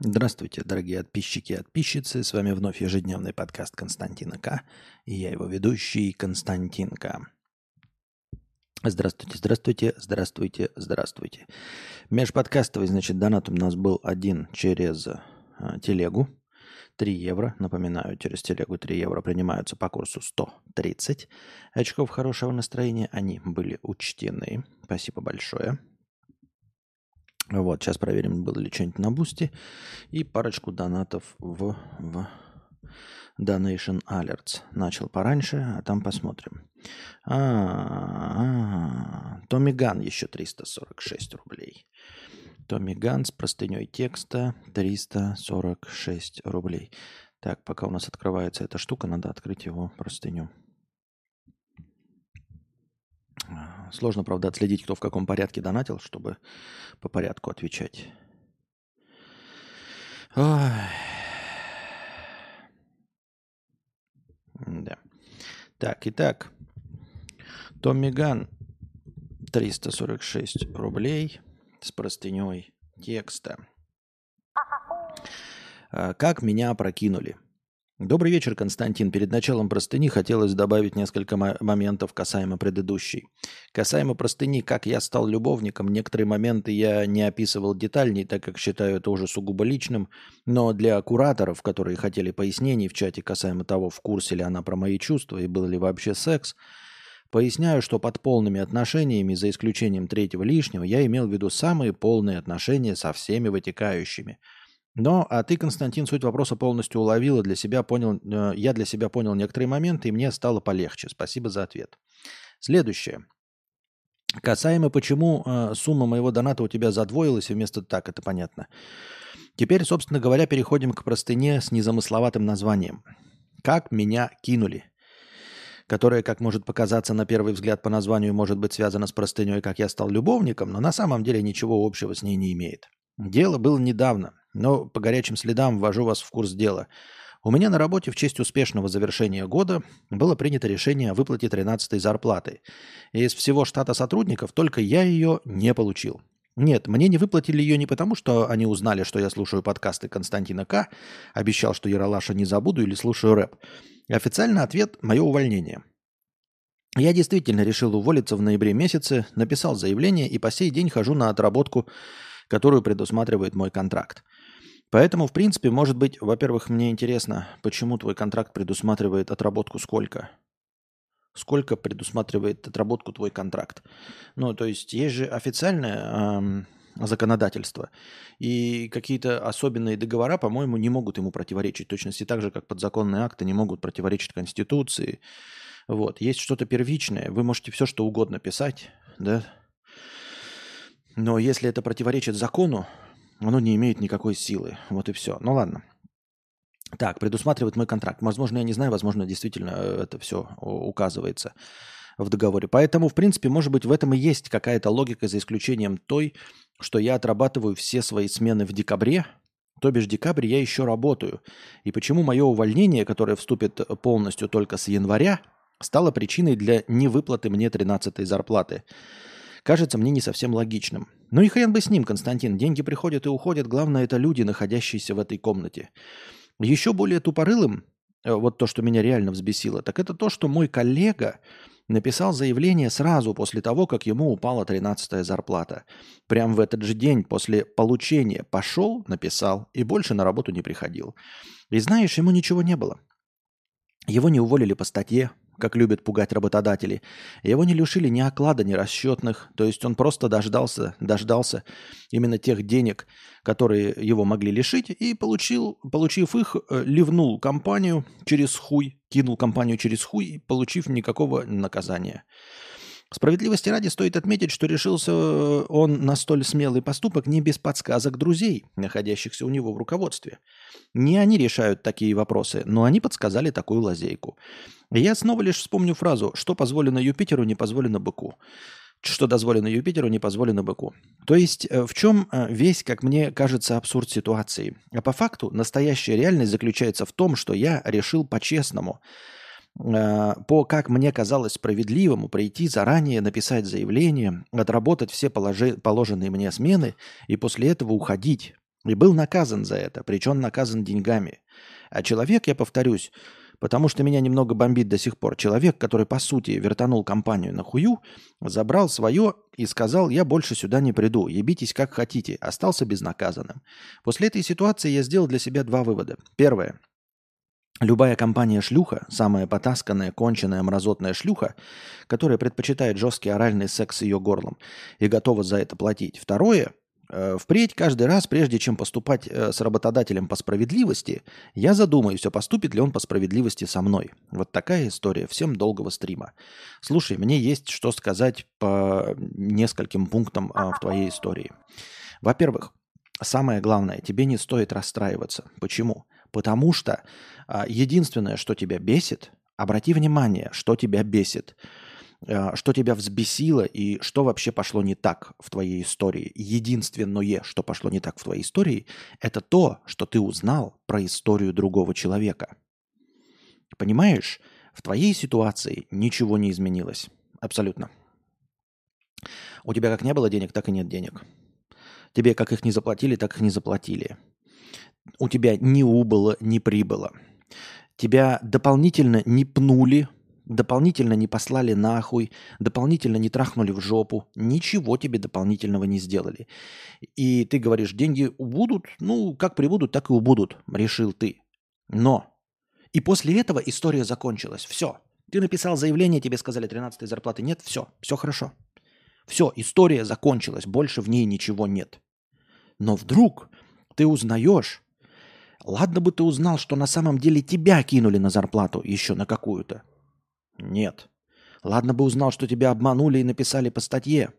Здравствуйте, дорогие подписчики и подписчицы. С вами вновь ежедневный подкаст Константина К. И я его ведущий Константин К. Здравствуйте, здравствуйте, здравствуйте, здравствуйте. Межподкастовый, значит, донат у нас был один через а, телегу. 3 евро. Напоминаю, через телегу 3 евро принимаются по курсу 130 очков хорошего настроения. Они были учтены. Спасибо большое. Вот, сейчас проверим, было ли что-нибудь на Boosty. И парочку донатов в, в Donation Alerts. Начал пораньше, а там посмотрим. А, Томми Ган еще 346 рублей. Томми Ган с простыней текста 346 рублей. Так, пока у нас открывается эта штука, надо открыть его простыню. Сложно, правда, отследить, кто в каком порядке донатил, чтобы по порядку отвечать. Ой. Да. Так, итак. Томми Ган 346 рублей с простыней текста. А, как меня опрокинули? Добрый вечер, Константин. Перед началом простыни хотелось добавить несколько моментов касаемо предыдущей. Касаемо простыни, как я стал любовником, некоторые моменты я не описывал детальней, так как считаю это уже сугубо личным, но для кураторов, которые хотели пояснений в чате касаемо того, в курсе ли она про мои чувства и был ли вообще секс, поясняю, что под полными отношениями, за исключением третьего лишнего, я имел в виду самые полные отношения со всеми вытекающими – но, а ты, Константин, суть вопроса полностью уловила, для себя понял, э, я для себя понял некоторые моменты, и мне стало полегче. Спасибо за ответ. Следующее. Касаемо, почему э, сумма моего доната у тебя задвоилась, и вместо так, это понятно. Теперь, собственно говоря, переходим к простыне с незамысловатым названием. «Как меня кинули», которая, как может показаться на первый взгляд по названию, может быть связана с простыней «Как я стал любовником», но на самом деле ничего общего с ней не имеет. Дело было недавно, но по горячим следам ввожу вас в курс дела. У меня на работе в честь успешного завершения года было принято решение о выплате 13-й зарплаты. И из всего штата сотрудников только я ее не получил. Нет, мне не выплатили ее не потому, что они узнали, что я слушаю подкасты Константина К., обещал, что Яралаша не забуду или слушаю рэп. Официальный ответ – мое увольнение. Я действительно решил уволиться в ноябре месяце, написал заявление и по сей день хожу на отработку которую предусматривает мой контракт. Поэтому, в принципе, может быть, во-первых, мне интересно, почему твой контракт предусматривает отработку сколько? Сколько предусматривает отработку твой контракт? Ну, то есть есть же официальное эм, законодательство, и какие-то особенные договора, по-моему, не могут ему противоречить. В точности так же, как подзаконные акты не могут противоречить Конституции. Вот. Есть что-то первичное. Вы можете все, что угодно писать, да, но если это противоречит закону, оно не имеет никакой силы. Вот и все. Ну ладно. Так, предусматривает мой контракт. Возможно, я не знаю, возможно, действительно э, это все указывается в договоре. Поэтому, в принципе, может быть, в этом и есть какая-то логика, за исключением той, что я отрабатываю все свои смены в декабре, то бишь декабрь я еще работаю. И почему мое увольнение, которое вступит полностью только с января, стало причиной для невыплаты мне 13-й зарплаты кажется мне не совсем логичным. Ну и хрен бы с ним, Константин. Деньги приходят и уходят. Главное, это люди, находящиеся в этой комнате. Еще более тупорылым, э, вот то, что меня реально взбесило, так это то, что мой коллега написал заявление сразу после того, как ему упала 13-я зарплата. Прям в этот же день после получения пошел, написал и больше на работу не приходил. И знаешь, ему ничего не было. Его не уволили по статье, как любят пугать работодатели. Его не лишили ни оклада, ни расчетных, то есть он просто дождался, дождался именно тех денег, которые его могли лишить, и получил, получив их, э, ливнул компанию через хуй, кинул компанию через хуй, получив никакого наказания. Справедливости ради стоит отметить, что решился э, он на столь смелый поступок не без подсказок друзей, находящихся у него в руководстве. Не они решают такие вопросы, но они подсказали такую лазейку. я снова лишь вспомню фразу «что позволено Юпитеру, не позволено быку» что дозволено Юпитеру, не позволено быку. То есть э, в чем э, весь, как мне кажется, абсурд ситуации? А по факту настоящая реальность заключается в том, что я решил по-честному – по, как мне казалось справедливому, прийти заранее, написать заявление, отработать все положи, положенные мне смены и после этого уходить. И был наказан за это, причем наказан деньгами. А человек, я повторюсь, потому что меня немного бомбит до сих пор, человек, который, по сути, вертанул компанию на хую, забрал свое и сказал, я больше сюда не приду, ебитесь как хотите, остался безнаказанным. После этой ситуации я сделал для себя два вывода. Первое. Любая компания-шлюха, самая потасканная, конченая, мразотная шлюха, которая предпочитает жесткий оральный секс с ее горлом и готова за это платить. Второе. Э, впредь каждый раз, прежде чем поступать э, с работодателем по справедливости, я задумаюсь, а поступит ли он по справедливости со мной. Вот такая история. Всем долгого стрима. Слушай, мне есть что сказать по нескольким пунктам а, в твоей истории. Во-первых, самое главное, тебе не стоит расстраиваться. Почему? Потому что а, единственное, что тебя бесит, обрати внимание, что тебя бесит, а, что тебя взбесило и что вообще пошло не так в твоей истории. Единственное, что пошло не так в твоей истории, это то, что ты узнал про историю другого человека. Понимаешь, в твоей ситуации ничего не изменилось. Абсолютно. У тебя как не было денег, так и нет денег. Тебе как их не заплатили, так их не заплатили. У тебя ни убыло, ни прибыло тебя дополнительно не пнули, дополнительно не послали нахуй, дополнительно не трахнули в жопу, ничего тебе дополнительного не сделали. И ты говоришь, деньги убудут, ну, как прибудут, так и убудут, решил ты. Но. И после этого история закончилась. Все. Ты написал заявление, тебе сказали 13 зарплаты нет, все, все хорошо. Все, история закончилась, больше в ней ничего нет. Но вдруг ты узнаешь, Ладно бы ты узнал, что на самом деле тебя кинули на зарплату еще на какую-то. Нет. Ладно бы узнал, что тебя обманули и написали по статье.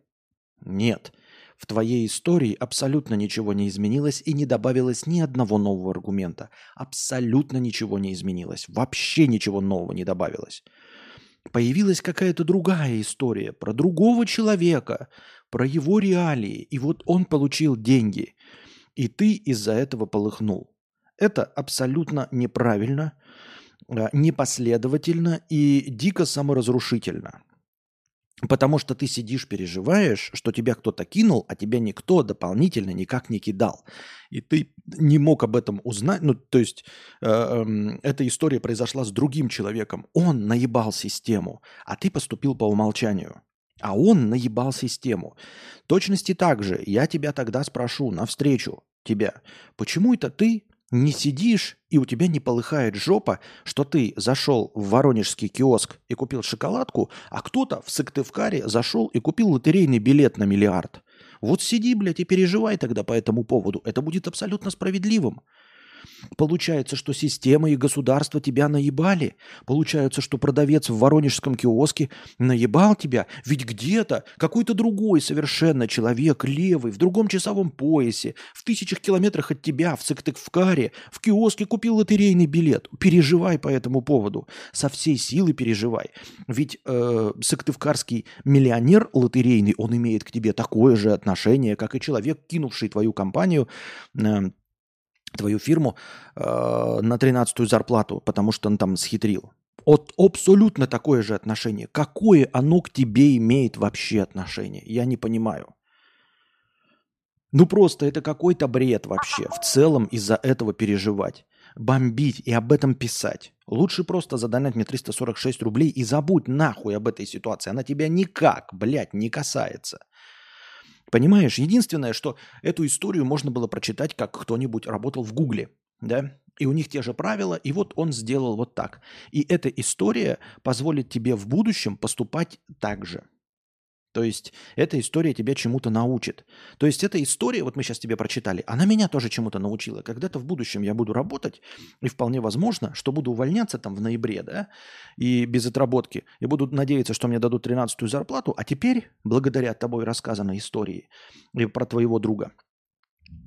Нет. В твоей истории абсолютно ничего не изменилось и не добавилось ни одного нового аргумента. Абсолютно ничего не изменилось. Вообще ничего нового не добавилось. Появилась какая-то другая история про другого человека, про его реалии. И вот он получил деньги. И ты из-за этого полыхнул. Это абсолютно неправильно, э, непоследовательно и дико саморазрушительно. Потому что ты сидишь, переживаешь, что тебя кто-то кинул, а тебя никто дополнительно никак не кидал. И ты не мог об этом узнать. Ну, то есть э, э, эта история произошла с другим человеком. Он наебал систему, а ты поступил по умолчанию. А он наебал систему. Точности так же. Я тебя тогда спрошу навстречу тебя. Почему это ты не сидишь, и у тебя не полыхает жопа, что ты зашел в воронежский киоск и купил шоколадку, а кто-то в Сыктывкаре зашел и купил лотерейный билет на миллиард. Вот сиди, блядь, и переживай тогда по этому поводу. Это будет абсолютно справедливым. Получается, что система и государство тебя наебали. Получается, что продавец в воронежском киоске наебал тебя. Ведь где-то какой-то другой совершенно человек, левый, в другом часовом поясе, в тысячах километрах от тебя, в Сыктывкаре, в киоске купил лотерейный билет. Переживай по этому поводу. Со всей силы переживай. Ведь э, сыктывкарский миллионер лотерейный, он имеет к тебе такое же отношение, как и человек, кинувший твою компанию э, твою фирму э, на 13-ю зарплату, потому что он там схитрил. От абсолютно такое же отношение. Какое оно к тебе имеет вообще отношение? Я не понимаю. Ну просто это какой-то бред вообще. В целом из-за этого переживать. Бомбить и об этом писать. Лучше просто задонать мне 346 рублей и забудь нахуй об этой ситуации. Она тебя никак, блядь, не касается. Понимаешь, единственное, что эту историю можно было прочитать, как кто-нибудь работал в Гугле, да, и у них те же правила, и вот он сделал вот так. И эта история позволит тебе в будущем поступать так же. То есть эта история тебя чему-то научит. То есть эта история, вот мы сейчас тебе прочитали, она меня тоже чему-то научила. Когда-то в будущем я буду работать, и вполне возможно, что буду увольняться там в ноябре, да, и без отработки, и буду надеяться, что мне дадут 13-ю зарплату, а теперь, благодаря тобой рассказанной истории и про твоего друга,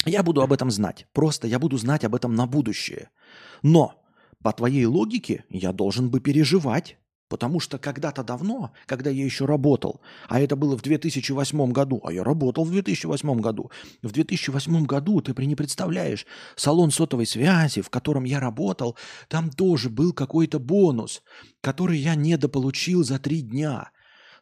я буду об этом знать. Просто я буду знать об этом на будущее. Но по твоей логике я должен бы переживать Потому что когда-то давно, когда я еще работал, а это было в 2008 году, а я работал в 2008 году, в 2008 году, ты не представляешь, салон сотовой связи, в котором я работал, там тоже был какой-то бонус, который я недополучил за три дня.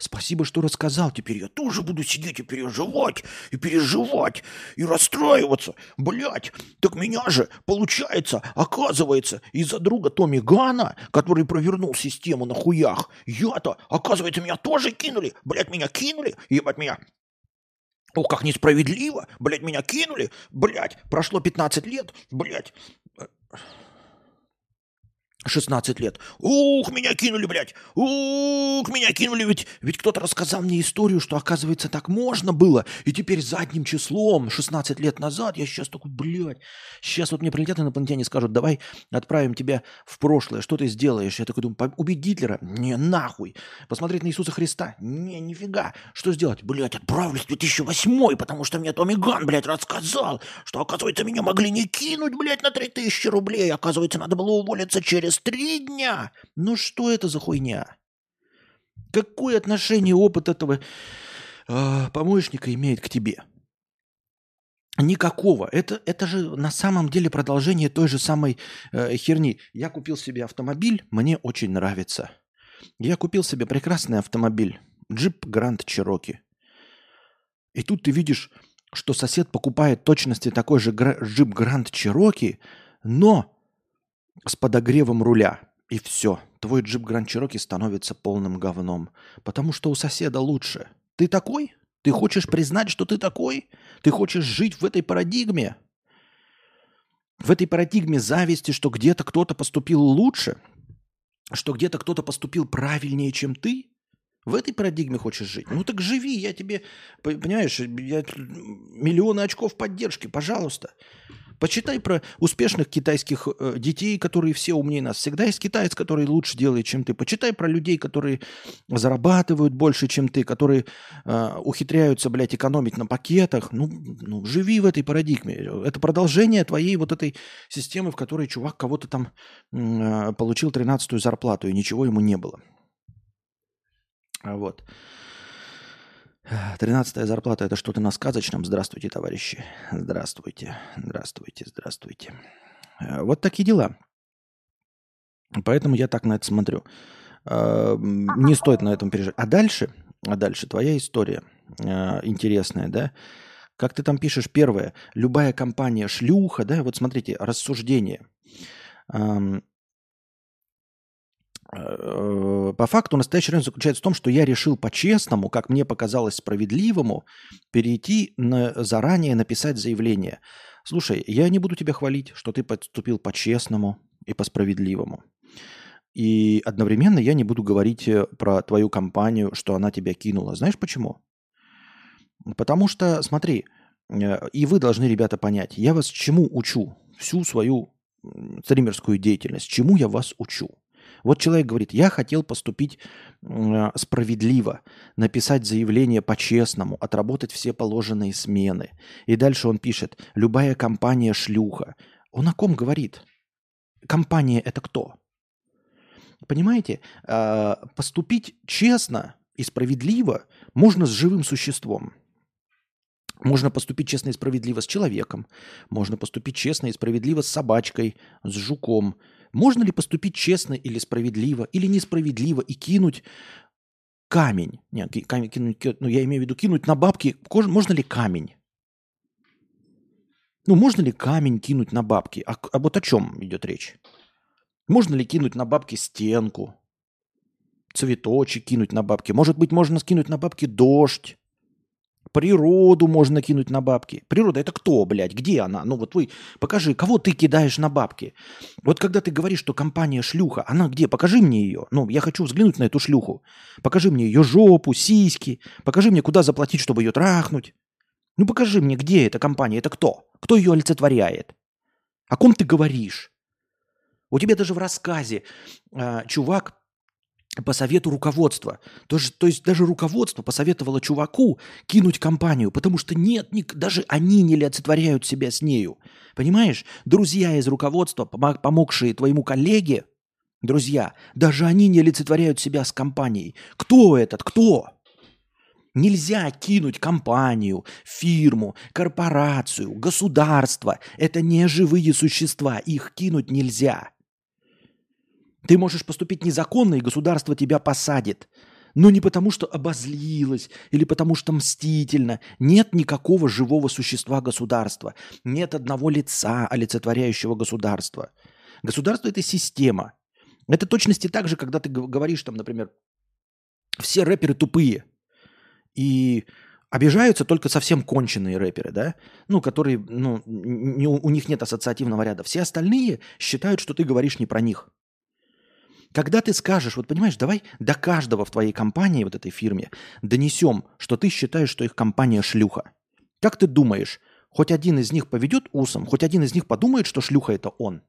Спасибо, что рассказал. Теперь я тоже буду сидеть и переживать, и переживать, и расстраиваться. Блять, так меня же, получается, оказывается, из-за друга Томми Гана, который провернул систему на хуях, я-то, оказывается, меня тоже кинули. Блять, меня кинули, ебать меня. О, как несправедливо! Блять, меня кинули! Блять, прошло 15 лет! Блять, 16 лет. Ух, меня кинули, блядь. Ух, меня кинули. Ведь, ведь кто-то рассказал мне историю, что, оказывается, так можно было. И теперь задним числом, 16 лет назад, я сейчас такой, блядь. Сейчас вот мне прилетят инопланетяне и скажут, давай отправим тебя в прошлое. Что ты сделаешь? Я такой думаю, убить Гитлера? Не, нахуй. Посмотреть на Иисуса Христа? Не, нифига. Что сделать? Блядь, отправлюсь в 2008, потому что мне Томми Ган, блядь, рассказал, что, оказывается, меня могли не кинуть, блядь, на 3000 рублей. Оказывается, надо было уволиться через через три дня. Ну что это за хуйня? Какое отношение опыт этого э, помощника имеет к тебе? Никакого. Это, это же на самом деле продолжение той же самой э, херни. Я купил себе автомобиль, мне очень нравится. Я купил себе прекрасный автомобиль. Джип Гранд Чироки. И тут ты видишь, что сосед покупает точности такой же джип Гранд Чироки, но с подогревом руля. И все. Твой джип Гранд Чироки становится полным говном. Потому что у соседа лучше. Ты такой? Ты хочешь признать, что ты такой? Ты хочешь жить в этой парадигме? В этой парадигме зависти, что где-то кто-то поступил лучше? Что где-то кто-то поступил правильнее, чем ты? В этой парадигме хочешь жить? Ну так живи, я тебе, понимаешь, я, миллионы очков поддержки, пожалуйста. Почитай про успешных китайских э, детей, которые все умнее нас. Всегда есть китаец, который лучше делает, чем ты. Почитай про людей, которые зарабатывают больше, чем ты, которые э, ухитряются, блядь, экономить на пакетах. Ну, ну, живи в этой парадигме. Это продолжение твоей вот этой системы, в которой чувак кого-то там э, получил 13-ю зарплату, и ничего ему не было. Вот. Тринадцатая зарплата – это что-то на сказочном. Здравствуйте, товарищи. Здравствуйте, здравствуйте, здравствуйте. Э, вот такие дела. Поэтому я так на это смотрю. Э, не стоит на этом переживать. А дальше, а дальше твоя история э, интересная, да? Как ты там пишешь, первое, любая компания шлюха, да, вот смотрите, рассуждение. Э, по факту настоящий рынок заключается в том, что я решил по-честному, как мне показалось справедливому, перейти на заранее написать заявление. Слушай, я не буду тебя хвалить, что ты поступил по-честному и по-справедливому. И одновременно я не буду говорить э, про твою компанию, что она тебя кинула. Знаешь почему? Потому что, смотри, э, и вы должны, ребята, понять, я вас чему учу всю свою стримерскую деятельность, чему я вас учу. Вот человек говорит, я хотел поступить э, справедливо, написать заявление по-честному, отработать все положенные смены. И дальше он пишет, любая компания шлюха. Он о ком говорит? Компания это кто? Понимаете, э, поступить честно и справедливо можно с живым существом. Можно поступить честно и справедливо с человеком, можно поступить честно и справедливо с собачкой, с жуком, можно ли поступить честно или справедливо, или несправедливо и кинуть камень? Нет, камень кинуть, ну я имею в виду кинуть на бабки, можно ли камень? Ну, можно ли камень кинуть на бабки? А, а вот о чем идет речь? Можно ли кинуть на бабки стенку? Цветочек кинуть на бабки? Может быть, можно скинуть на бабки дождь? Природу можно кинуть на бабки. Природа это кто, блядь? Где она? Ну вот вы покажи, кого ты кидаешь на бабки? Вот когда ты говоришь, что компания шлюха, она где? Покажи мне ее. Ну, я хочу взглянуть на эту шлюху. Покажи мне ее жопу, сиськи. Покажи мне, куда заплатить, чтобы ее трахнуть. Ну покажи мне, где эта компания, это кто? Кто ее олицетворяет? О ком ты говоришь? У тебя даже в рассказе э, чувак по совету руководства. То, есть, то есть даже руководство посоветовало чуваку кинуть компанию, потому что нет, ни, даже они не олицетворяют себя с нею. Понимаешь? Друзья из руководства, помогшие твоему коллеге, друзья, даже они не олицетворяют себя с компанией. Кто этот? Кто? Нельзя кинуть компанию, фирму, корпорацию, государство. Это не живые существа, их кинуть нельзя. Ты можешь поступить незаконно, и государство тебя посадит Но не потому, что обозлилась или потому, что мстительно. Нет никакого живого существа государства. Нет одного лица, олицетворяющего государство. Государство – это система. Это точности так же, когда ты говоришь, там, например, все рэперы тупые. И обижаются только совсем конченые рэперы, да? Ну, которые, ну, не, у них нет ассоциативного ряда. Все остальные считают, что ты говоришь не про них. Когда ты скажешь, вот понимаешь, давай до каждого в твоей компании, вот этой фирме, донесем, что ты считаешь, что их компания шлюха. Как ты думаешь, хоть один из них поведет усом, хоть один из них подумает, что шлюха это он?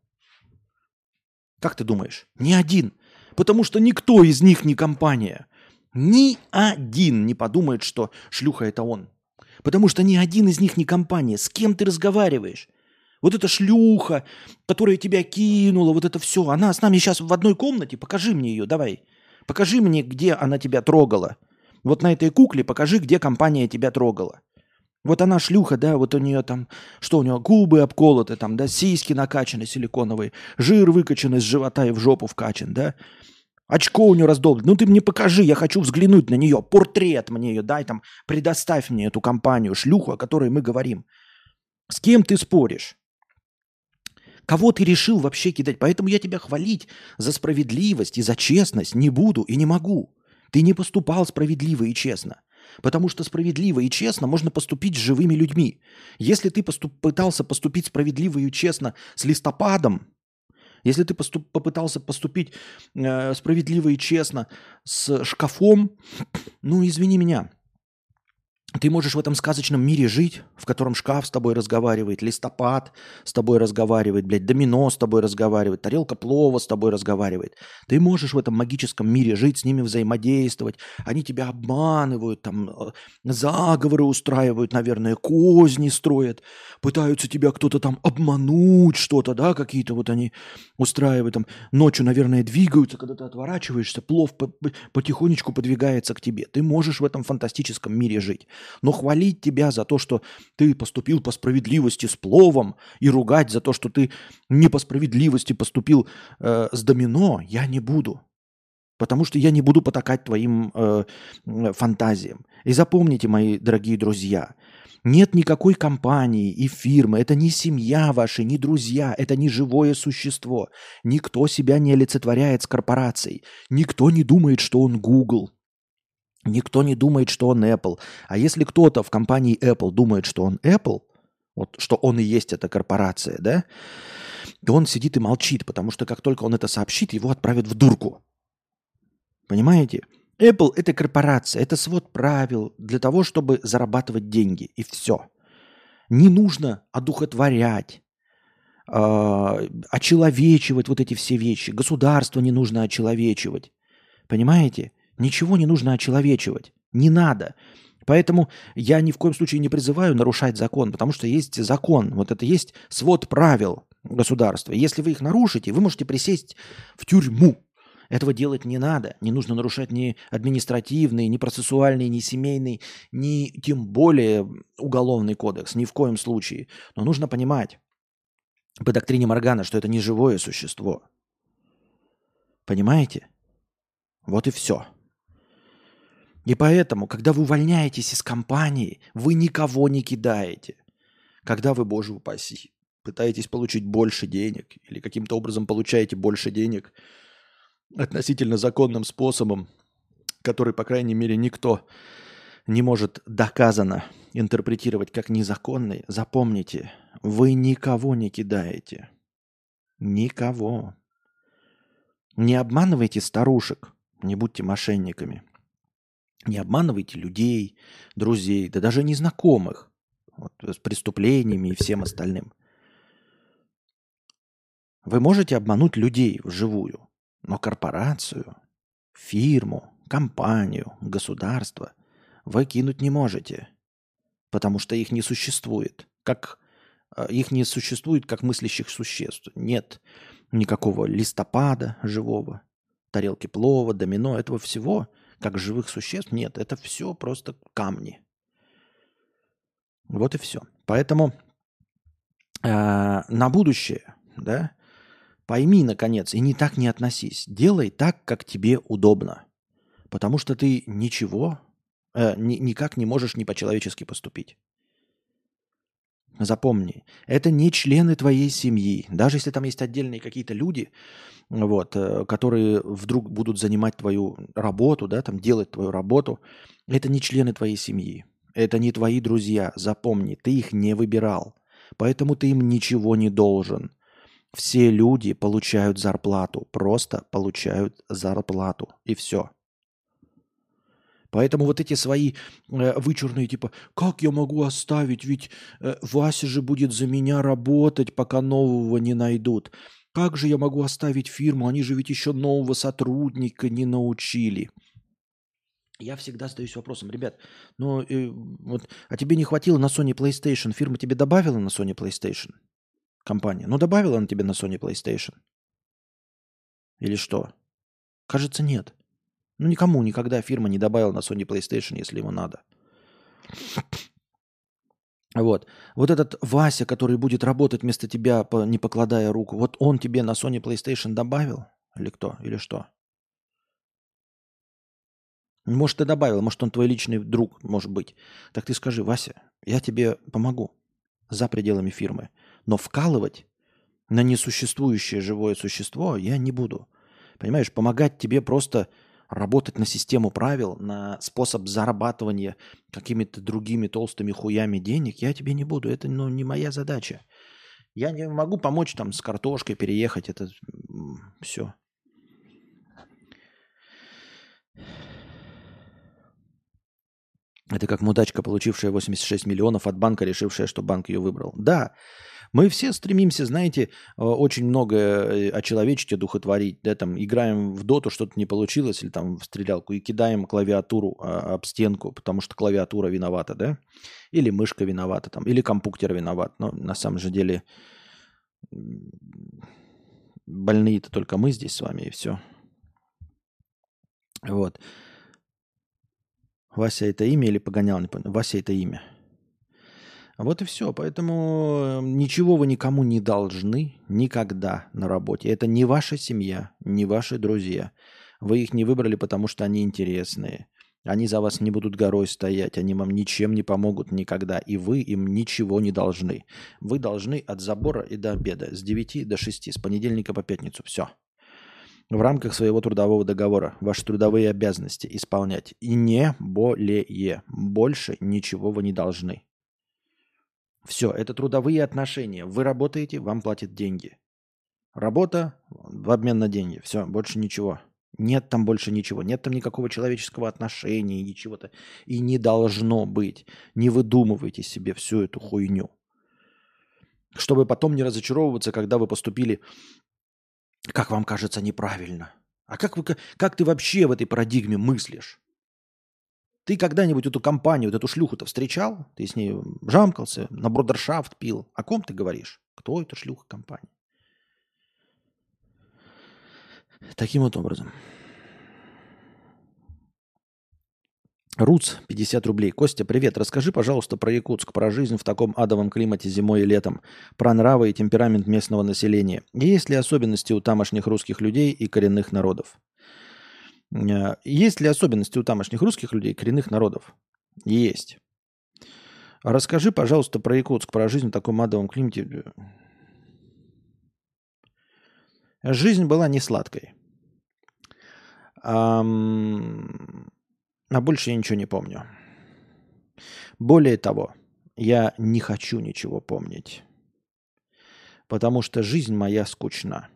Как ты думаешь? Ни один. Потому что никто из них не компания. Ни один не подумает, что шлюха это он. Потому что ни один из них не компания. С кем ты разговариваешь? Вот эта шлюха, которая тебя кинула, вот это все. Она с нами сейчас в одной комнате. Покажи мне ее, давай. Покажи мне, где она тебя трогала. Вот на этой кукле покажи, где компания тебя трогала. Вот она шлюха, да, вот у нее там, что у нее, губы обколоты, там, да, сиськи накачаны силиконовые, жир выкачан из живота и в жопу вкачан, да. Очко у нее раздолблено. Ну ты мне покажи, я хочу взглянуть на нее. Портрет мне ее дай, там, предоставь мне эту компанию, шлюху, о которой мы говорим. С кем ты споришь? Кого ты решил вообще кидать? Поэтому я тебя хвалить за справедливость и за честность не буду и не могу. Ты не поступал справедливо и честно. Потому что справедливо и честно можно поступить с живыми людьми. Если ты поступ, пытался поступить справедливо и честно с листопадом, если ты поступ, попытался поступить э, справедливо и честно с шкафом, ну извини меня, ты можешь в этом сказочном мире жить, в котором шкаф с тобой разговаривает, листопад с тобой разговаривает, блядь, домино с тобой разговаривает, тарелка плова с тобой разговаривает. Ты можешь в этом магическом мире жить, с ними взаимодействовать. Они тебя обманывают, там, э, заговоры устраивают, наверное, козни строят, пытаются тебя кто-то там обмануть, что-то, да, какие-то вот они устраивают, там, ночью, наверное, двигаются, когда ты отворачиваешься, плов потихонечку подвигается к тебе. Ты можешь в этом фантастическом мире жить. Но хвалить тебя за то, что ты поступил по справедливости с пловом, и ругать за то, что ты не по справедливости поступил э, с домино, я не буду. Потому что я не буду потакать твоим э, фантазиям. И запомните, мои дорогие друзья, нет никакой компании и фирмы, это не семья ваша, не друзья, это не живое существо. Никто себя не олицетворяет с корпорацией. Никто не думает, что он Google. Никто не думает, что он Apple. А если кто-то в компании Apple думает, что он Apple, вот что он и есть эта корпорация, да, то он сидит и молчит, потому что как только он это сообщит, его отправят в дурку. Понимаете? Apple – это корпорация, это свод правил для того, чтобы зарабатывать деньги, и все. Не нужно одухотворять, э, очеловечивать вот эти все вещи. Государство не нужно очеловечивать. Понимаете? Ничего не нужно очеловечивать. Не надо. Поэтому я ни в коем случае не призываю нарушать закон, потому что есть закон. Вот это есть свод правил государства. Если вы их нарушите, вы можете присесть в тюрьму. Этого делать не надо. Не нужно нарушать ни административный, ни процессуальный, ни семейный, ни тем более уголовный кодекс. Ни в коем случае. Но нужно понимать по доктрине Моргана, что это не живое существо. Понимаете? Вот и все. И поэтому, когда вы увольняетесь из компании, вы никого не кидаете. Когда вы, боже упаси, пытаетесь получить больше денег или каким-то образом получаете больше денег относительно законным способом, который, по крайней мере, никто не может доказанно интерпретировать как незаконный, запомните, вы никого не кидаете. Никого. Не обманывайте старушек, не будьте мошенниками. Не обманывайте людей, друзей, да даже незнакомых вот, с преступлениями и всем остальным. Вы можете обмануть людей вживую, но корпорацию, фирму, компанию, государство вы кинуть не можете, потому что их не существует, как э, их не существует как мыслящих существ. Нет никакого листопада живого, тарелки плова, домино, этого всего – как живых существ. Нет, это все просто камни. Вот и все. Поэтому э, на будущее, да, пойми, наконец, и не так не относись. Делай так, как тебе удобно. Потому что ты ничего, э, ни, никак не можешь не по-человечески поступить. Запомни, это не члены твоей семьи. Даже если там есть отдельные какие-то люди, вот, э, которые вдруг будут занимать твою работу, да, там делать твою работу, это не члены твоей семьи. Это не твои друзья. Запомни, ты их не выбирал. Поэтому ты им ничего не должен. Все люди получают зарплату, просто получают зарплату. И все. Поэтому вот эти свои э, вычурные, типа, как я могу оставить, ведь э, Вася же будет за меня работать, пока нового не найдут. Как же я могу оставить фирму, они же ведь еще нового сотрудника не научили. Я всегда задаюсь вопросом, ребят, ну э, вот, а тебе не хватило на Sony PlayStation, фирма тебе добавила на Sony PlayStation? Компания. Ну добавила она тебе на Sony PlayStation? Или что? Кажется, нет. Ну, никому никогда фирма не добавила на Sony PlayStation, если ему надо. Вот. Вот этот Вася, который будет работать вместо тебя, не покладая руку, вот он тебе на Sony PlayStation добавил? Или кто? Или что? Может, ты добавил, может, он твой личный друг, может быть. Так ты скажи, Вася, я тебе помогу за пределами фирмы. Но вкалывать на несуществующее живое существо я не буду. Понимаешь, помогать тебе просто работать на систему правил, на способ зарабатывания какими-то другими толстыми хуями денег, я тебе не буду. Это ну, не моя задача. Я не могу помочь там с картошкой переехать. Это все. Это как мудачка, получившая 86 миллионов от банка, решившая, что банк ее выбрал. Да, мы все стремимся, знаете, э, очень много э, очеловечить, одухотворить. Да, там, играем в доту, что-то не получилось, или там в стрелялку, и кидаем клавиатуру а, об стенку, потому что клавиатура виновата, да? Или мышка виновата, там, или компьютер виноват. Но на самом же деле больные-то только мы здесь с вами, и все. Вот. Вася это имя или погонял? Не понял. Вася это имя. Вот и все. Поэтому эм, ничего вы никому не должны никогда на работе. Это не ваша семья, не ваши друзья. Вы их не выбрали, потому что они интересные. Они за вас не будут горой стоять, они вам ничем не помогут никогда, и вы им ничего не должны. Вы должны от забора и до обеда, с 9 до 6, с понедельника по пятницу, все. В рамках своего трудового договора ваши трудовые обязанности исполнять. И не более. Больше ничего вы не должны. Все, это трудовые отношения. Вы работаете, вам платят деньги. Работа в обмен на деньги. Все, больше ничего. Нет там больше ничего. Нет там никакого человеческого отношения, ничего-то. И не должно быть. Не выдумывайте себе всю эту хуйню. Чтобы потом не разочаровываться, когда вы поступили, как вам кажется, неправильно. А как, вы, как ты вообще в этой парадигме мыслишь? Ты когда-нибудь эту компанию, вот эту шлюху-то встречал? Ты с ней жамкался, на бродершафт пил. О ком ты говоришь? Кто эта шлюха компания? Таким вот образом. Руц, 50 рублей. Костя, привет. Расскажи, пожалуйста, про Якутск, про жизнь в таком адовом климате зимой и летом, про нравы и темперамент местного населения. Есть ли особенности у тамошних русских людей и коренных народов? Э, есть ли особенности у тамошних русских людей, коренных народов? Есть. Расскажи, пожалуйста, про Якутск, про жизнь в таком адовом климате. Жизнь была не сладкой. А, а больше я ничего не помню. Более того, я не хочу ничего помнить. Потому что жизнь моя скучна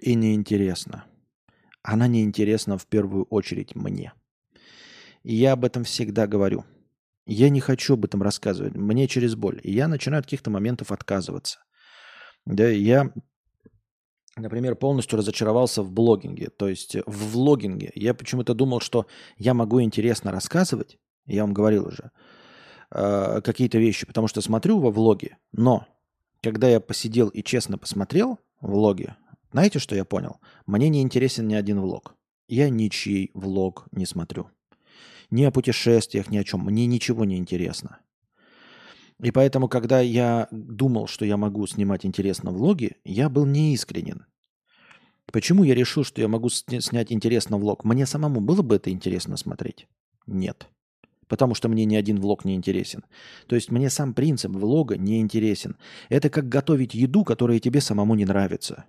и неинтересна она неинтересна в первую очередь мне. И я об этом всегда говорю. Я не хочу об этом рассказывать. Мне через боль. И я начинаю от каких-то моментов отказываться. Да, я, например, полностью разочаровался в блогинге. То есть в влогинге. Я почему-то думал, что я могу интересно рассказывать. Я вам говорил уже э, какие-то вещи, потому что смотрю во влоге. Но когда я посидел и честно посмотрел влоги, знаете, что я понял? Мне не интересен ни один влог. Я ничей влог не смотрю. Ни о путешествиях, ни о чем. Мне ничего не интересно. И поэтому, когда я думал, что я могу снимать интересно влоги, я был неискренен. Почему я решил, что я могу снять интересно влог? Мне самому было бы это интересно смотреть? Нет. Потому что мне ни один влог не интересен. То есть мне сам принцип влога не интересен. Это как готовить еду, которая тебе самому не нравится.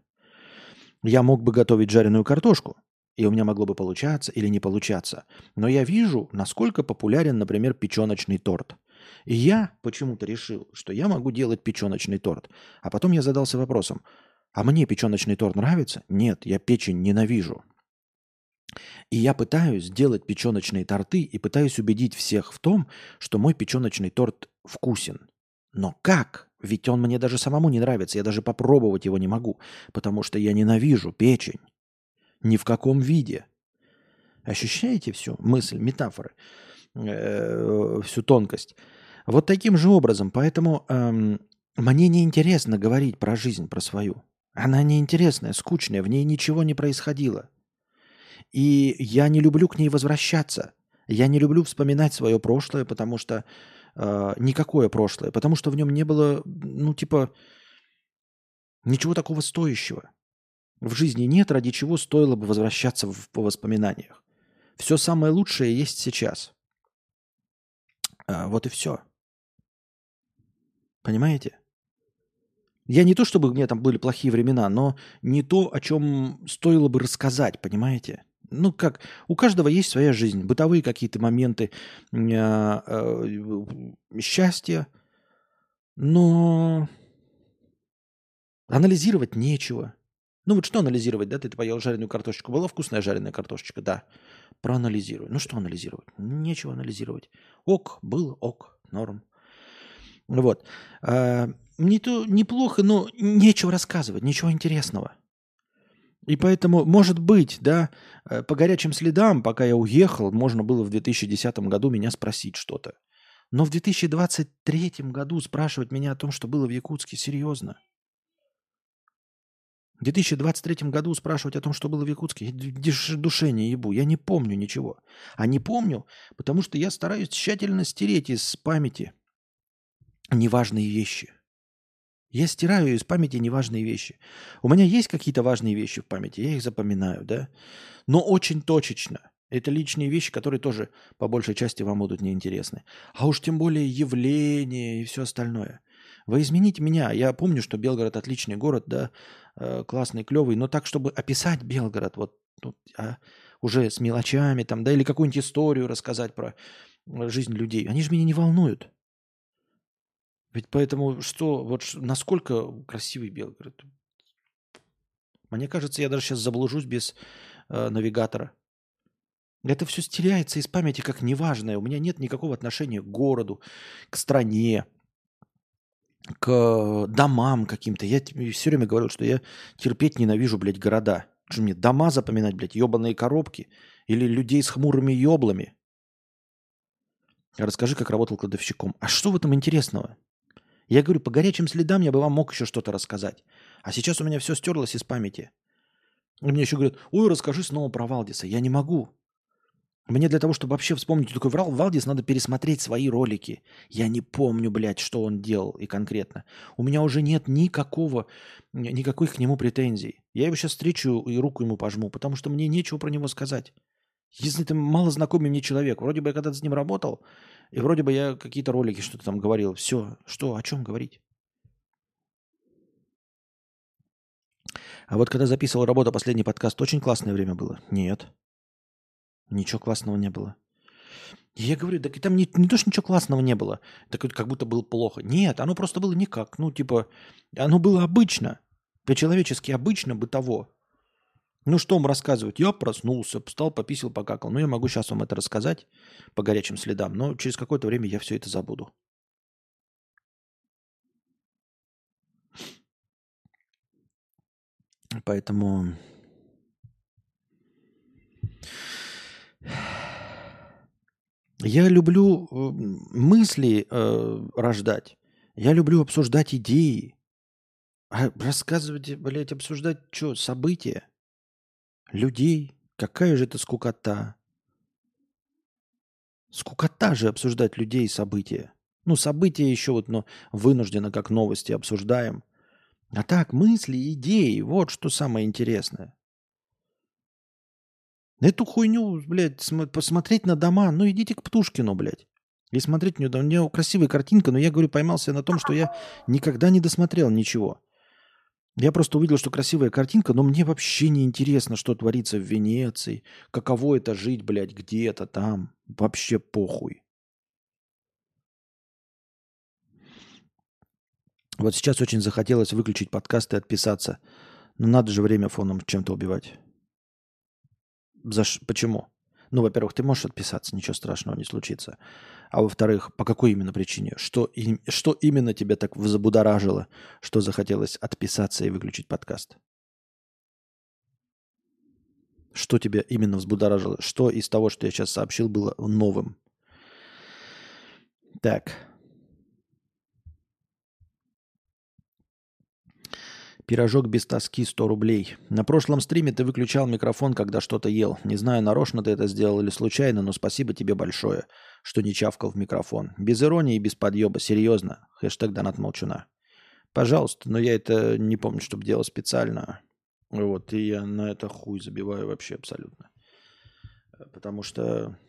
Я мог бы готовить жареную картошку, и у меня могло бы получаться или не получаться. Но я вижу, насколько популярен, например, печеночный торт. И я почему-то решил, что я могу делать печеночный торт. А потом я задался вопросом, а мне печеночный торт нравится? Нет, я печень ненавижу. И я пытаюсь сделать печеночные торты и пытаюсь убедить всех в том, что мой печеночный торт вкусен. Но как? Ведь он мне даже самому не нравится, я даже попробовать его не могу, потому что я ненавижу печень. Ни в каком виде. Ощущаете всю мысль, метафоры, э, всю тонкость? Вот таким же образом. Поэтому эм, мне неинтересно говорить про жизнь, про свою. Она неинтересная, скучная, в ней ничего не происходило. И я не люблю к ней возвращаться. Я не люблю вспоминать свое прошлое, потому что э, никакое прошлое, потому что в нем не было, ну, типа, ничего такого стоящего. В жизни нет, ради чего стоило бы возвращаться в, по воспоминаниях. Все самое лучшее есть сейчас. А, вот и все. Понимаете? Я не то, чтобы у меня там были плохие времена, но не то, о чем стоило бы рассказать, понимаете? Ну, как, у каждого есть своя жизнь, бытовые какие-то моменты э, э, счастья, но анализировать нечего. Ну вот что анализировать, да? Ты поел жареную картошечку. Была вкусная жареная картошечка? Да. Проанализируй. Ну что анализировать? Нечего анализировать. Ок, было, ок, норм. Вот. А, не то неплохо, но нечего рассказывать, ничего интересного. И поэтому, может быть, да, э, по горячим следам, пока я уехал, можно было в 2010 году меня спросить что-то. Но в 2023 году спрашивать меня о том, что было в Якутске, серьезно. В 2023 году спрашивать о том, что было в Якутске, душе не ебу, я не помню ничего. А не помню, потому что я стараюсь тщательно стереть из памяти неважные вещи. Я стираю из памяти неважные вещи. У меня есть какие-то важные вещи в памяти, я их запоминаю, да? Но очень точечно. Это личные вещи, которые тоже по большей части вам будут неинтересны. А уж тем более явления и все остальное. Вы измените меня. Я помню, что Белгород отличный город, да, э, классный, клевый, но так, чтобы описать Белгород, вот, вот а уже с мелочами там, да, или какую-нибудь историю рассказать про жизнь людей, они же меня не волнуют. Ведь поэтому что, вот насколько красивый Белгород? Мне кажется, я даже сейчас заблужусь без э, навигатора. Это все стеряется из памяти как неважное. У меня нет никакого отношения к городу, к стране, к домам каким-то. Я все время говорю, что я терпеть ненавижу, блядь, города. Что мне дома запоминать, блядь, ебаные коробки или людей с хмурыми еблами? Расскажи, как работал кладовщиком. А что в этом интересного? Я говорю, по горячим следам я бы вам мог еще что-то рассказать. А сейчас у меня все стерлось из памяти. И мне еще говорят, ой, расскажи снова про Валдиса. Я не могу. Мне для того, чтобы вообще вспомнить, такой врал, Валдис, надо пересмотреть свои ролики. Я не помню, блядь, что он делал и конкретно. У меня уже нет никакого, никаких к нему претензий. Я его сейчас встречу и руку ему пожму, потому что мне нечего про него сказать. Если это мало знакомый мне человек, вроде бы я когда-то с ним работал, и вроде бы я какие-то ролики что-то там говорил. Все, что, о чем говорить? А вот когда записывал работу, последний подкаст, очень классное время было? Нет. Ничего классного не было. Я говорю, и там не, не то, что ничего классного не было, так как будто было плохо. Нет, оно просто было никак. Ну, типа, оно было обычно, по-человечески обычно, бытово. Ну что вам рассказывать? Я проснулся, встал, пописал, покакал. Ну я могу сейчас вам это рассказать по горячим следам, но через какое-то время я все это забуду. Поэтому я люблю э, мысли э, рождать. Я люблю обсуждать идеи. А рассказывать, блядь, обсуждать что, события? Людей. Какая же это скукота. Скукота же обсуждать людей и события. Ну, события еще вот, но вынужденно как новости обсуждаем. А так, мысли, идеи, вот что самое интересное. Эту хуйню, блядь, см- посмотреть на дома, ну идите к Птушкину, блядь. И смотреть, у него, у него красивая картинка, но я, говорю, поймался на том, что я никогда не досмотрел ничего. Я просто увидел, что красивая картинка, но мне вообще не интересно, что творится в Венеции, каково это жить, блядь, где-то там. Вообще похуй. Вот сейчас очень захотелось выключить подкаст и отписаться. Но надо же время фоном чем-то убивать. За ш... Почему? Ну, во-первых, ты можешь отписаться, ничего страшного не случится. А во-вторых, по какой именно причине? Что, и... что именно тебя так забудоражило, что захотелось отписаться и выключить подкаст? Что тебя именно взбудоражило? Что из того, что я сейчас сообщил, было новым? Так. Пирожок без тоски 100 рублей. На прошлом стриме ты выключал микрофон, когда что-то ел. Не знаю, нарочно ты это сделал или случайно, но спасибо тебе большое, что не чавкал в микрофон. Без иронии и без подъеба, серьезно. Хэштег донат молчуна. Пожалуйста, но я это не помню, чтобы делал специально. Вот, и я на это хуй забиваю вообще абсолютно. Потому что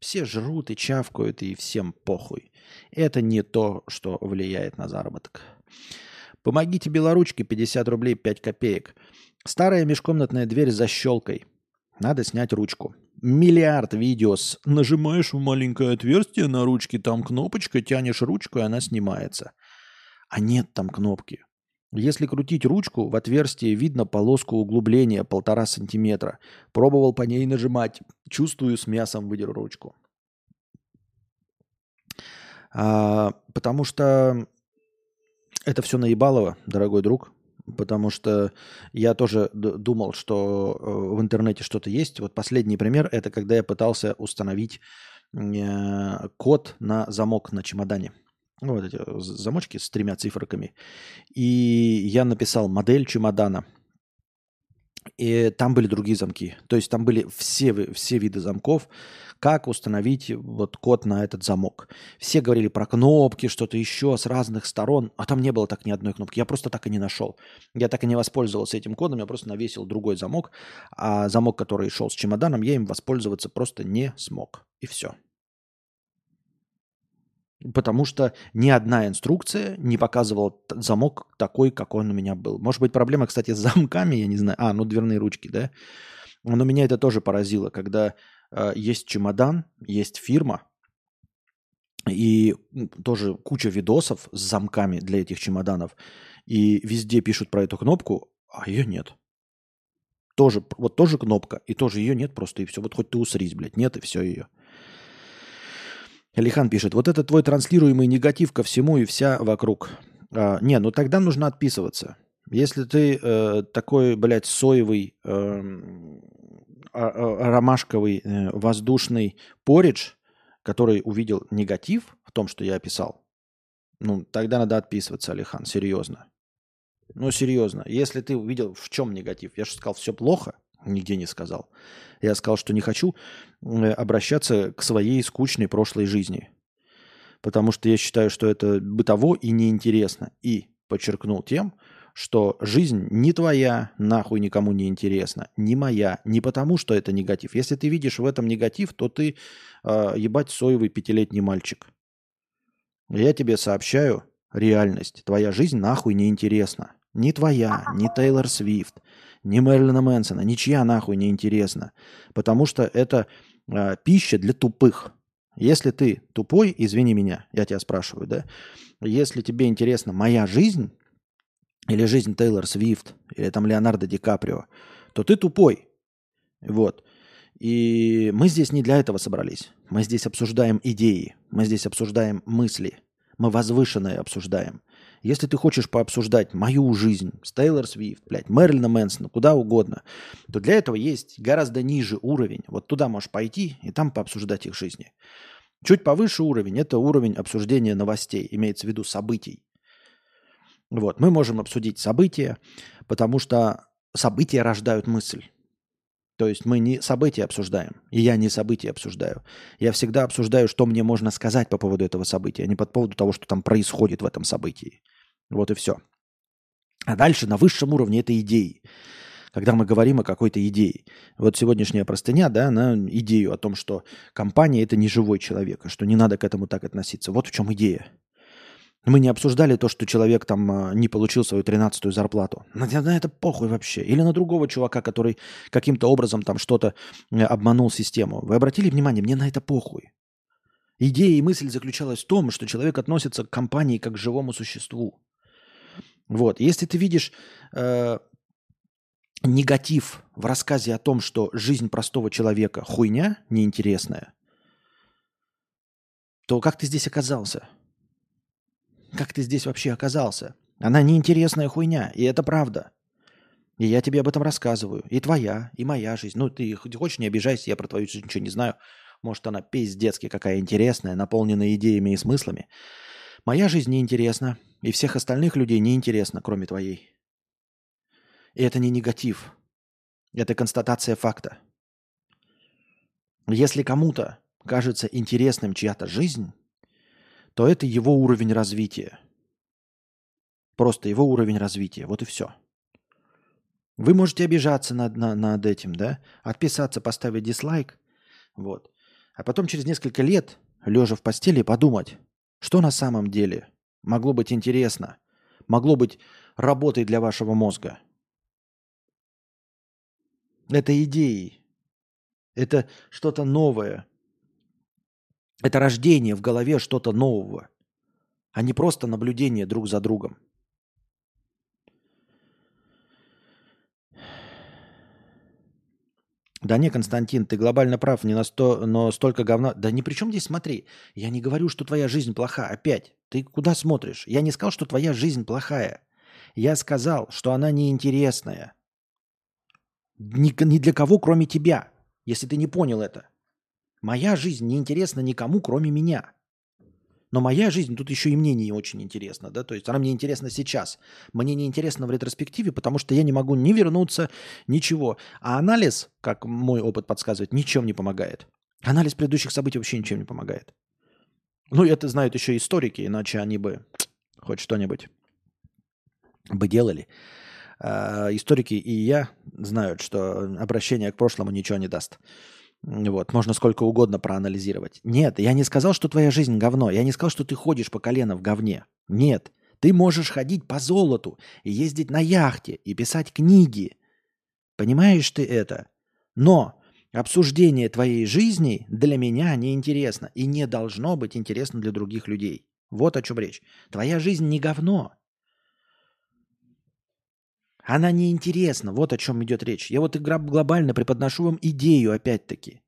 все жрут и чавкают, и всем похуй. Это не то, что влияет на заработок. Помогите белоручке 50 рублей 5 копеек. Старая межкомнатная дверь за щелкой. Надо снять ручку. Миллиард видео с нажимаешь в маленькое отверстие на ручке, там кнопочка, тянешь ручку, и она снимается. А нет там кнопки. Если крутить ручку, в отверстие видно полоску углубления полтора сантиметра. Пробовал по ней нажимать. Чувствую, с мясом выдеру ручку. А, потому что это все наебалово, дорогой друг, потому что я тоже думал, что э, в интернете что-то есть. Вот последний пример – это когда я пытался установить э, код на замок на чемодане. Ну, вот эти замочки с тремя цифрами. И я написал модель чемодана – и там были другие замки. То есть там были все, все виды замков, как установить вот код на этот замок. Все говорили про кнопки, что-то еще с разных сторон, а там не было так ни одной кнопки. Я просто так и не нашел. Я так и не воспользовался этим кодом, я просто навесил другой замок, а замок, который шел с чемоданом, я им воспользоваться просто не смог. И все. Потому что ни одна инструкция не показывала замок такой, какой он у меня был. Может быть, проблема, кстати, с замками, я не знаю. А, ну дверные ручки, да? Но меня это тоже поразило, когда есть чемодан, есть фирма, и тоже куча видосов с замками для этих чемоданов. И везде пишут про эту кнопку, а ее нет. Тоже, вот тоже кнопка, и тоже ее нет просто, и все. Вот хоть ты усрись, блядь, нет, и все ее. Алихан пишет, вот это твой транслируемый негатив ко всему и вся вокруг. А, не, ну тогда нужно отписываться. Если ты э, такой, блядь, соевый, э, ромашковый, э, воздушный поридж, который увидел негатив в том, что я описал, ну, тогда надо отписываться, Алихан, серьезно. Ну, серьезно. Если ты увидел, в чем негатив, я же сказал, все плохо, нигде не сказал. Я сказал, что не хочу обращаться к своей скучной прошлой жизни. Потому что я считаю, что это бытово и неинтересно. И подчеркнул тем, что жизнь не твоя, нахуй никому не интересна, не моя, не потому, что это негатив. Если ты видишь в этом негатив, то ты э, ебать соевый пятилетний мальчик. Я тебе сообщаю реальность. Твоя жизнь нахуй не интересна. Ни твоя, ни Тейлор Свифт, ни Мэрилина Мэнсона, ничья нахуй не интересна. Потому что это э, пища для тупых. Если ты тупой, извини меня, я тебя спрашиваю, да? Если тебе интересна моя жизнь, или жизнь Тейлор Свифт, или там Леонардо Ди Каприо, то ты тупой. Вот. И мы здесь не для этого собрались. Мы здесь обсуждаем идеи, мы здесь обсуждаем мысли, мы возвышенное обсуждаем. Если ты хочешь пообсуждать мою жизнь с Тейлор Свифт, блядь, Мэрилина Мэнсона, куда угодно, то для этого есть гораздо ниже уровень. Вот туда можешь пойти и там пообсуждать их жизни. Чуть повыше уровень – это уровень обсуждения новостей, имеется в виду событий. Вот, мы можем обсудить события, потому что события рождают мысль. То есть мы не события обсуждаем, и я не события обсуждаю. Я всегда обсуждаю, что мне можно сказать по поводу этого события, а не по поводу того, что там происходит в этом событии. Вот и все. А дальше на высшем уровне это идеи. когда мы говорим о какой-то идее. Вот сегодняшняя простыня, да, она идею о том, что компания – это не живой человек, и что не надо к этому так относиться. Вот в чем идея. Мы не обсуждали то, что человек там а, не получил свою тринадцатую зарплату. На, на это похуй вообще. Или на другого чувака, который каким-то образом там что-то э, обманул систему. Вы обратили внимание, мне на это похуй. Идея и мысль заключалась в том, что человек относится к компании как к живому существу. Вот. Если ты видишь э, негатив в рассказе о том, что жизнь простого человека хуйня неинтересная, то как ты здесь оказался? Как ты здесь вообще оказался? Она неинтересная хуйня, и это правда. И я тебе об этом рассказываю. И твоя, и моя жизнь. Ну, ты, хочешь, не обижайся, я про твою жизнь ничего не знаю. Может, она пиздецки какая интересная, наполненная идеями и смыслами. Моя жизнь неинтересна, и всех остальных людей неинтересна, кроме твоей. И это не негатив. Это констатация факта. Если кому-то кажется интересным чья-то жизнь, то это его уровень развития. Просто его уровень развития. Вот и все. Вы можете обижаться над, над, над этим, да? Отписаться, поставить дизлайк. Вот. А потом через несколько лет, лежа в постели, подумать, что на самом деле могло быть интересно, могло быть работой для вашего мозга. Это идеи. Это что-то новое, это рождение в голове что-то нового, а не просто наблюдение друг за другом. Да не, Константин, ты глобально прав, не на сто, но столько говна. Да ни при чем здесь смотри. Я не говорю, что твоя жизнь плоха. Опять, ты куда смотришь? Я не сказал, что твоя жизнь плохая. Я сказал, что она неинтересная. Ни, ни для кого, кроме тебя, если ты не понял это. Моя жизнь не интересна никому, кроме меня. Но моя жизнь тут еще и мне не очень интересна, да, то есть она мне интересна сейчас. Мне не интересна в ретроспективе, потому что я не могу ни вернуться, ничего. А анализ, как мой опыт подсказывает, ничем не помогает. Анализ предыдущих событий вообще ничем не помогает. Ну, это знают еще историки, иначе они бы хоть что-нибудь бы делали. А, историки и я знают, что обращение к прошлому ничего не даст. Вот, можно сколько угодно проанализировать. Нет, я не сказал, что твоя жизнь говно. Я не сказал, что ты ходишь по колено в говне. Нет, ты можешь ходить по золоту, и ездить на яхте, и писать книги. Понимаешь ты это? Но обсуждение твоей жизни для меня неинтересно и не должно быть интересно для других людей. Вот о чем речь. Твоя жизнь не говно. Она неинтересна, вот о чем идет речь. Я вот глобально преподношу вам идею опять-таки.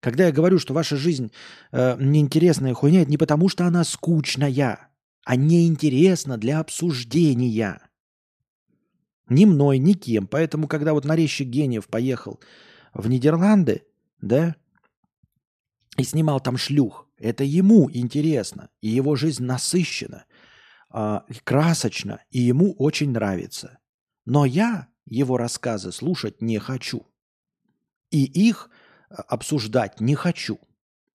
Когда я говорю, что ваша жизнь э, неинтересная хуйня, это не потому, что она скучная, а неинтересна для обсуждения. Ни мной, ни кем. Поэтому, когда вот нарезчик гениев поехал в Нидерланды, да, и снимал там шлюх, это ему интересно, и его жизнь насыщена, э, красочна, и ему очень нравится. Но я его рассказы слушать не хочу. И их а, обсуждать не хочу.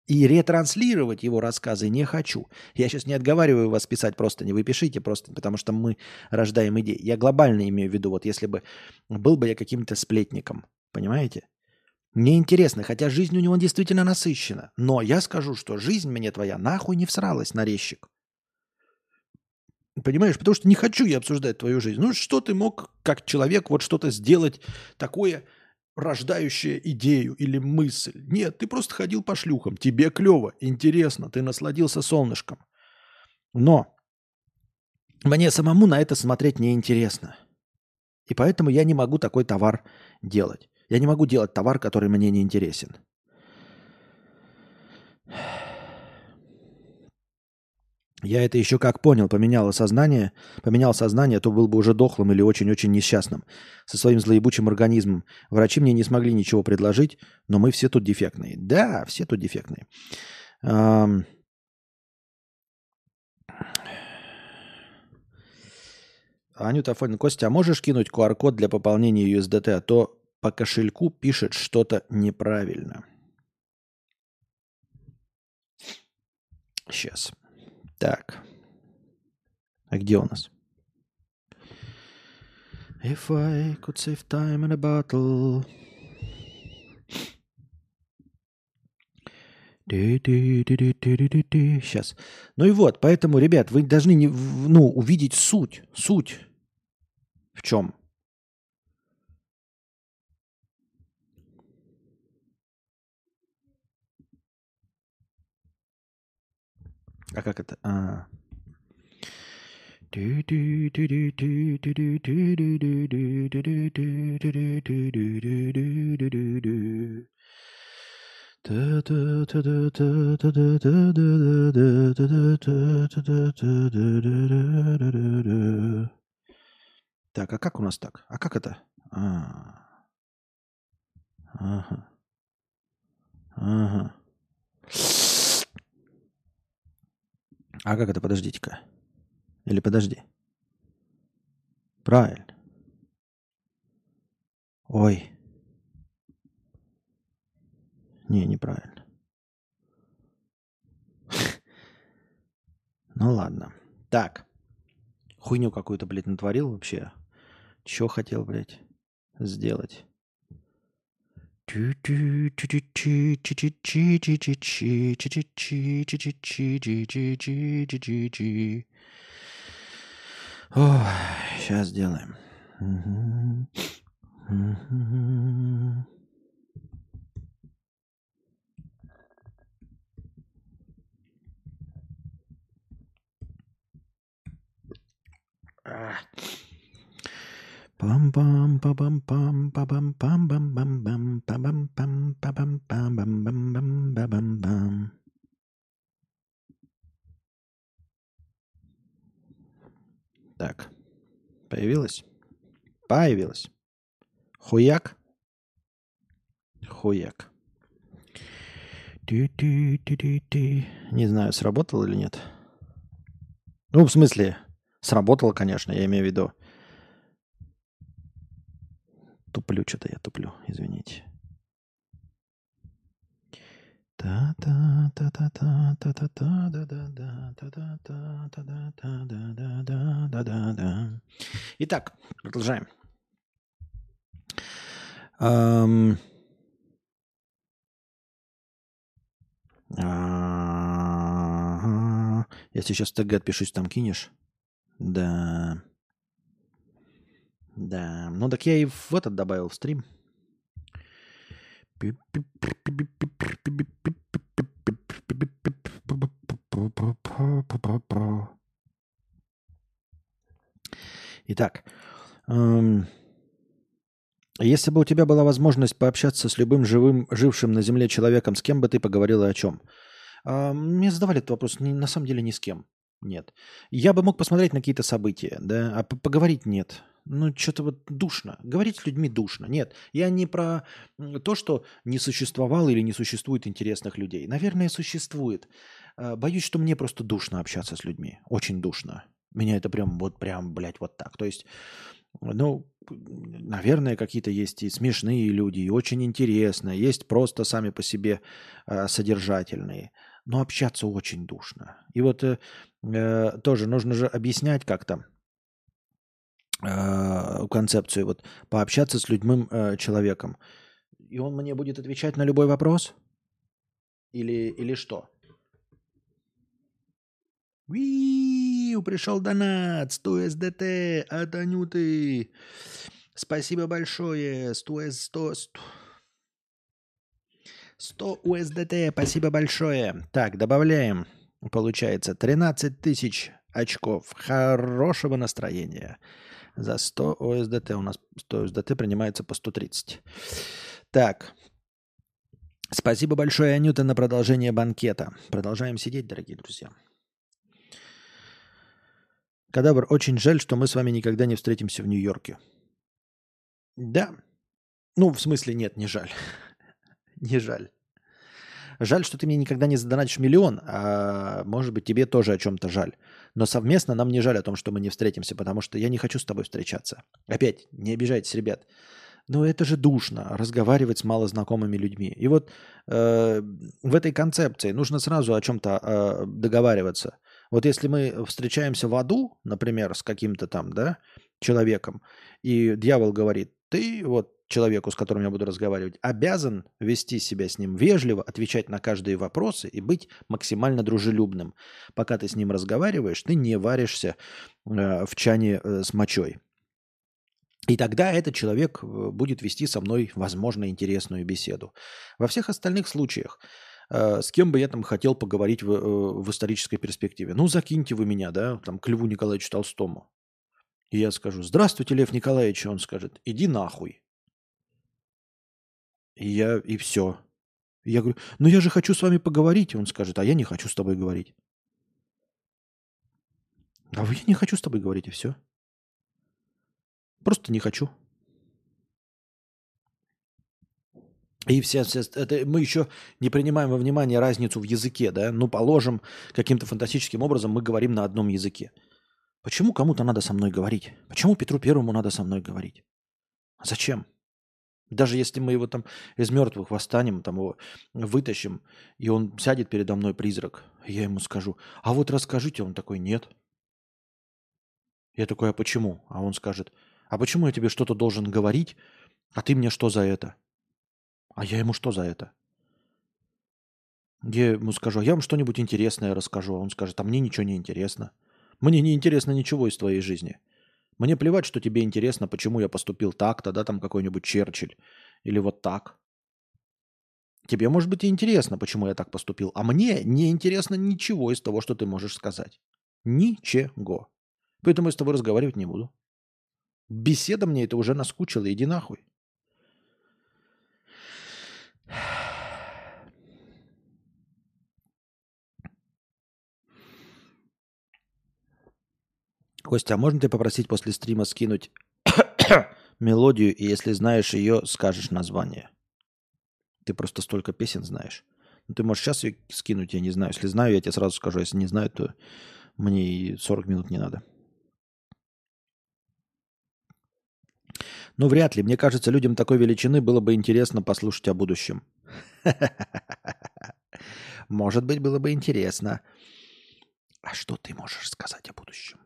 И ретранслировать его рассказы не хочу. Я сейчас не отговариваю вас писать просто, не вы пишите просто, потому что мы рождаем идеи. Я глобально имею в виду, вот если бы был бы я каким-то сплетником, понимаете? Мне интересно, хотя жизнь у него действительно насыщена. Но я скажу, что жизнь мне твоя нахуй не всралась, нарезчик. Понимаешь, потому что не хочу я обсуждать твою жизнь. Ну, что ты мог, как человек, вот что-то сделать такое, рождающее идею или мысль? Нет, ты просто ходил по шлюхам. Тебе клево, интересно, ты насладился солнышком. Но мне самому на это смотреть неинтересно. И поэтому я не могу такой товар делать. Я не могу делать товар, который мне не интересен. Я это еще как понял, поменяло сознание, поменял сознание, то был бы уже дохлым или очень-очень несчастным. Со своим злоебучим организмом. Врачи мне не смогли ничего предложить, но мы все тут дефектные. Да, все тут дефектные. Анюта Афонин, Костя, а можешь кинуть QR-код для пополнения USDT, а то по кошельку пишет что-то неправильно. Сейчас. Так. А где у нас? If I could save time in a bottle. Сейчас. Ну и вот, поэтому, ребят, вы должны не, ну, увидеть суть. Суть. В чем? А как это? А. Так, а как у нас так? А как это? А. Ага. Ага. А как это? Подождите-ка. Или подожди. Правильно. Ой. Не, неправильно. Ну ладно. Так. Хуйню какую-то, блядь, натворил вообще. Чё хотел, блядь, сделать? Ой, сейчас сделаем. Ah. Пам пам па пам пам па пам пам бам бам бам па бам пам па бам пам бам бам бам ба бам бам. Так. Появилась? Появилась. Хуяк? Хуяк. Не знаю, сработало или нет. Ну, в смысле, сработало, конечно, я имею в виду. Туплю что-то я туплю, извините. Итак, продолжаем. Um, если сейчас ТГ отпишусь, там кинешь? Да. Да, ну так я и в этот добавил в стрим. Итак, эм, если бы у тебя была возможность пообщаться с любым живым, жившим на Земле человеком, с кем бы ты поговорила о чем? Эм, мне задавали этот вопрос, не, на самом деле ни с кем. Нет. Я бы мог посмотреть на какие-то события, да, а поговорить нет ну, что-то вот душно. Говорить с людьми душно. Нет, я не про то, что не существовало или не существует интересных людей. Наверное, существует. А, боюсь, что мне просто душно общаться с людьми. Очень душно. Меня это прям вот прям, блядь, вот так. То есть, ну, наверное, какие-то есть и смешные люди, и очень интересные. Есть просто сами по себе э, содержательные. Но общаться очень душно. И вот э, э тоже нужно же объяснять как-то э, концепцию, вот пообщаться с людьми, э, человеком. И он мне будет отвечать на любой вопрос? Или, или что? Виу, пришел донат, 100 СДТ от Анюты. Спасибо большое, 100, 100, 100, 100 USDT, спасибо большое. Так, добавляем, получается, 13 тысяч очков хорошего настроения. За 100 ОСДТ у нас 100 ОСДТ принимается по 130. Так. Спасибо большое, Анюта, на продолжение банкета. Продолжаем сидеть, дорогие друзья. Кадабр, очень жаль, что мы с вами никогда не встретимся в Нью-Йорке. Да. Ну, в смысле, нет, не жаль. не жаль. Жаль, что ты мне никогда не задонатишь миллион, а может быть тебе тоже о чем-то жаль. Но совместно нам не жаль о том, что мы не встретимся, потому что я не хочу с тобой встречаться. Опять, не обижайтесь, ребят. Но это же душно, разговаривать с малознакомыми людьми. И вот э, в этой концепции нужно сразу о чем-то э, договариваться. Вот если мы встречаемся в аду, например, с каким-то там, да, человеком, и дьявол говорит, ты вот человеку, с которым я буду разговаривать, обязан вести себя с ним вежливо, отвечать на каждые вопросы и быть максимально дружелюбным. Пока ты с ним разговариваешь, ты не варишься э, в чане э, с мочой. И тогда этот человек э, будет вести со мной, возможно, интересную беседу. Во всех остальных случаях, э, с кем бы я там хотел поговорить в, э, в исторической перспективе, ну, закиньте вы меня, да, там, к Льву Николаевичу Толстому. И я скажу, здравствуйте, Лев Николаевич, он скажет, иди нахуй. И я, и все. Я говорю, ну я же хочу с вами поговорить. Он скажет, а я не хочу с тобой говорить. А я не хочу с тобой говорить, и все. Просто не хочу. И все, все это мы еще не принимаем во внимание разницу в языке, да? Ну, положим, каким-то фантастическим образом мы говорим на одном языке. Почему кому-то надо со мной говорить? Почему Петру Первому надо со мной говорить? Зачем? Даже если мы его там из мертвых восстанем, там его вытащим, и он сядет передо мной призрак, я ему скажу, а вот расскажите, он такой, нет. Я такой, а почему? А он скажет, а почему я тебе что-то должен говорить, а ты мне что за это? А я ему что за это? Я ему скажу, а я вам что-нибудь интересное расскажу. А он скажет, а мне ничего не интересно. Мне не интересно ничего из твоей жизни. Мне плевать, что тебе интересно, почему я поступил так, тогда там какой-нибудь Черчилль. Или вот так. Тебе, может быть, и интересно, почему я так поступил. А мне не интересно ничего из того, что ты можешь сказать. Ничего. Поэтому я с тобой разговаривать не буду. Беседа мне это уже наскучила. Иди нахуй. Костя, а можно ты попросить после стрима скинуть мелодию, и если знаешь ее, скажешь название? Ты просто столько песен знаешь. Ну, ты можешь сейчас ее скинуть, я не знаю. Если знаю, я тебе сразу скажу. Если не знаю, то мне и 40 минут не надо. Ну, вряд ли. Мне кажется, людям такой величины было бы интересно послушать о будущем. Может быть, было бы интересно. А что ты можешь сказать о будущем?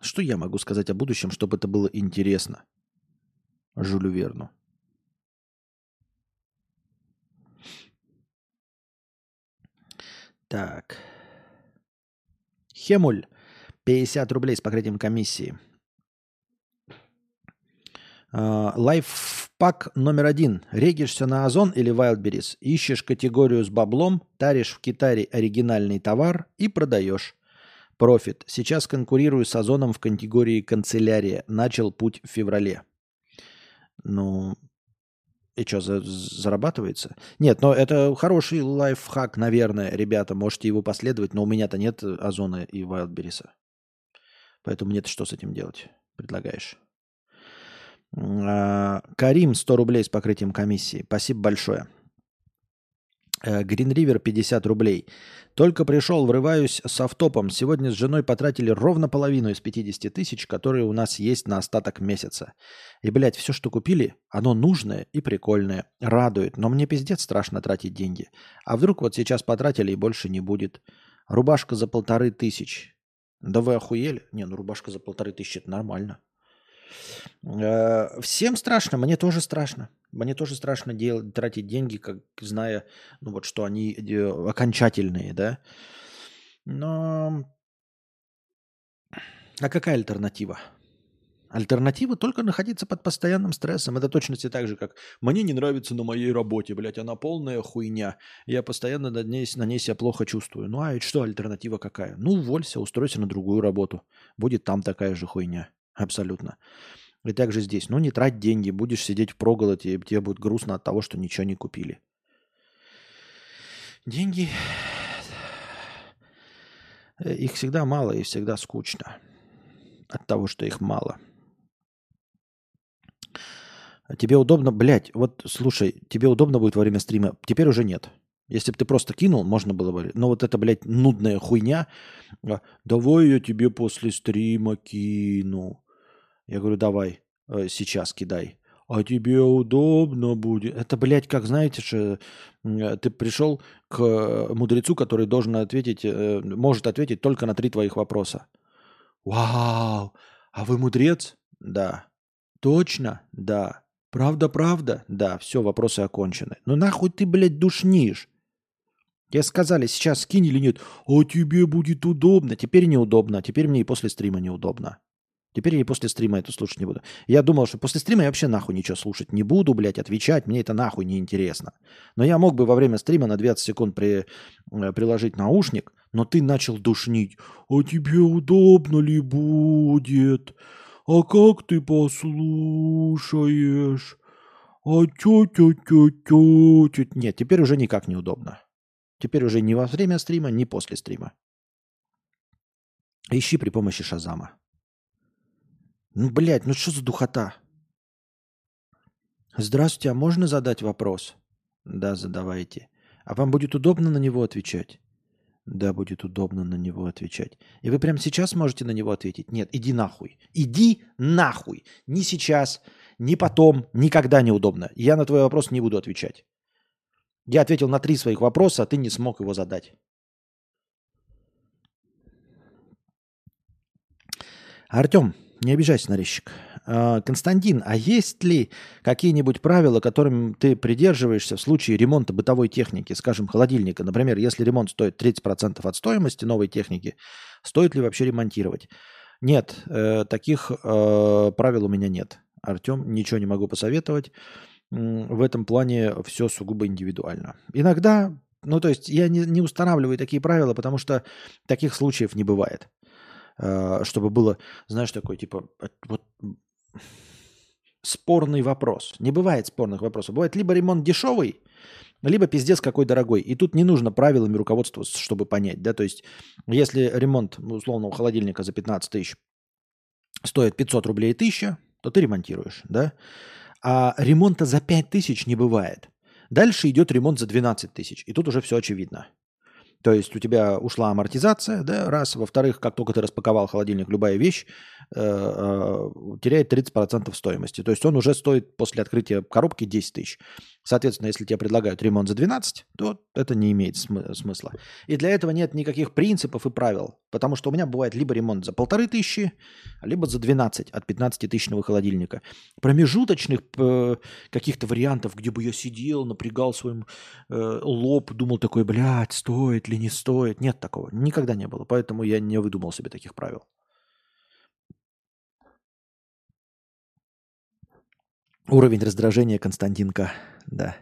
Что я могу сказать о будущем, чтобы это было интересно? Жюлю Верну. Так. Хемуль. 50 рублей с покрытием комиссии. А, лайфпак номер один. Регишься на Озон или Wildberries, ищешь категорию с баблом, таришь в Китаре оригинальный товар и продаешь. Профит. Сейчас конкурирую с Озоном в категории канцелярия. Начал путь в феврале. Ну, и что, за, зарабатывается? Нет, но это хороший лайфхак, наверное, ребята. Можете его последовать, но у меня-то нет Озона и Вайлдберриса. Поэтому нет, что с этим делать, предлагаешь. А, Карим, 100 рублей с покрытием комиссии. Спасибо большое. Green River 50 рублей. Только пришел, врываюсь с автопом. Сегодня с женой потратили ровно половину из 50 тысяч, которые у нас есть на остаток месяца. И, блядь, все, что купили, оно нужное и прикольное, радует. Но мне пиздец страшно тратить деньги. А вдруг вот сейчас потратили и больше не будет. Рубашка за полторы тысяч. Да вы охуели? Не, ну рубашка за полторы тысячи это нормально. Э, всем страшно, мне тоже страшно. Мне тоже страшно делать, тратить деньги, как зная, ну вот что они э, окончательные, да. Но а какая альтернатива? Альтернатива только находиться под постоянным стрессом. Это точности так же, как мне не нравится на моей работе, блядь, она полная хуйня. Я постоянно на ней, на ней себя плохо чувствую. Ну а что альтернатива какая? Ну уволься, устройся на другую работу. Будет там такая же хуйня. Абсолютно. И также здесь. Ну, не трать деньги, будешь сидеть в проголоде, и тебе будет грустно от того, что ничего не купили. Деньги, э, их всегда мало и всегда скучно. От того, что их мало. Тебе удобно, блядь, вот слушай, тебе удобно будет во время стрима, теперь уже нет. Если бы ты просто кинул, можно было бы. Но вот это, блядь, нудная хуйня. А, Давай я тебе после стрима кину. Я говорю, давай, э, сейчас кидай. А тебе удобно будет. Это, блядь, как, знаете, что э, ты пришел к мудрецу, который должен ответить, э, может ответить только на три твоих вопроса. Вау, А вы мудрец? Да. Точно? Да. Правда-правда? Да. Все, вопросы окончены. Ну нахуй ты, блядь, душнишь? Тебе сказали, сейчас скинь или нет. А тебе будет удобно. Теперь неудобно. Теперь мне и после стрима неудобно. Теперь я и после стрима это слушать не буду. Я думал, что после стрима я вообще нахуй ничего слушать не буду, блядь, отвечать. Мне это нахуй не интересно. Но я мог бы во время стрима на 20 секунд при, э, приложить наушник, но ты начал душнить. А тебе удобно ли будет? А как ты послушаешь? А тю-тю-тю-тю. Нет, теперь уже никак неудобно. Теперь уже ни во время стрима, ни после стрима. Ищи при помощи Шазама. Ну, блядь, ну что за духота? Здравствуйте, а можно задать вопрос? Да, задавайте. А вам будет удобно на него отвечать? Да, будет удобно на него отвечать. И вы прямо сейчас можете на него ответить? Нет, иди нахуй. Иди нахуй. Ни сейчас, ни потом, никогда неудобно. Я на твой вопрос не буду отвечать. Я ответил на три своих вопроса, а ты не смог его задать. Артем, не обижайся, нарезчик. А, Константин, а есть ли какие-нибудь правила, которым ты придерживаешься в случае ремонта бытовой техники, скажем, холодильника? Например, если ремонт стоит 30% от стоимости новой техники, стоит ли вообще ремонтировать? Нет, э, таких э, правил у меня нет. Артем, ничего не могу посоветовать. В этом плане все сугубо индивидуально. Иногда, ну то есть я не, не устанавливаю такие правила, потому что таких случаев не бывает. Э, чтобы было, знаешь, такой типа вот спорный вопрос. Не бывает спорных вопросов. Бывает либо ремонт дешевый, либо пиздец какой дорогой. И тут не нужно правилами руководствоваться, чтобы понять. Да? То есть, если ремонт условного холодильника за 15 тысяч стоит 500 рублей 1000, то ты ремонтируешь. Да? А ремонта за 5 тысяч не бывает. Дальше идет ремонт за 12 тысяч. И тут уже все очевидно. То есть у тебя ушла амортизация, да, раз. Во-вторых, как только ты распаковал холодильник, любая вещь теряет 30% стоимости. То есть он уже стоит после открытия коробки 10 тысяч. Соответственно, если тебе предлагают ремонт за 12, то это не имеет см- смысла. И для этого нет никаких принципов и правил. Потому что у меня бывает либо ремонт за полторы тысячи, либо за 12 от 15-тысячного холодильника. Промежуточных э, каких-то вариантов, где бы я сидел, напрягал свой э, лоб, думал такой, блядь, стоит ли, не стоит. Нет такого. Никогда не было. Поэтому я не выдумал себе таких правил. Уровень раздражения Константинка, да.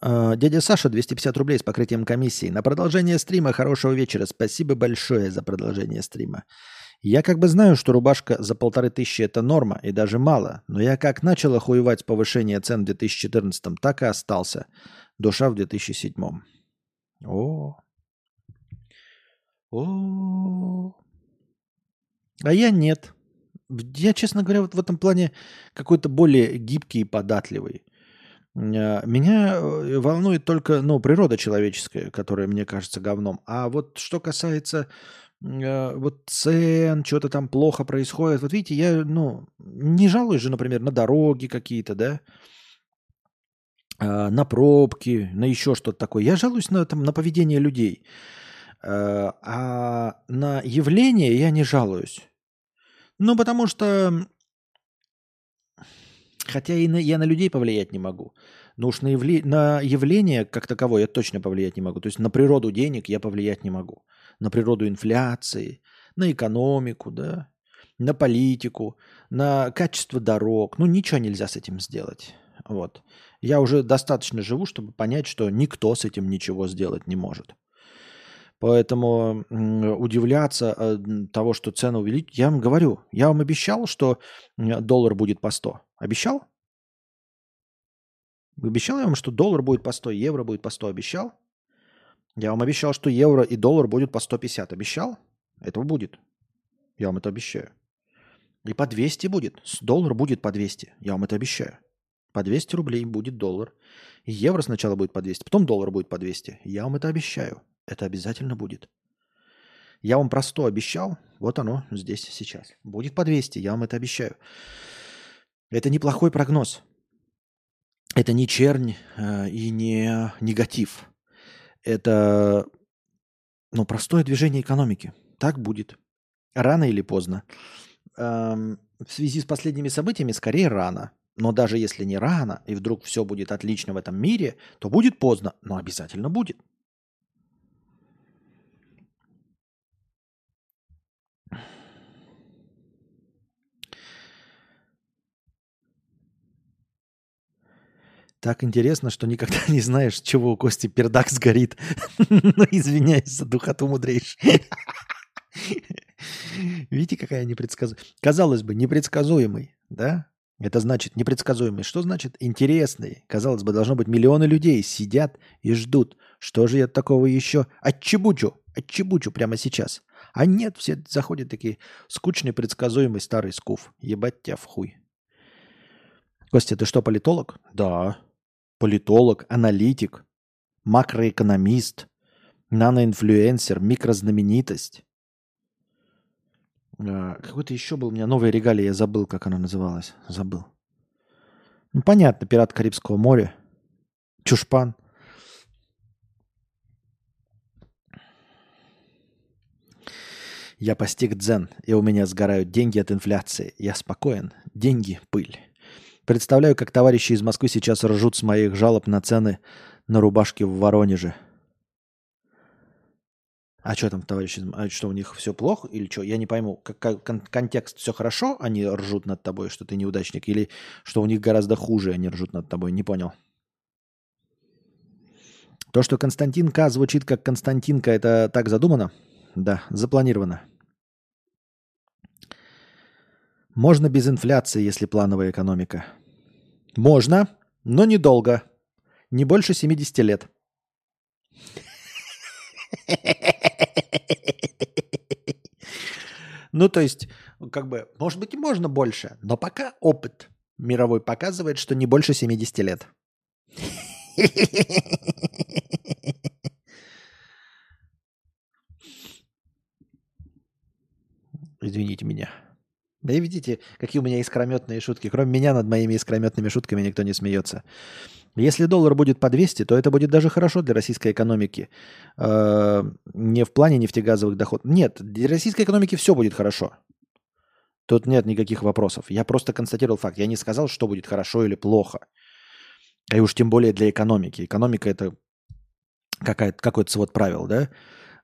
А, дядя Саша, 250 рублей с покрытием комиссии. На продолжение стрима. Хорошего вечера. Спасибо большое за продолжение стрима. Я как бы знаю, что рубашка за полторы тысячи это норма и даже мало, но я как начал охуевать с повышения цен в 2014, так и остался. Душа в 2007. О, о, а я нет. Я, честно говоря, вот в этом плане какой-то более гибкий и податливый. А, меня э, волнует только ну, природа человеческая, которая мне кажется говном. А вот что касается э, вот цен, что-то там плохо происходит. Вот видите, я ну, не жалуюсь же, например, на дороги какие-то, да, на пробки, на еще что-то такое. Я жалуюсь на, там, на поведение людей. Э, а на явление я не жалуюсь. Ну, потому что... Хотя и на, я на людей повлиять не могу. Но уж на, явле, на явление как таковое я точно повлиять не могу. То есть на природу денег я повлиять не могу. На природу инфляции, на экономику, да, на политику, на качество дорог. Ну, ничего нельзя с этим сделать. Вот. Я уже достаточно живу, чтобы понять, что никто с этим ничего сделать не может. Поэтому удивляться э, того, что цену увеличить, я вам говорю, я вам обещал, что доллар будет по 100. Обещал? Обещал я вам, что доллар будет по 100, евро будет по 100. Обещал? Я вам обещал, что евро и доллар будет по 150. Обещал? Этого будет. Я вам это обещаю. И по 200 будет. Доллар будет по 200. Я вам это обещаю. По 200 рублей будет доллар. Евро сначала будет по 200, потом доллар будет по 200. Я вам это обещаю. Это обязательно будет. Я вам про 100 обещал, вот оно здесь сейчас. Будет по 200, я вам это обещаю. Это неплохой прогноз. Это не чернь э, и не негатив. это ну, простое движение экономики. Так будет. Рано или поздно. Эм, в связи с последними событиями скорее рано. Но даже если не рано, и вдруг все будет отлично в этом мире, то будет поздно, но обязательно будет. Так интересно, что никогда не знаешь, чего у Кости пердак сгорит. Ну, извиняюсь за духоту мудрейший. Видите, какая непредсказуемая. Казалось бы, непредсказуемый, да? Это значит непредсказуемый. Что значит интересный? Казалось бы, должно быть миллионы людей сидят и ждут. Что же я такого еще отчебучу? Отчебучу прямо сейчас. А нет, все заходят такие скучный, предсказуемый старый скуф. Ебать тебя в хуй. Костя, ты что, политолог? Да политолог, аналитик, макроэкономист, наноинфлюенсер, микрознаменитость. А, какой-то еще был у меня новая регалия, я забыл, как она называлась. Забыл. Ну, понятно, пират Карибского моря. Чушпан. Я постиг дзен, и у меня сгорают деньги от инфляции. Я спокоен. Деньги – пыль. Представляю, как товарищи из Москвы сейчас ржут с моих жалоб на цены на рубашки в Воронеже. А что там, товарищи? А что, у них все плохо или что? Я не пойму. Как, как, кон- контекст все хорошо, они ржут над тобой, что ты неудачник? Или что у них гораздо хуже, они ржут над тобой? Не понял. То, что Константин К. звучит как Константинка, это так задумано? Да, запланировано. Можно без инфляции, если плановая экономика. Можно, но недолго. Не больше 70 лет. Ну, то есть, как бы, может быть, и можно больше, но пока опыт мировой показывает, что не больше 70 лет. Извините меня. Да и видите, какие у меня искрометные шутки. Кроме меня над моими искрометными шутками никто не смеется. Если доллар будет по 200, то это будет даже хорошо для российской экономики. Э, не в плане нефтегазовых доходов. Нет, для российской экономики все будет хорошо. Тут нет никаких вопросов. Я просто констатировал факт. Я не сказал, что будет хорошо или плохо. И уж тем более для экономики. Экономика это какой-то свод правил, да?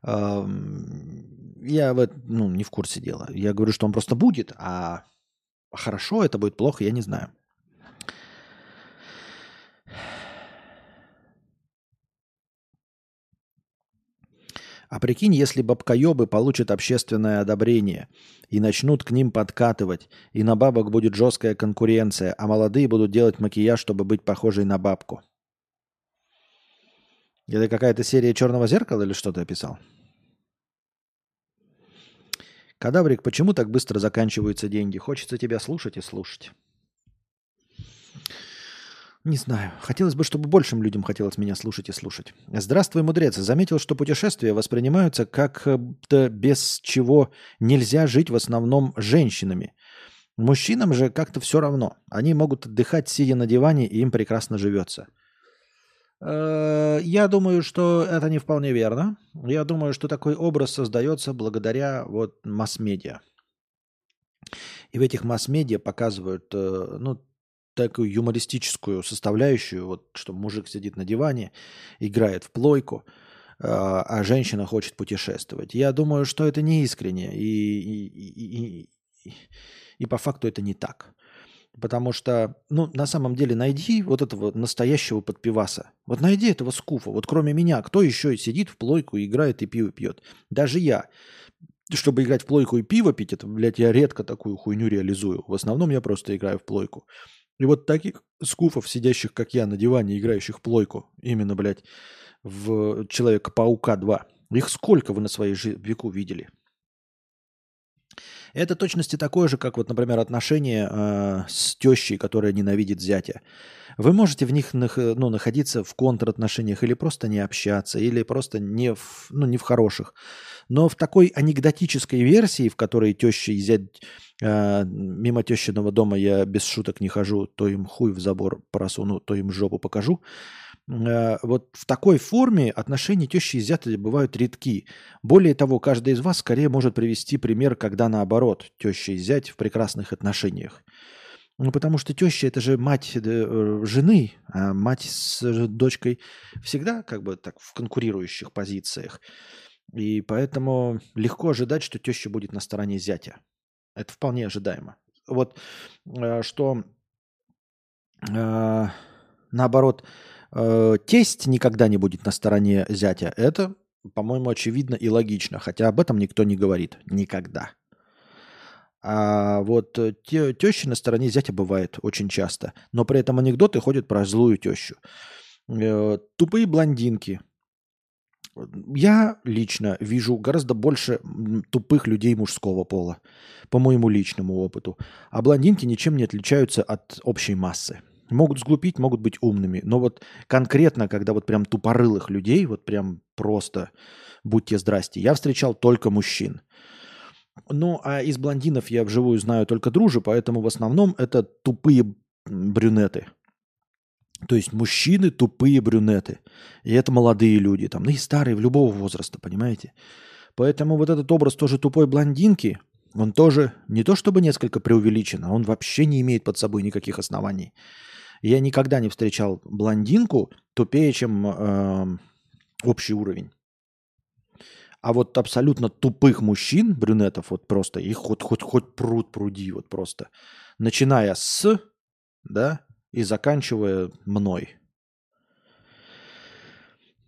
Я ну, не в курсе дела. Я говорю, что он просто будет, а хорошо это будет, плохо, я не знаю. А прикинь, если бабкоебы получат общественное одобрение и начнут к ним подкатывать, и на бабок будет жесткая конкуренция, а молодые будут делать макияж, чтобы быть похожей на бабку. Это какая-то серия черного зеркала или что ты описал? Кадаврик, почему так быстро заканчиваются деньги? Хочется тебя слушать и слушать. Не знаю. Хотелось бы, чтобы большим людям хотелось меня слушать и слушать. Здравствуй, мудрец. Заметил, что путешествия воспринимаются как-то без чего нельзя жить в основном женщинами. Мужчинам же как-то все равно. Они могут отдыхать, сидя на диване, и им прекрасно живется. Э, я думаю, что это не вполне верно. Я думаю, что такой образ создается благодаря вот масс-медиа. И в этих масс-медиа показывают э, ну, такую юмористическую составляющую, вот что мужик сидит на диване, играет в плойку, э, а женщина хочет путешествовать. Я думаю, что это не искренне, и, и, и, и, и по факту это не так. Потому что, ну, на самом деле, найди вот этого настоящего подпиваса. Вот найди этого скуфа. Вот кроме меня, кто еще сидит в плойку, играет и пиво пьет? Даже я. Чтобы играть в плойку и пиво пить, это, блядь, я редко такую хуйню реализую. В основном я просто играю в плойку. И вот таких скуфов, сидящих, как я, на диване, играющих в плойку, именно, блядь, в Человека-паука 2, их сколько вы на своей веку видели? Это точности такое же, как вот, например, отношения э, с тещей, которая ненавидит зятя. Вы можете в них ну, находиться в контратношениях или просто не общаться, или просто не в, ну, не в хороших. Но в такой анекдотической версии, в которой теща и зять э, мимо тещиного дома я без шуток не хожу, то им хуй в забор просуну, то им жопу покажу, Э, вот в такой форме отношения тещи и зятя бывают редки. Более того, каждый из вас скорее может привести пример, когда наоборот, теща и зять в прекрасных отношениях. Ну, потому что теща это же мать э, жены, а мать с дочкой всегда как бы так в конкурирующих позициях. И поэтому легко ожидать, что теща будет на стороне зятя. Это вполне ожидаемо. Вот э, что наоборот, э, тесть никогда не будет на стороне зятя. Это, по-моему, очевидно и логично, хотя об этом никто не говорит. Никогда. А вот те, тещи на стороне зятя бывает очень часто. Но при этом анекдоты ходят про злую тещу. Э, тупые блондинки. Я лично вижу гораздо больше тупых людей мужского пола, по моему личному опыту. А блондинки ничем не отличаются от общей массы. Могут сглупить, могут быть умными. Но вот конкретно, когда вот прям тупорылых людей, вот прям просто будьте здрасте, я встречал только мужчин. Ну, а из блондинов я вживую знаю только дружи, поэтому в основном это тупые брюнеты. То есть мужчины тупые брюнеты. И это молодые люди, там, ну и старые, в любого возраста, понимаете? Поэтому вот этот образ тоже тупой блондинки, он тоже не то чтобы несколько преувеличен, а он вообще не имеет под собой никаких оснований. Я никогда не встречал блондинку тупее, чем э, общий уровень. А вот абсолютно тупых мужчин, брюнетов, вот просто, их хоть, хоть, хоть пруд пруди, вот просто. Начиная с, да, и заканчивая мной.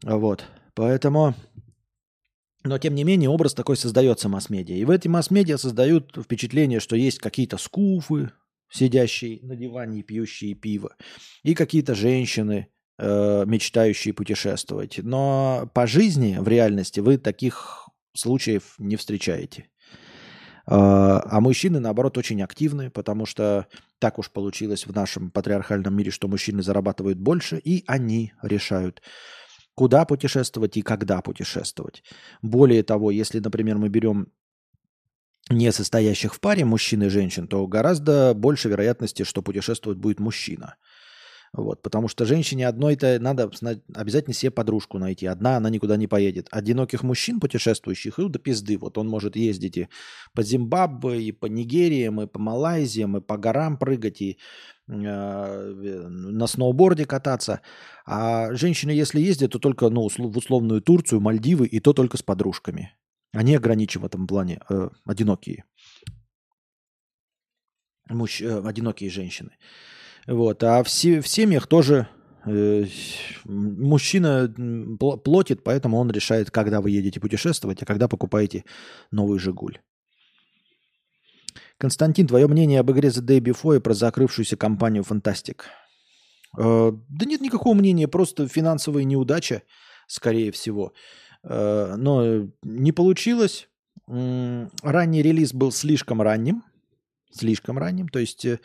Вот. Поэтому... Но, тем не менее, образ такой создается масс-медиа. И в эти масс-медиа создают впечатление, что есть какие-то скуфы, сидящие на диване и пьющие пиво, и какие-то женщины, э, мечтающие путешествовать. Но по жизни, в реальности, вы таких случаев не встречаете. Э, а мужчины, наоборот, очень активны, потому что так уж получилось в нашем патриархальном мире, что мужчины зарабатывают больше, и они решают, куда путешествовать и когда путешествовать. Более того, если, например, мы берем не состоящих в паре мужчин и женщин, то гораздо больше вероятности, что путешествовать будет мужчина. Вот, потому что женщине одной-то надо обязательно себе подружку найти. Одна она никуда не поедет. Одиноких мужчин, путешествующих, и до пизды. Вот он может ездить и по Зимбабве, и по Нигериям, и по Малайзиям, и по горам прыгать, и э, на сноуборде кататься. А женщины, если ездят, то только ну, в условную Турцию, Мальдивы, и то только с подружками. Они ограничены в этом плане, э, одинокие. Мужч... Э, одинокие женщины. Вот. А в, в семьях тоже э, мужчина платит, поэтому он решает, когда вы едете путешествовать, а когда покупаете новый «Жигуль». Константин, твое мнение об игре The Day Before и про закрывшуюся компанию Фантастик? Э, да нет никакого мнения, просто финансовая неудача, скорее всего. Э, но не получилось. Ранний релиз был слишком ранним. Слишком ранним. То есть э,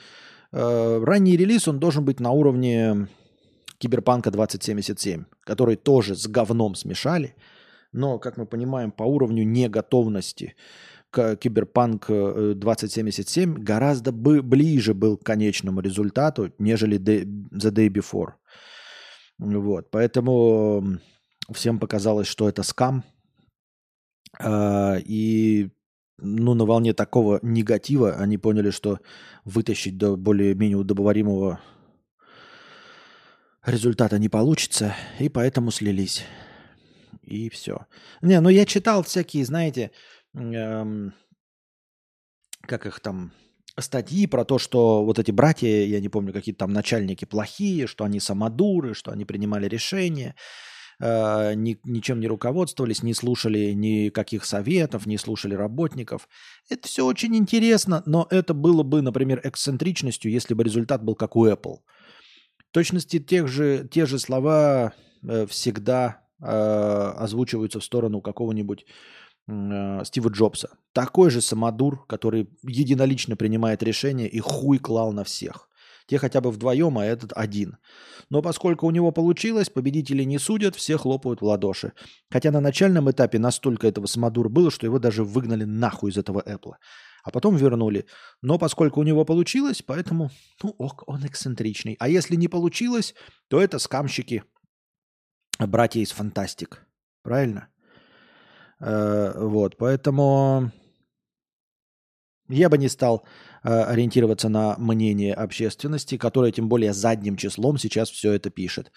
ранний релиз, он должен быть на уровне Киберпанка 2077, который тоже с говном смешали. Но, как мы понимаем, по уровню неготовности к Киберпанк 2077 э, гораздо ближе был к конечному результату, нежели The Day Before. Вот, поэтому всем показалось, что это скам. А, и ну, на волне такого негатива они поняли, что вытащить до более-менее удобоваримого результата не получится, и поэтому слились. И все. Не, ну я читал всякие, знаете, эм, как их там, статьи про то, что вот эти братья, я не помню, какие там начальники плохие, что они самодуры, что они принимали решения. Э, ни, ничем не руководствовались, не слушали никаких советов, не слушали работников. Это все очень интересно, но это было бы, например, эксцентричностью, если бы результат был как у Apple. В точности тех же, те же слова э, всегда э, озвучиваются в сторону какого-нибудь э, Стива Джобса. Такой же самодур, который единолично принимает решения и хуй клал на всех. Те хотя бы вдвоем, а этот один. Но поскольку у него получилось, победители не судят, все хлопают в ладоши. Хотя на начальном этапе настолько этого самодур было, что его даже выгнали нахуй из этого Apple. А потом вернули. Но поскольку у него получилось, поэтому, ну ок, он эксцентричный. А если не получилось, то это скамщики, братья из Фантастик. Правильно? Э, вот, поэтому я бы не стал э, ориентироваться на мнение общественности, которая тем более задним числом сейчас все это пишет.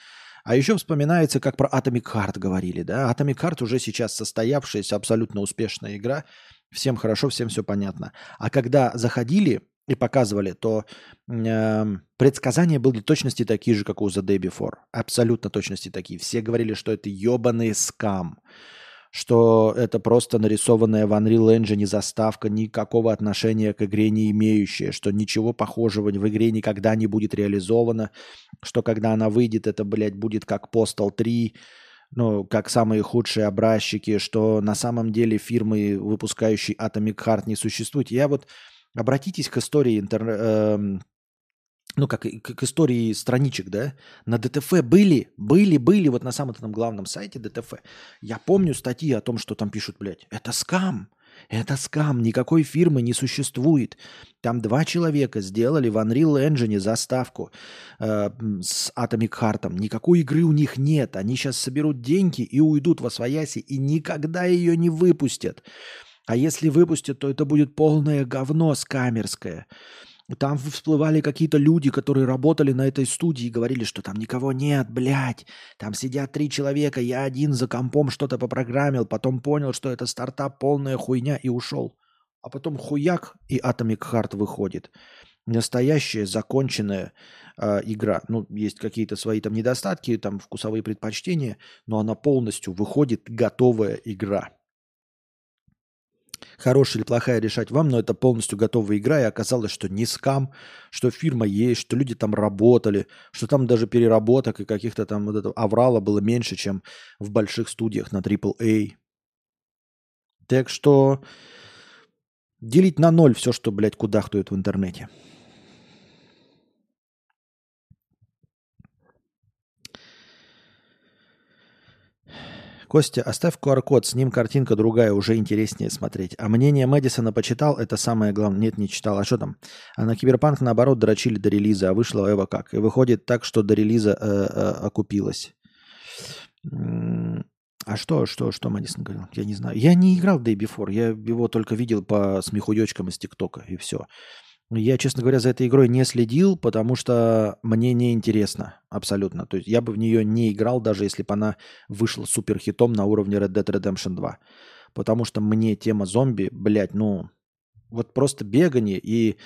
А еще вспоминается, как про Atomic Heart говорили. Да? Atomic Heart уже сейчас состоявшаяся абсолютно успешная игра. Всем хорошо, всем все понятно. А когда заходили и показывали, то э, предсказания были точности такие же, как у The Day Before. Абсолютно точности такие. Все говорили, что это ебаный скам что это просто нарисованная в Unreal Engine заставка, никакого отношения к игре не имеющая, что ничего похожего в игре никогда не будет реализовано, что когда она выйдет, это, блядь, будет как Postal 3, ну, как самые худшие образчики, что на самом деле фирмы, выпускающие Atomic Heart, не существует. Я вот обратитесь к истории интер... э, ну, как, как истории страничек, да, на DTF были, были, были, вот на самом этом главном сайте DTF. Я помню статьи о том, что там пишут, блядь, это скам, это скам, никакой фирмы не существует. Там два человека сделали в Unreal Engine заставку э, с Atomic Heart. Никакой игры у них нет. Они сейчас соберут деньги и уйдут во свояси и никогда ее не выпустят. А если выпустят, то это будет полное говно скамерское. Там всплывали какие-то люди, которые работали на этой студии и говорили, что там никого нет, блядь. Там сидят три человека, я один за компом что-то попрограммил, потом понял, что это стартап полная хуйня и ушел. А потом хуяк и Atomic Heart выходит. Настоящая законченная э, игра. Ну, есть какие-то свои там недостатки, там вкусовые предпочтения, но она полностью выходит готовая игра хорошая или плохая решать вам, но это полностью готовая игра, и оказалось, что не скам, что фирма есть, что люди там работали, что там даже переработок и каких-то там вот этого аврала было меньше, чем в больших студиях на AAA. Так что делить на ноль все, что, блядь, кудахтует в интернете. Костя, оставь QR-код, с ним картинка другая, уже интереснее смотреть. А мнение Мэдисона почитал, это самое главное. Нет, не читал. А что там? А на Киберпанк, наоборот, дрочили до релиза, а вышло Эва как? И выходит так, что до релиза э, э, окупилось. А что, что, что Мэдисон говорил? Я не знаю. Я не играл Day Before, я его только видел по смехуёчкам из ТикТока, и все. Я, честно говоря, за этой игрой не следил, потому что мне не интересно абсолютно. То есть я бы в нее не играл, даже если бы она вышла супер хитом на уровне Red Dead Redemption 2. Потому что мне тема зомби, блядь, ну, вот просто бегание и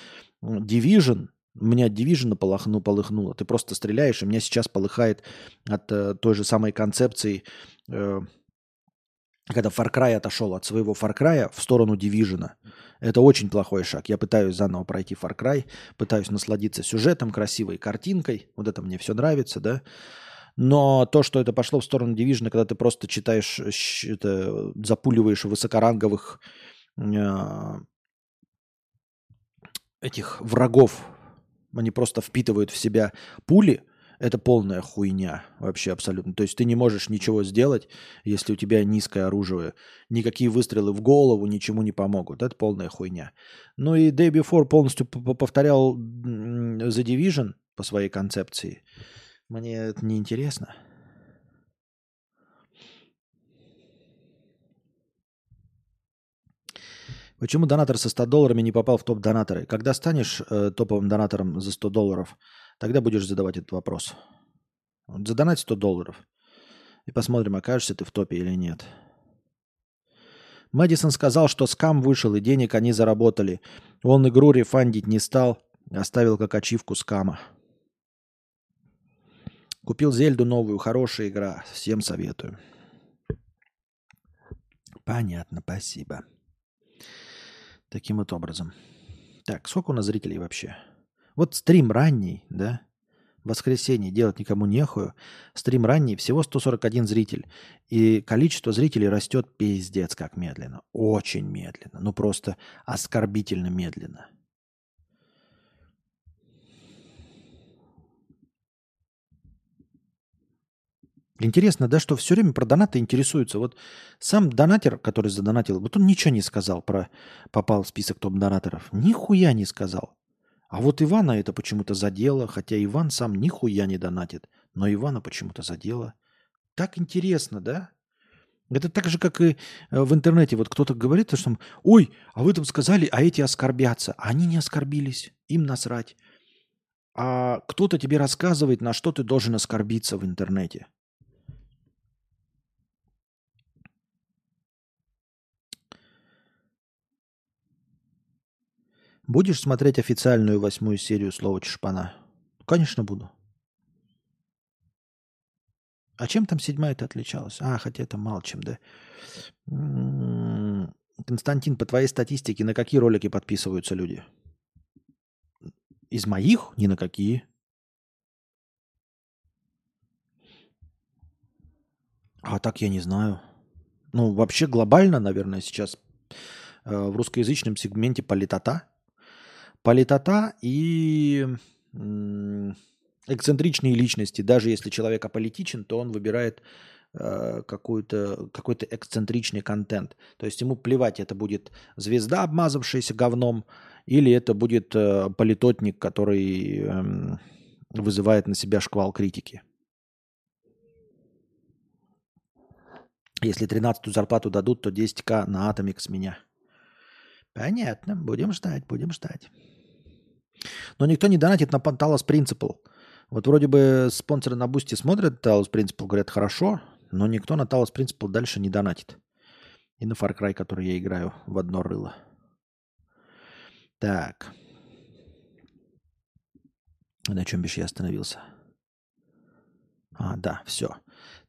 Division, у меня Division полыхну, полыхнуло. Ты просто стреляешь, и меня сейчас полыхает от э, той же самой концепции, э, когда Far Cry отошел от своего Far Cry в сторону Division. Это очень плохой шаг. Я пытаюсь заново пройти Far Cry, пытаюсь насладиться сюжетом, красивой картинкой. Вот это мне все нравится, да. Но то, что это пошло в сторону Division, когда ты просто читаешь, это, запуливаешь высокоранговых э, этих врагов, они просто впитывают в себя пули – это полная хуйня вообще абсолютно. То есть ты не можешь ничего сделать, если у тебя низкое оружие. Никакие выстрелы в голову ничему не помогут. Это полная хуйня. Ну и Day Before полностью повторял The Division по своей концепции. Мне это не интересно. Почему донатор со 100 долларами не попал в топ-донаторы? Когда станешь э, топовым донатором за 100 долларов – Тогда будешь задавать этот вопрос. Вот задонать 100 долларов. И посмотрим, окажешься ты в топе или нет. Мэдисон сказал, что скам вышел и денег они заработали. Он игру рефандить не стал, оставил как ачивку скама. Купил Зельду новую, хорошая игра. Всем советую. Понятно, спасибо. Таким вот образом. Так, сколько у нас зрителей вообще? Вот стрим ранний, да, воскресенье делать никому нехую. Стрим ранний, всего 141 зритель. И количество зрителей растет пиздец как медленно. Очень медленно. Ну просто оскорбительно медленно. Интересно, да, что все время про донаты интересуются. Вот сам донатер, который задонатил, вот он ничего не сказал про попал в список топ-донаторов. Нихуя не сказал. А вот Ивана это почему-то задело, хотя Иван сам нихуя не донатит, но Ивана почему-то задело. Так интересно, да? Это так же, как и э, в интернете. Вот кто-то говорит, что ой, а вы там сказали, а эти оскорбятся. А они не оскорбились, им насрать. А кто-то тебе рассказывает, на что ты должен оскорбиться в интернете. Будешь смотреть официальную восьмую серию слова Чешпана? Конечно, буду. А чем там седьмая-то отличалась? А, хотя это мало чем, да. М-м-м. Константин, по твоей статистике, на какие ролики подписываются люди? Из моих? Ни на какие. А так я не знаю. Ну, вообще глобально, наверное, сейчас э, в русскоязычном сегменте политота. Политота и эксцентричные личности. Даже если человек аполитичен, то он выбирает э, какой-то какой эксцентричный контент. То есть ему плевать, это будет звезда, обмазавшаяся говном, или это будет э, политотник, который э, вызывает на себя шквал критики. Если 13-ю зарплату дадут, то 10к на Атомик с меня. Понятно. Будем ждать, будем ждать. Но никто не донатит на Talos Principle. Вот вроде бы спонсоры на Boosty смотрят Talos Principle, говорят, хорошо, но никто на Talos Principle дальше не донатит. И на Far Cry, который я играю в одно рыло. Так. На чем бишь я остановился? А, да, все.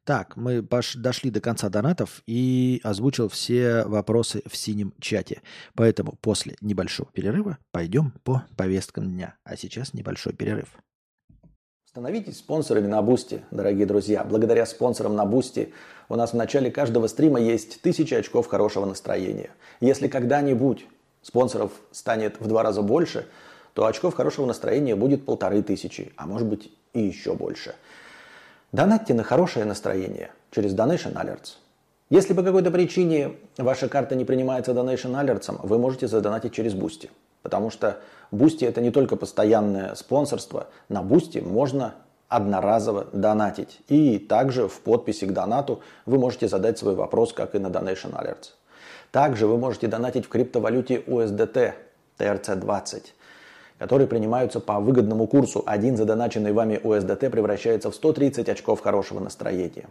Так, мы дошли до конца донатов и озвучил все вопросы в синем чате. Поэтому после небольшого перерыва пойдем по повесткам дня. А сейчас небольшой перерыв. Становитесь спонсорами на Boosty, дорогие друзья. Благодаря спонсорам на Boosty у нас в начале каждого стрима есть тысячи очков хорошего настроения. Если когда-нибудь спонсоров станет в два раза больше, то очков хорошего настроения будет полторы тысячи, а может быть и еще больше. Донатьте на хорошее настроение через Donation Alerts. Если по какой-то причине ваша карта не принимается Donation Alerts, вы можете задонатить через Boosty. Потому что Boosty это не только постоянное спонсорство. На Boosty можно одноразово донатить. И также в подписи к донату вы можете задать свой вопрос, как и на Donation Alerts. Также вы можете донатить в криптовалюте USDT TRC20, которые принимаются по выгодному курсу. Один задоначенный вами USDT превращается в 130 очков хорошего настроения.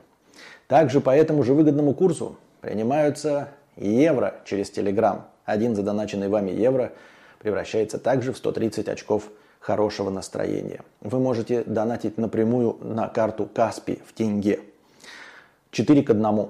Также по этому же выгодному курсу принимаются евро через Telegram. Один задоначенный вами евро – превращается также в 130 очков хорошего настроения. Вы можете донатить напрямую на карту Каспи в тенге. 4 к 1.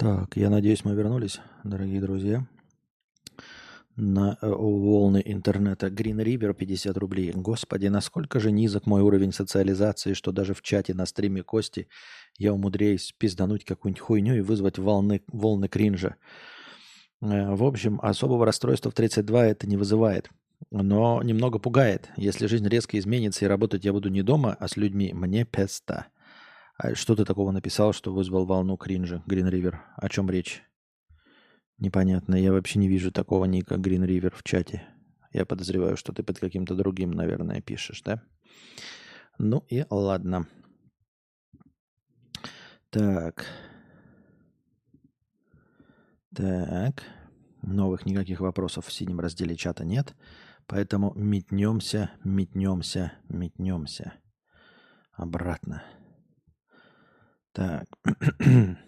Так, я надеюсь, мы вернулись, дорогие друзья. на э, волны интернета. Green River 50 рублей. Господи, насколько же низок мой уровень социализации, что даже в чате на стриме Кости я умудряюсь пиздануть какую-нибудь хуйню и вызвать волны, волны кринжа. Э, в общем, особого расстройства в 32 это не вызывает. Но немного пугает. Если жизнь резко изменится и работать я буду не дома, а с людьми, мне песта. А что ты такого написал, что вызвал волну кринжа, Green River? О чем речь? Непонятно. Я вообще не вижу такого ника Green River в чате. Я подозреваю, что ты под каким-то другим, наверное, пишешь, да? Ну и ладно. Так. Так. Новых никаких вопросов в синем разделе чата нет. Поэтому метнемся, метнемся, метнемся. Обратно. Так.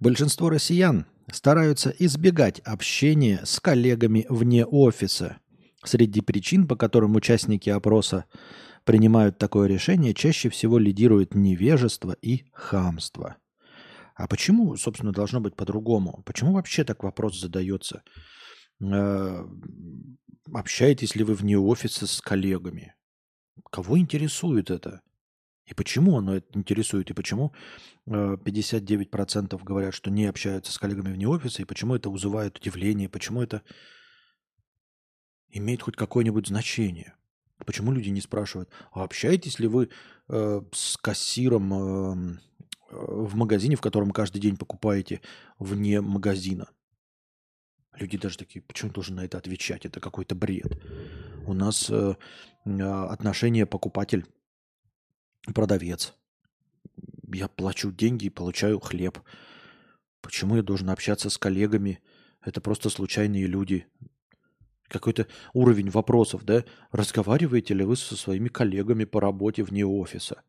Большинство россиян стараются избегать общения с коллегами вне офиса. Среди причин, по которым участники опроса принимают такое решение, чаще всего лидирует невежество и хамство. А почему, собственно, должно быть по-другому? Почему вообще так вопрос задается? Э, общаетесь ли вы вне офиса с коллегами? Кого интересует это? И почему оно это интересует? И почему 59% э, говорят, что не общаются с коллегами вне офиса? И почему это вызывает удивление? Почему это имеет хоть какое-нибудь значение? Почему люди не спрашивают, а общаетесь ли вы э, с кассиром э, в магазине, в котором каждый день покупаете вне магазина? Люди даже такие, почему должен на это отвечать? Это какой-то бред. У нас э, э отношение покупатель продавец. Я плачу деньги и получаю хлеб. Почему я должен общаться с коллегами? Это просто случайные люди. Какой-то уровень вопросов, да? Разговариваете ли вы со своими коллегами по работе вне офиса?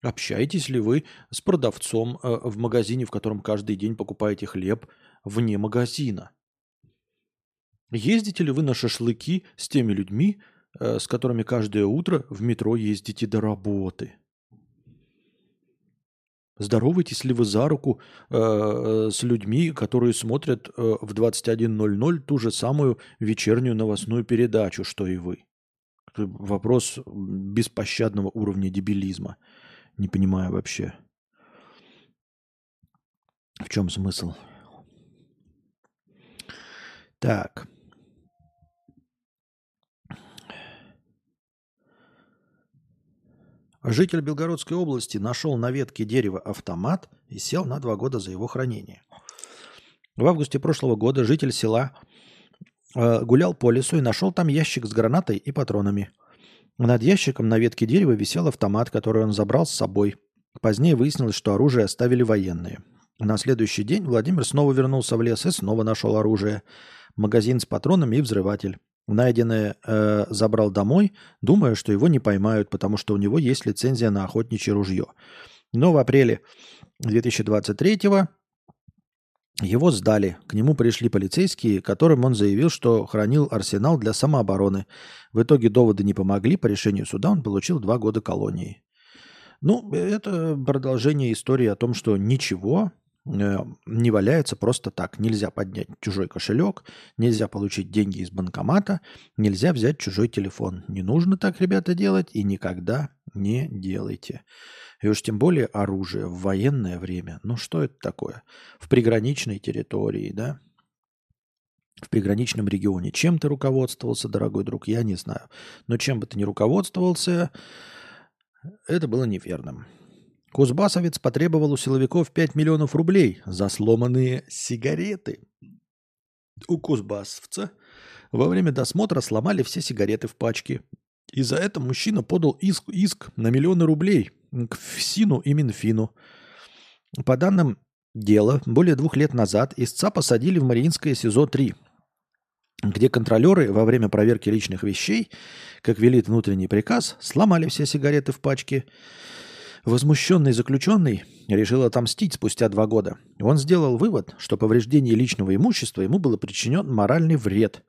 Общаетесь ли вы с продавцом э, в магазине, в котором каждый день покупаете хлеб вне магазина? Ездите ли вы на шашлыки с теми людьми, с которыми каждое утро в метро ездите до работы. Здороваетесь ли вы за руку э, э с людьми, которые смотрят э, в 21.00 ту же самую вечернюю новостную передачу, что и вы? Вопрос беспощадного уровня дебилизма. Не понимаю вообще. В чем смысл? Так. Житель Белгородской области нашел на ветке дерева автомат и сел на два года за его хранение. В августе прошлого года житель села э, гулял по лесу и нашел там ящик с гранатой и патронами. Над ящиком на ветке дерева висел автомат, который он забрал с собой. Позднее выяснилось, что оружие оставили военные. На следующий день Владимир снова вернулся в лес и снова нашел оружие. Магазин с патронами и взрыватель. Найденное э, забрал домой, думая, что его не поймают, потому что у него есть лицензия на охотничье ружье. Но в апреле 2023 его сдали. К нему пришли полицейские, которым он заявил, что хранил арсенал для самообороны. В итоге доводы не помогли. По решению суда он получил два года колонии. Ну, это продолжение истории о том, что ничего не валяется просто так. Нельзя поднять чужой кошелек, нельзя получить деньги из банкомата, нельзя взять чужой телефон. Не нужно так, ребята, делать и никогда не делайте. И уж тем более оружие в военное время. Ну что это такое? В приграничной территории, да? В приграничном регионе. Чем ты руководствовался, дорогой друг, я не знаю. Но чем бы ты ни руководствовался, это было неверным. Кузбассовец потребовал у силовиков 5 миллионов рублей за сломанные сигареты. У кузбассовца во время досмотра сломали все сигареты в пачке. И за это мужчина подал иск, иск на миллионы рублей к ФСИНу и Минфину. По данным дела, более двух лет назад истца посадили в Мариинское СИЗО-3, где контролеры во время проверки личных вещей, как велит внутренний приказ, сломали все сигареты в пачке Возмущенный заключенный решил отомстить спустя два года. Он сделал вывод, что повреждение личного имущества ему было причинен моральный вред.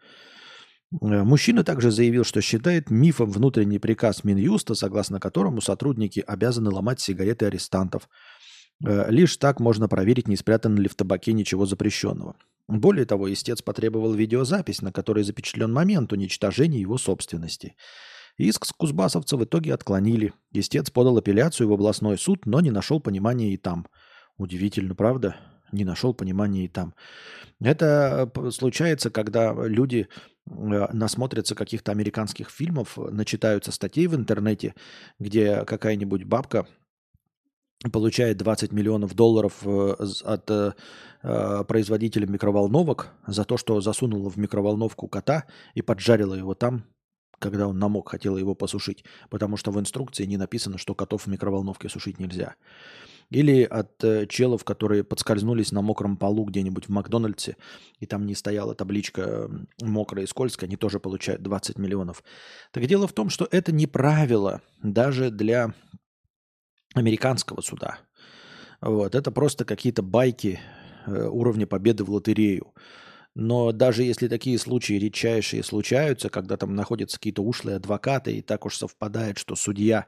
Э, мужчина также заявил, что считает мифом внутренний приказ Минюста, согласно которому сотрудники обязаны ломать сигареты арестантов. Э, лишь так можно проверить, не спрятано ли в табаке ничего запрещенного. Более того, истец потребовал видеозапись, на которой запечатлен момент уничтожения его собственности. Иск с кузбассовца в итоге отклонили. Истец подал апелляцию в областной суд, но не нашел понимания и там. Удивительно, правда? Не нашел понимания и там. Это э, случается, когда люди э, насмотрятся каких-то американских фильмов, начитаются статей в интернете, где какая-нибудь бабка получает 20 миллионов долларов э, от производителя микроволновок за то, что засунула в микроволновку кота и поджарила его там, когда он намок, хотела его посушить, потому что в инструкции не написано, что котов в микроволновке сушить нельзя. Или от э, челов, которые подскользнулись на мокром полу где-нибудь в Макдональдсе, и там не стояла табличка мокрая и скользкая, они тоже получают 20 миллионов. Так дело в том, что это не правило даже для американского суда. Вот, это просто какие-то байки э, уровня победы в лотерею. Но даже если такие случаи редчайшие случаются, когда там находятся какие-то ушлые адвокаты, и так уж совпадает, что судья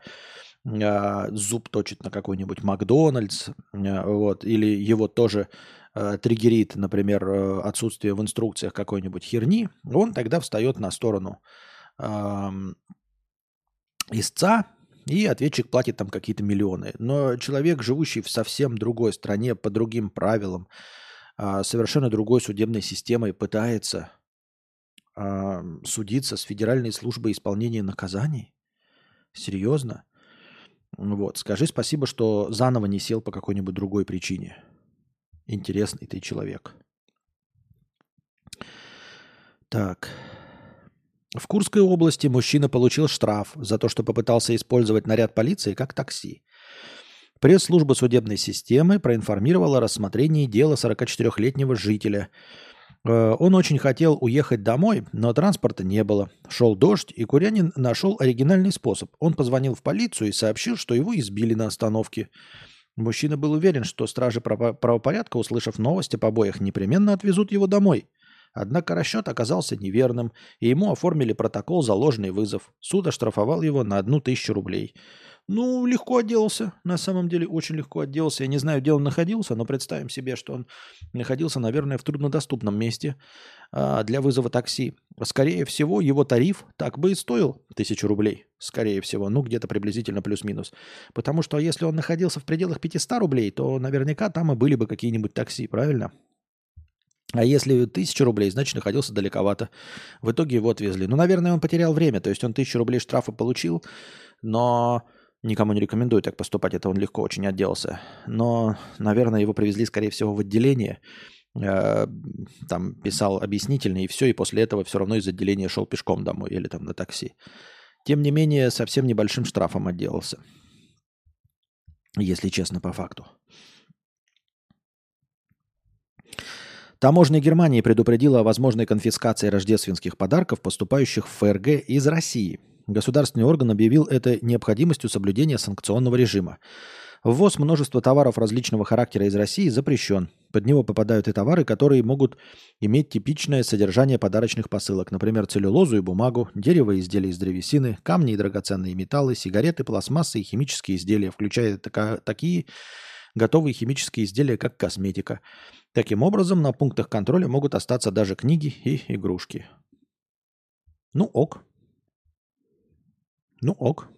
э, зуб точит на какой-нибудь Макдональдс, э, вот, или его тоже э, триггерит, например, э, отсутствие в инструкциях какой-нибудь херни, он тогда встает на сторону э, истца, и ответчик платит там какие-то миллионы. Но человек, живущий в совсем другой стране, по другим правилам, совершенно другой судебной системой, пытается а, судиться с Федеральной службой исполнения наказаний? Серьезно? Вот. Скажи спасибо, что заново не сел по какой-нибудь другой причине. Интересный ты человек. Так. В Курской области мужчина получил штраф за то, что попытался использовать наряд полиции как такси. Пресс-служба судебной системы проинформировала о рассмотрении дела 44-летнего жителя. Э, он очень хотел уехать домой, но транспорта не было. Шел дождь, и Курянин нашел оригинальный способ. Он позвонил в полицию и сообщил, что его избили на остановке. Мужчина был уверен, что стражи правопорядка, услышав новости о побоях, непременно отвезут его домой – Однако расчет оказался неверным, и ему оформили протокол за ложный вызов. Суд оштрафовал его на одну тысячу рублей. Ну, легко отделался. На самом деле, очень легко отделался. Я не знаю, где он находился, но представим себе, что он находился, наверное, в труднодоступном месте а, для вызова такси. Скорее всего, его тариф так бы и стоил тысячу рублей. Скорее всего. Ну, где-то приблизительно плюс-минус. Потому что если он находился в пределах 500 рублей, то наверняка там и были бы какие-нибудь такси, правильно? А если тысяча рублей, значит, находился далековато. В итоге его отвезли. Ну, наверное, он потерял время. То есть он тысячу рублей штрафа получил, но никому не рекомендую так поступать. Это он легко очень отделался. Но, наверное, его привезли, скорее всего, в отделение. Э, там писал объяснительный и все. И после этого все равно из отделения шел пешком домой или там на такси. Тем не менее, совсем небольшим штрафом отделался. Если честно, по факту. Таможня Германии предупредила о возможной конфискации рождественских подарков, поступающих в ФРГ из России. Государственный орган объявил это необходимостью соблюдения санкционного режима. Ввоз множества товаров различного характера из России запрещен. Под него попадают и товары, которые могут иметь типичное содержание подарочных посылок, например, целлюлозу и бумагу, дерево и изделия из древесины, камни и драгоценные металлы, сигареты, пластмассы и химические изделия, включая така- такие готовые химические изделия, как косметика. Таким образом, на пунктах контроля могут остаться даже книги и игрушки. Ну ок. Ну ок.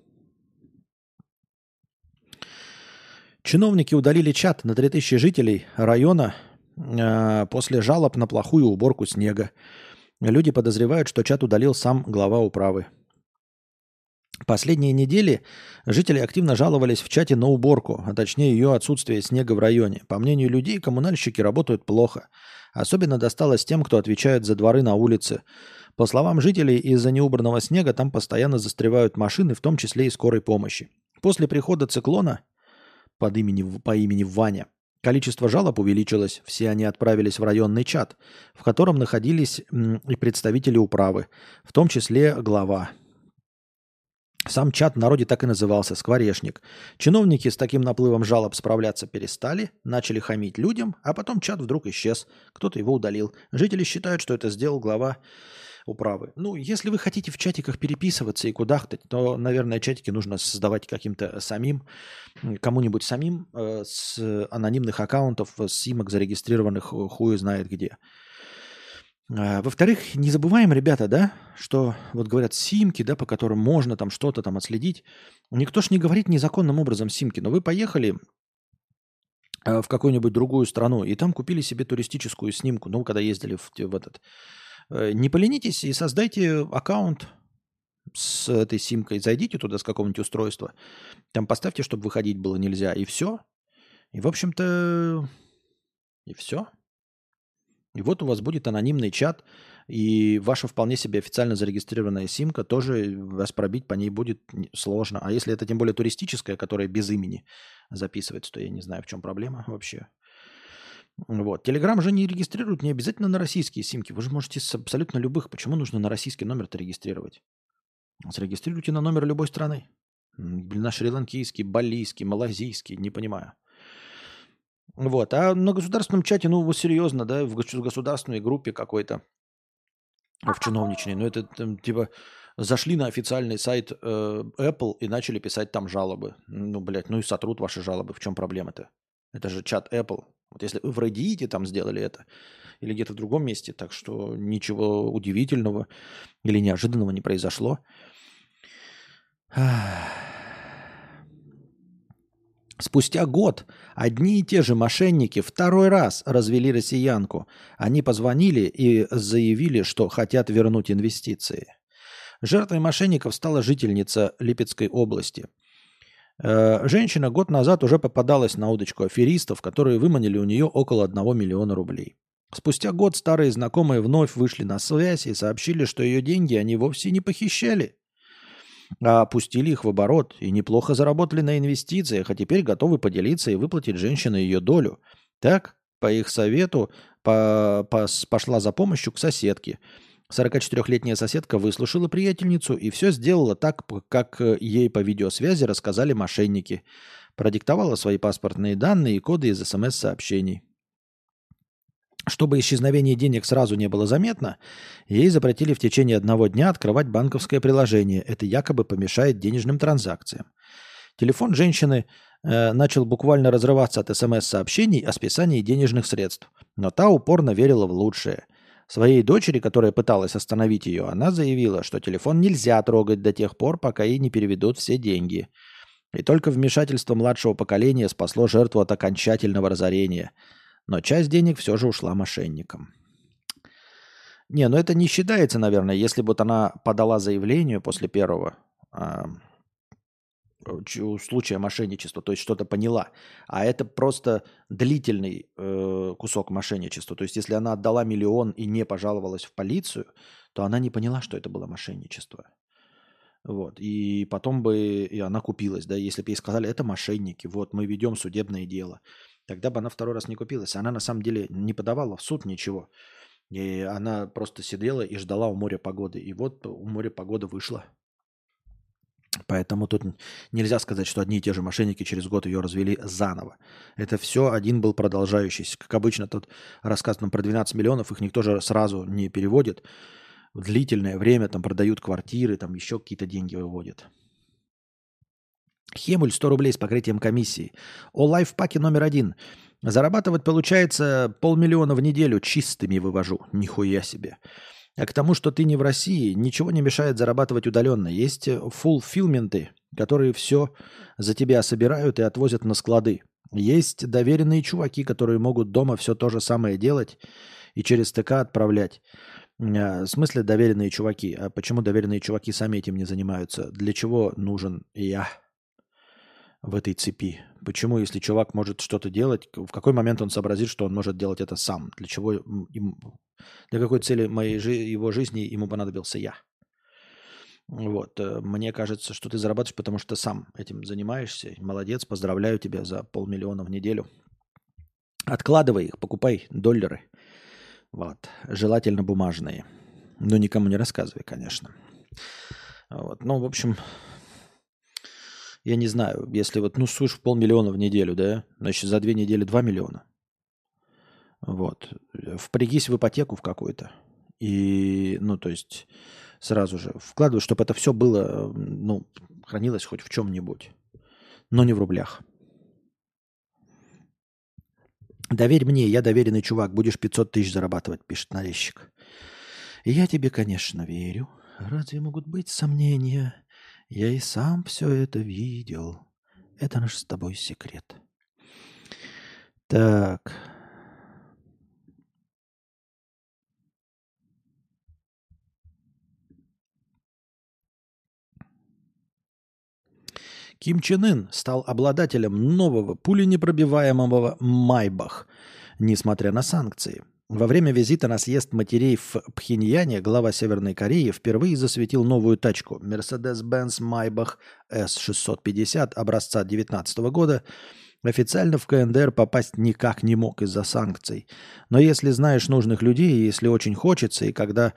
Чиновники удалили чат на 3000 жителей района э, после жалоб на плохую уборку снега. Люди подозревают, что чат удалил сам глава управы. Последние недели жители активно жаловались в чате на уборку, а точнее ее отсутствие снега в районе. По мнению людей, коммунальщики работают плохо. Особенно досталось тем, кто отвечает за дворы на улице. По словам жителей, из-за неубранного снега там постоянно застревают машины, в том числе и скорой помощи. После прихода циклона под имени, по имени Ваня количество жалоб увеличилось. Все они отправились в районный чат, в котором находились и представители управы, в том числе глава сам чат в народе так и назывался – «Скворечник». Чиновники с таким наплывом жалоб справляться перестали, начали хамить людям, а потом чат вдруг исчез. Кто-то его удалил. Жители считают, что это сделал глава управы. Ну, если вы хотите в чатиках переписываться и кудахтать, то, наверное, чатики нужно создавать каким-то самим, кому-нибудь самим э, с анонимных аккаунтов, с симок зарегистрированных хуй знает где. А, во-вторых, не забываем, ребята, да, что вот говорят симки, да, по которым можно там что-то там отследить. Никто ж не говорит незаконным образом симки, но вы поехали а, в какую-нибудь другую страну и там купили себе туристическую снимку, ну, когда ездили в, в этот. Э, не поленитесь и создайте аккаунт с этой симкой, зайдите туда с какого-нибудь устройства, там поставьте, чтобы выходить было нельзя, и все. И, в общем-то, и все. И вот у вас будет анонимный чат, и ваша вполне себе официально зарегистрированная симка тоже вас пробить по ней будет сложно. А если это тем более туристическая, которая без имени записывается, то я не знаю, в чем проблема вообще. Вот. Телеграм же не регистрирует не обязательно на российские симки. Вы же можете с абсолютно любых. Почему нужно на российский номер-то регистрировать? Зарегистрируйте на номер любой страны. На шри-ланкийский, балийский, малазийский, не понимаю. Вот. А на государственном чате, ну, вот серьезно, да, в государственной группе какой-то, в чиновничной, ну, это там, типа, зашли на официальный сайт э, Apple и начали писать там жалобы. Ну, блядь, ну и сотрут ваши жалобы. В чем проблема-то? Это же чат Apple. Вот если вы в Reddit там сделали это, или где-то в другом месте, так что ничего удивительного или неожиданного не произошло. Спустя год одни и те же мошенники второй раз развели россиянку. Они позвонили и заявили, что хотят вернуть инвестиции. Жертвой мошенников стала жительница Липецкой области. Э, женщина год назад уже попадалась на удочку аферистов, которые выманили у нее около 1 миллиона рублей. Спустя год старые знакомые вновь вышли на связь и сообщили, что ее деньги они вовсе не похищали а пустили их в оборот и неплохо заработали на инвестициях, а теперь готовы поделиться и выплатить женщине ее долю. Так, по их совету, по, по, пошла за помощью к соседке. 44-летняя соседка выслушала приятельницу и все сделала так, как ей по видеосвязи рассказали мошенники. Продиктовала свои паспортные данные и коды из смс-сообщений. Чтобы исчезновение денег сразу не было заметно, ей запретили в течение одного дня открывать банковское приложение. Это якобы помешает денежным транзакциям. Телефон женщины э, начал буквально разрываться от смс-сообщений о списании денежных средств. Но та упорно верила в лучшее. Своей дочери, которая пыталась остановить ее, она заявила, что телефон нельзя трогать до тех пор, пока ей не переведут все деньги. И только вмешательство младшего поколения спасло жертву от окончательного разорения – но часть денег все же ушла мошенникам. Не, ну это не считается, наверное, если бы вот она подала заявление после первого э, случая мошенничества, то есть что-то поняла. А это просто длительный э, кусок мошенничества. То есть если она отдала миллион и не пожаловалась в полицию, то она не поняла, что это было мошенничество. Вот. И потом бы и она купилась, да, если бы ей сказали, это мошенники, вот мы ведем судебное дело. Тогда бы она второй раз не купилась. Она на самом деле не подавала в суд ничего. И она просто сидела и ждала у моря погоды. И вот у моря погода вышла. Поэтому тут нельзя сказать, что одни и те же мошенники через год ее развели заново. Это все один был продолжающийся. Как обычно, тут рассказано про 12 миллионов, их никто же сразу не переводит. В длительное время там продают квартиры, там еще какие-то деньги выводят. Хемуль 100 рублей с покрытием комиссии. О лайфпаке номер один. Зарабатывать получается полмиллиона в неделю чистыми вывожу. Нихуя себе. А к тому, что ты не в России, ничего не мешает зарабатывать удаленно. Есть фулфилменты, которые все за тебя собирают и отвозят на склады. Есть доверенные чуваки, которые могут дома все то же самое делать и через ТК отправлять. А, в смысле доверенные чуваки? А почему доверенные чуваки сами этим не занимаются? Для чего нужен я? В этой цепи? Почему, если чувак может что-то делать, в какой момент он сообразит, что он может делать это сам? Для чего им, для какой цели моей его жизни ему понадобился я? Вот. Э, мне кажется, что ты зарабатываешь, потому что сам этим занимаешься. Молодец, поздравляю тебя за полмиллиона в неделю. Откладывай их, покупай доллары. Вот. Желательно бумажные. Но никому не рассказывай, конечно. Вот. Ну, в общем, я не знаю, если вот, ну, слышь, полмиллиона в неделю, да, значит, за две недели 2 миллиона. Вот. Впрягись в ипотеку в какую-то. И, ну, то есть, сразу же вкладывай, чтобы это все было, ну, хранилось хоть в чем-нибудь. Но не в рублях. Доверь мне, я доверенный чувак, будешь 500 тысяч зарабатывать, пишет нарезчик. Я тебе, конечно, верю. Разве могут быть сомнения? Я и сам все это видел. Это наш с тобой секрет. Так. Ким Чен Ын стал обладателем нового пуленепробиваемого Майбах, несмотря на санкции. Во время визита на съезд матерей в Пхеньяне глава Северной Кореи впервые засветил новую тачку Mercedes-Benz Maybach S650 образца 2019 года. Официально в КНДР попасть никак не мог из-за санкций. Но если знаешь нужных людей, если очень хочется, и когда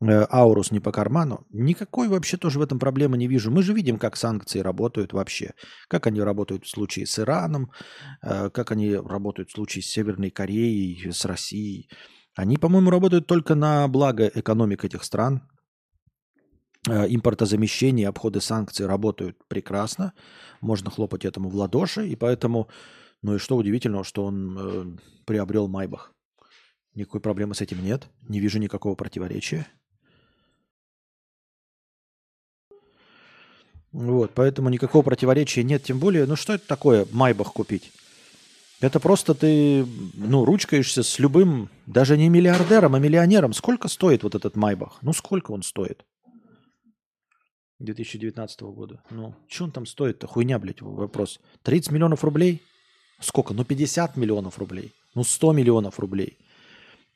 Аурус не по карману. Никакой вообще тоже в этом проблемы не вижу. Мы же видим, как санкции работают вообще. Как они работают в случае с Ираном, э, как они работают в случае с Северной Кореей, с Россией. Они, по-моему, работают только на благо экономик этих стран. Э, импортозамещение, обходы санкций работают прекрасно. Можно хлопать этому в ладоши. И поэтому, ну и что удивительного, что он э, приобрел Майбах. Никакой проблемы с этим нет. Не вижу никакого противоречия. Вот, поэтому никакого противоречия нет. Тем более, ну что это такое Майбах купить? Это просто ты, ну, ручкаешься с любым, даже не миллиардером, а миллионером. Сколько стоит вот этот Майбах? Ну, сколько он стоит? 2019 года. Ну, что он там стоит-то? Хуйня, блядь, вопрос. 30 миллионов рублей? Сколько? Ну, 50 миллионов рублей. Ну, 100 миллионов рублей.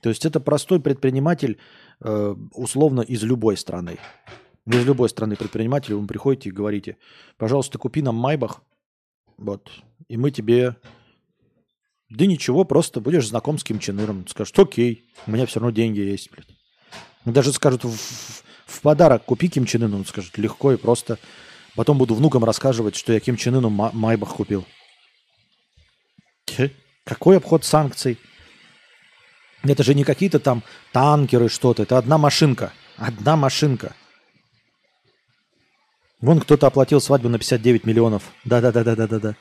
То есть это простой предприниматель, э, условно, из любой страны. Вы из любой страны предпринимателя, вы приходите и говорите, пожалуйста, купи нам Майбах, вот, и мы тебе... Да ничего, просто будешь знаком с Ким Чен Ыном. Скажешь, окей, у меня все равно деньги есть, блядь. Даже скажут, в, в подарок купи Ким Чен Ыну. Он скажет, легко и просто. Потом буду внукам рассказывать, что я Ким Чен Ыну Майбах купил. Какой обход санкций? Это же не какие-то там танкеры, что-то. Это одна машинка. Одна машинка. Вон кто-то оплатил свадьбу на 59 миллионов. Да-да-да-да-да-да.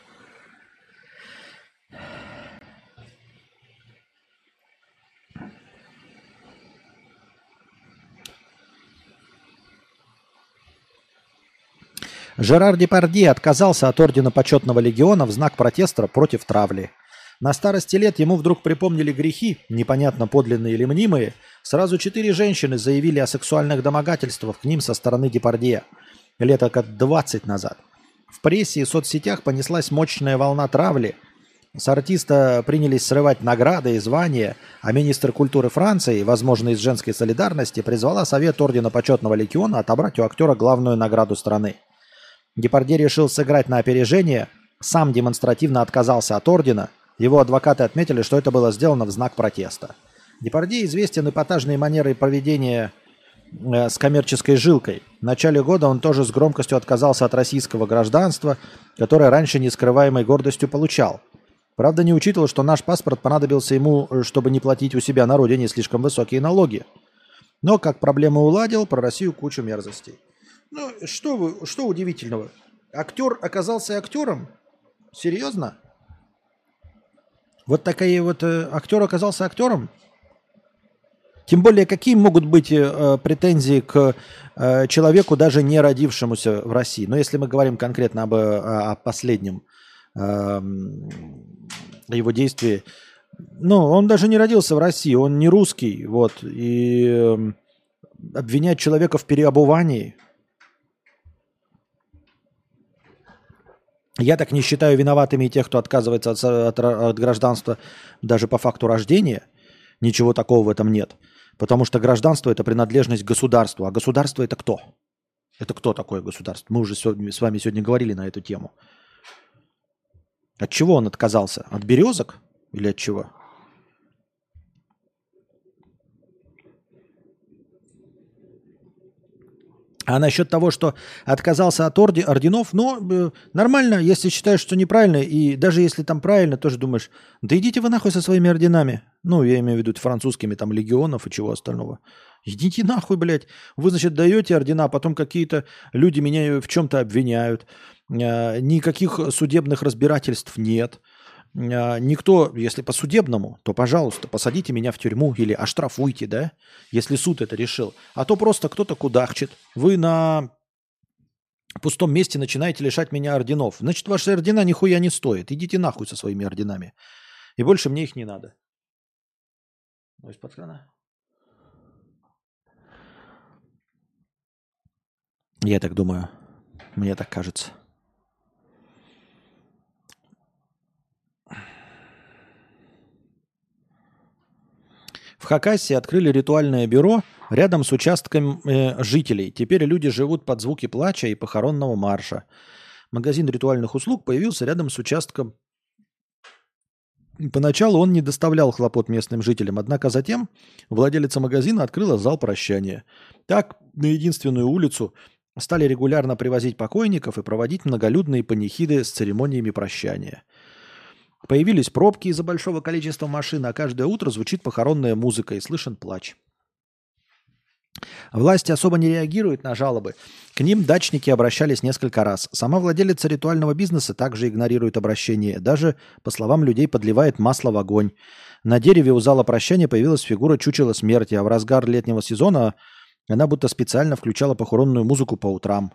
Жерар Депарди отказался от Ордена Почетного Легиона в знак протеста против травли. На старости лет ему вдруг припомнили грехи, непонятно подлинные или мнимые. Сразу четыре женщины заявили о сексуальных домогательствах к ним со стороны Депардье – лето как 20 назад. В прессе и соцсетях понеслась мощная волна травли. С артиста принялись срывать награды и звания, а министр культуры Франции, возможно, из женской солидарности, призвала Совет Ордена Почетного Легиона отобрать у актера главную награду страны. Депардье решил сыграть на опережение, сам демонстративно отказался от ордена. Его адвокаты отметили, что это было сделано в знак протеста. Депардье известен эпатажной манерой проведения с коммерческой жилкой. В начале года он тоже с громкостью отказался от российского гражданства, которое раньше нескрываемой гордостью получал. Правда, не учитывал, что наш паспорт понадобился ему, э, чтобы не платить у себя на родине слишком высокие налоги. Но как проблему уладил, про Россию кучу мерзостей. Ну, что, вы, что удивительного? Актер оказался актером? Серьезно? Вот такая вот э, актер оказался актером? Тем более, какие могут быть э, претензии к э, человеку, даже не родившемуся в России? Но если мы говорим конкретно об, э, о, последнем э, его действии, ну, он даже не родился в России, он не русский, вот, и э, обвинять человека в переобувании, Я так не считаю виноватыми тех, кто отказывается от, от, от гражданства даже по факту рождения. Ничего такого в этом нет. Потому что гражданство – это принадлежность государству. А государство – это кто? Это кто такое государство? Мы уже с вами сегодня говорили на эту тему. От чего он отказался? От березок или от чего? А насчет того, что отказался от орди, орденов, ну, э, нормально, если считаешь, что неправильно, и даже если там правильно, тоже думаешь, да идите вы нахуй со своими орденами. Ну, я имею в виду французскими там легионов и чего остального. Идите нахуй, блядь. Вы, значит, даете ордена, а потом какие-то люди меня в чем-то обвиняют. Э, никаких судебных разбирательств нет. А, никто, если по судебному, то, пожалуйста, посадите меня в тюрьму или оштрафуйте, да, если суд это решил. А то просто кто-то кудахчет. Вы на пустом месте начинаете лишать меня орденов. Значит, ваши ордена нихуя не стоят. Идите нахуй со своими орденами. И больше мне их не надо. Ну, из-под крана. Я так думаю. Мне так кажется. В Хакасии открыли ритуальное бюро рядом с участком э, жителей. Теперь люди живут под звуки плача и похоронного марша. Магазин ритуальных услуг появился рядом с участком. Поначалу он не доставлял хлопот местным жителям, однако затем владелица магазина открыла зал прощания. Так, на единственную улицу стали регулярно привозить покойников и проводить многолюдные панихиды с церемониями прощания. Появились пробки из-за большого количества машин, а каждое утро звучит похоронная музыка и слышен плач. Власти особо не реагируют на жалобы. К ним дачники обращались несколько раз. Сама владелица ритуального бизнеса также игнорирует обращение. Даже, по словам людей, подливает масло в огонь. На дереве у зала прощания появилась фигура чучела смерти, а в разгар летнего сезона она будто специально включала похоронную музыку по утрам.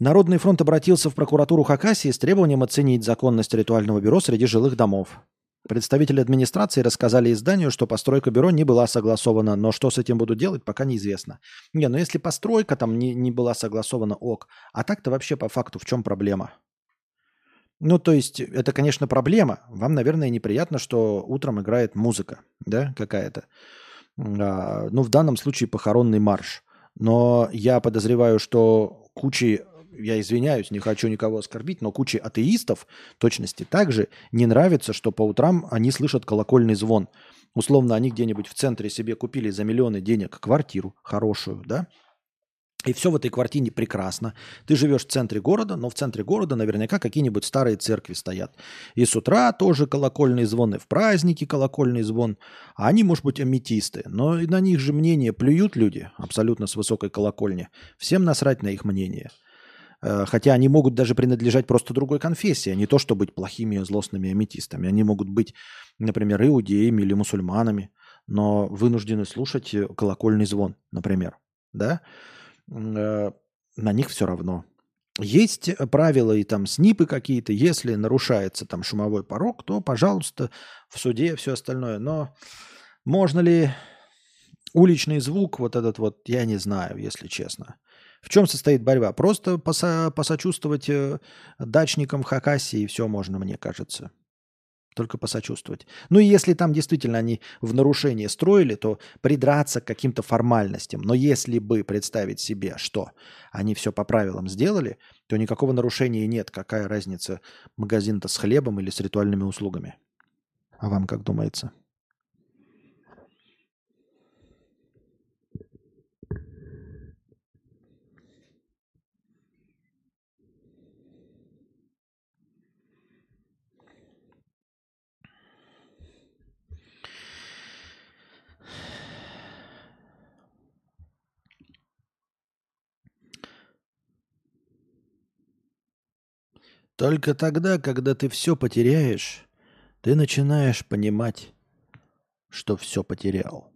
Народный фронт обратился в прокуратуру Хакасии с требованием оценить законность ритуального бюро среди жилых домов. Представители администрации рассказали изданию, что постройка бюро не была согласована, но что с этим будут делать, пока неизвестно. Не, ну если постройка там не, не была согласована, ок. А так-то вообще по факту в чем проблема? Ну, то есть, это, конечно, проблема. Вам, наверное, неприятно, что утром играет музыка, да, какая-то. А, ну, в данном случае похоронный марш. Но я подозреваю, что кучи я извиняюсь, не хочу никого оскорбить, но куче атеистов точности также не нравится, что по утрам они слышат колокольный звон. Условно, они где-нибудь в центре себе купили за миллионы денег квартиру хорошую, да? И все в этой квартире прекрасно. Ты живешь в центре города, но в центре города наверняка какие-нибудь старые церкви стоят. И с утра тоже колокольный звон, и в праздники колокольный звон. А они, может быть, аметисты. Но на них же мнение плюют люди абсолютно с высокой колокольни. Всем насрать на их мнение. Э, хотя они могут даже принадлежать просто другой конфессии, а не то, что быть плохими злостными аметистами. Они могут быть, например, иудеями или мусульманами, но вынуждены слушать э, колокольный звон, например. Да? Э, на них все равно. Есть правила и там снипы какие-то. Если нарушается там шумовой порог, то, пожалуйста, в суде все остальное. Но можно ли уличный звук, вот этот вот, я не знаю, если честно. В чем состоит борьба? Просто посо- посочувствовать э, дачникам в Хакасии, и все можно, мне кажется. Только посочувствовать. Ну и если там действительно они в нарушении строили, то придраться к каким-то формальностям. Но если бы представить себе, что они все по правилам сделали, то никакого нарушения нет. Какая разница, магазин-то с хлебом или с ритуальными услугами? А вам как думается? Только тогда, когда ты все потеряешь, ты начинаешь понимать, что все потерял.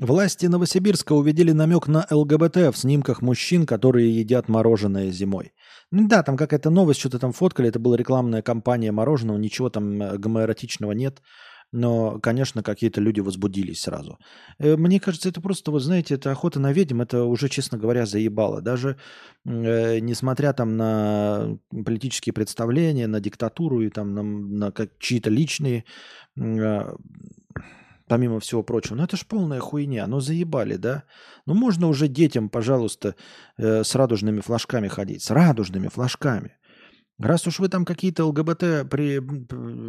Власти Новосибирска увидели намек на ЛГБТ в снимках мужчин, которые едят мороженое зимой. Ну да, там какая-то новость, что-то там фоткали, это была рекламная кампания мороженого, ничего там э, гомоэротичного нет. Но, конечно, какие-то люди возбудились сразу. Э, мне кажется, это просто, вот знаете, это охота на ведьм, это уже, честно говоря, заебало. Даже э, несмотря там на политические представления, на диктатуру и там на, на чьи-то личные э, помимо всего прочего. Ну это ж полная хуйня, ну заебали, да? Ну можно уже детям, пожалуйста, э, с радужными флажками ходить, с радужными флажками. Раз уж вы там какие-то ЛГБТ при,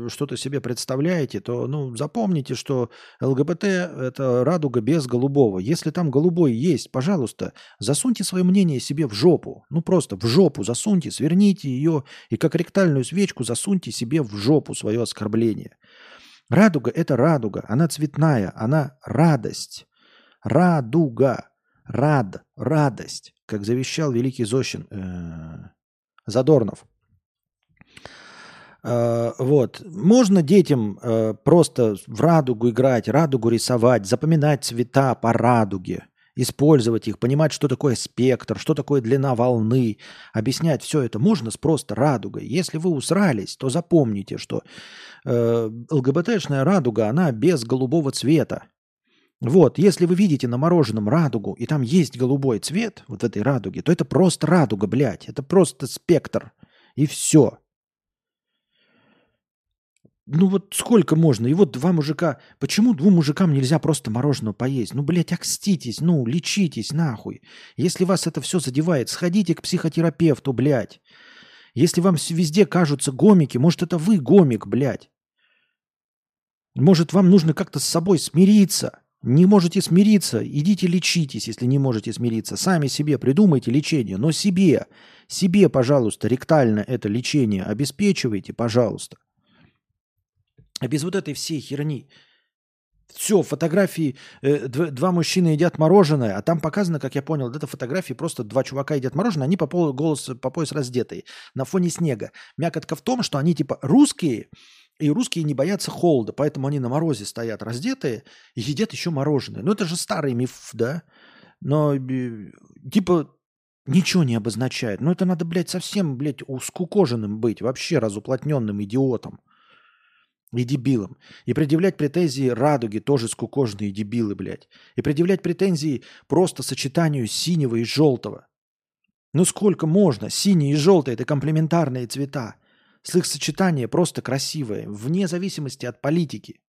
что-то себе представляете, то ну, запомните, что ЛГБТ – это радуга без голубого. Если там голубой есть, пожалуйста, засуньте свое мнение себе в жопу. Ну просто в жопу засуньте, сверните ее и как ректальную свечку засуньте себе в жопу свое оскорбление. Радуга – это радуга, она цветная, она радость. Радуга, рад, радость, как завещал великий Зощин, э, Задорнов. Э, вот. Можно детям э, просто в радугу играть, радугу рисовать, запоминать цвета по радуге, использовать их, понимать, что такое спектр, что такое длина волны, объяснять все это можно с просто радугой. Если вы усрались, то запомните, что э, ЛГБТшная радуга, она без голубого цвета. Вот, если вы видите на мороженом радугу, и там есть голубой цвет, вот в этой радуге, то это просто радуга, блядь, это просто спектр. И все. Ну вот сколько можно? И вот два мужика. Почему двум мужикам нельзя просто мороженого поесть? Ну, блядь, окститесь, ну, лечитесь, нахуй. Если вас это все задевает, сходите к психотерапевту, блядь. Если вам везде кажутся гомики, может, это вы гомик, блядь. Может, вам нужно как-то с собой смириться. Не можете смириться, идите лечитесь, если не можете смириться. Сами себе придумайте лечение, но себе, себе, пожалуйста, ректально это лечение обеспечивайте, пожалуйста. А без вот этой всей херни. Все, фотографии, э, два мужчины едят мороженое, а там показано, как я понял, это фотографии просто два чувака едят мороженое, они по, пол, голос, по пояс раздетые на фоне снега. Мякотка в том, что они типа русские, и русские не боятся холода, поэтому они на морозе стоят раздетые и едят еще мороженое. Ну это же старый миф, да? Но типа ничего не обозначает. Ну это надо, блядь, совсем, блядь, ускукоженным быть, вообще разуплотненным идиотом и дебилом. И предъявлять претензии радуги тоже скукоженные дебилы, блядь. И предъявлять претензии просто сочетанию синего и желтого. Ну сколько можно? Синий и желтый – это комплементарные цвета. С их сочетания просто красивое, вне зависимости от политики.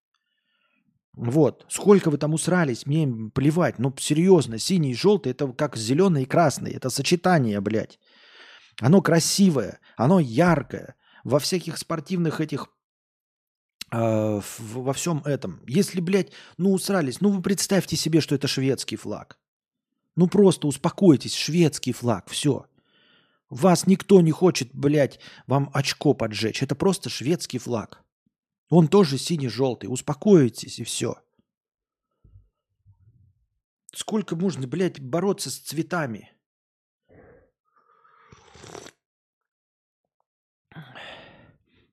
Вот. Сколько вы там усрались, мне плевать. Ну, серьезно, синий и желтый – это как зеленый и красный. Это сочетание, блядь. Оно красивое, оно яркое. Во всяких спортивных этих во всем этом. Если, блядь, ну усрались, ну вы представьте себе, что это шведский флаг. Ну просто успокойтесь, шведский флаг, все. Вас никто не хочет, блядь, вам очко поджечь. Это просто шведский флаг. Он тоже синий-желтый. Успокойтесь и все. Сколько можно, блядь, бороться с цветами?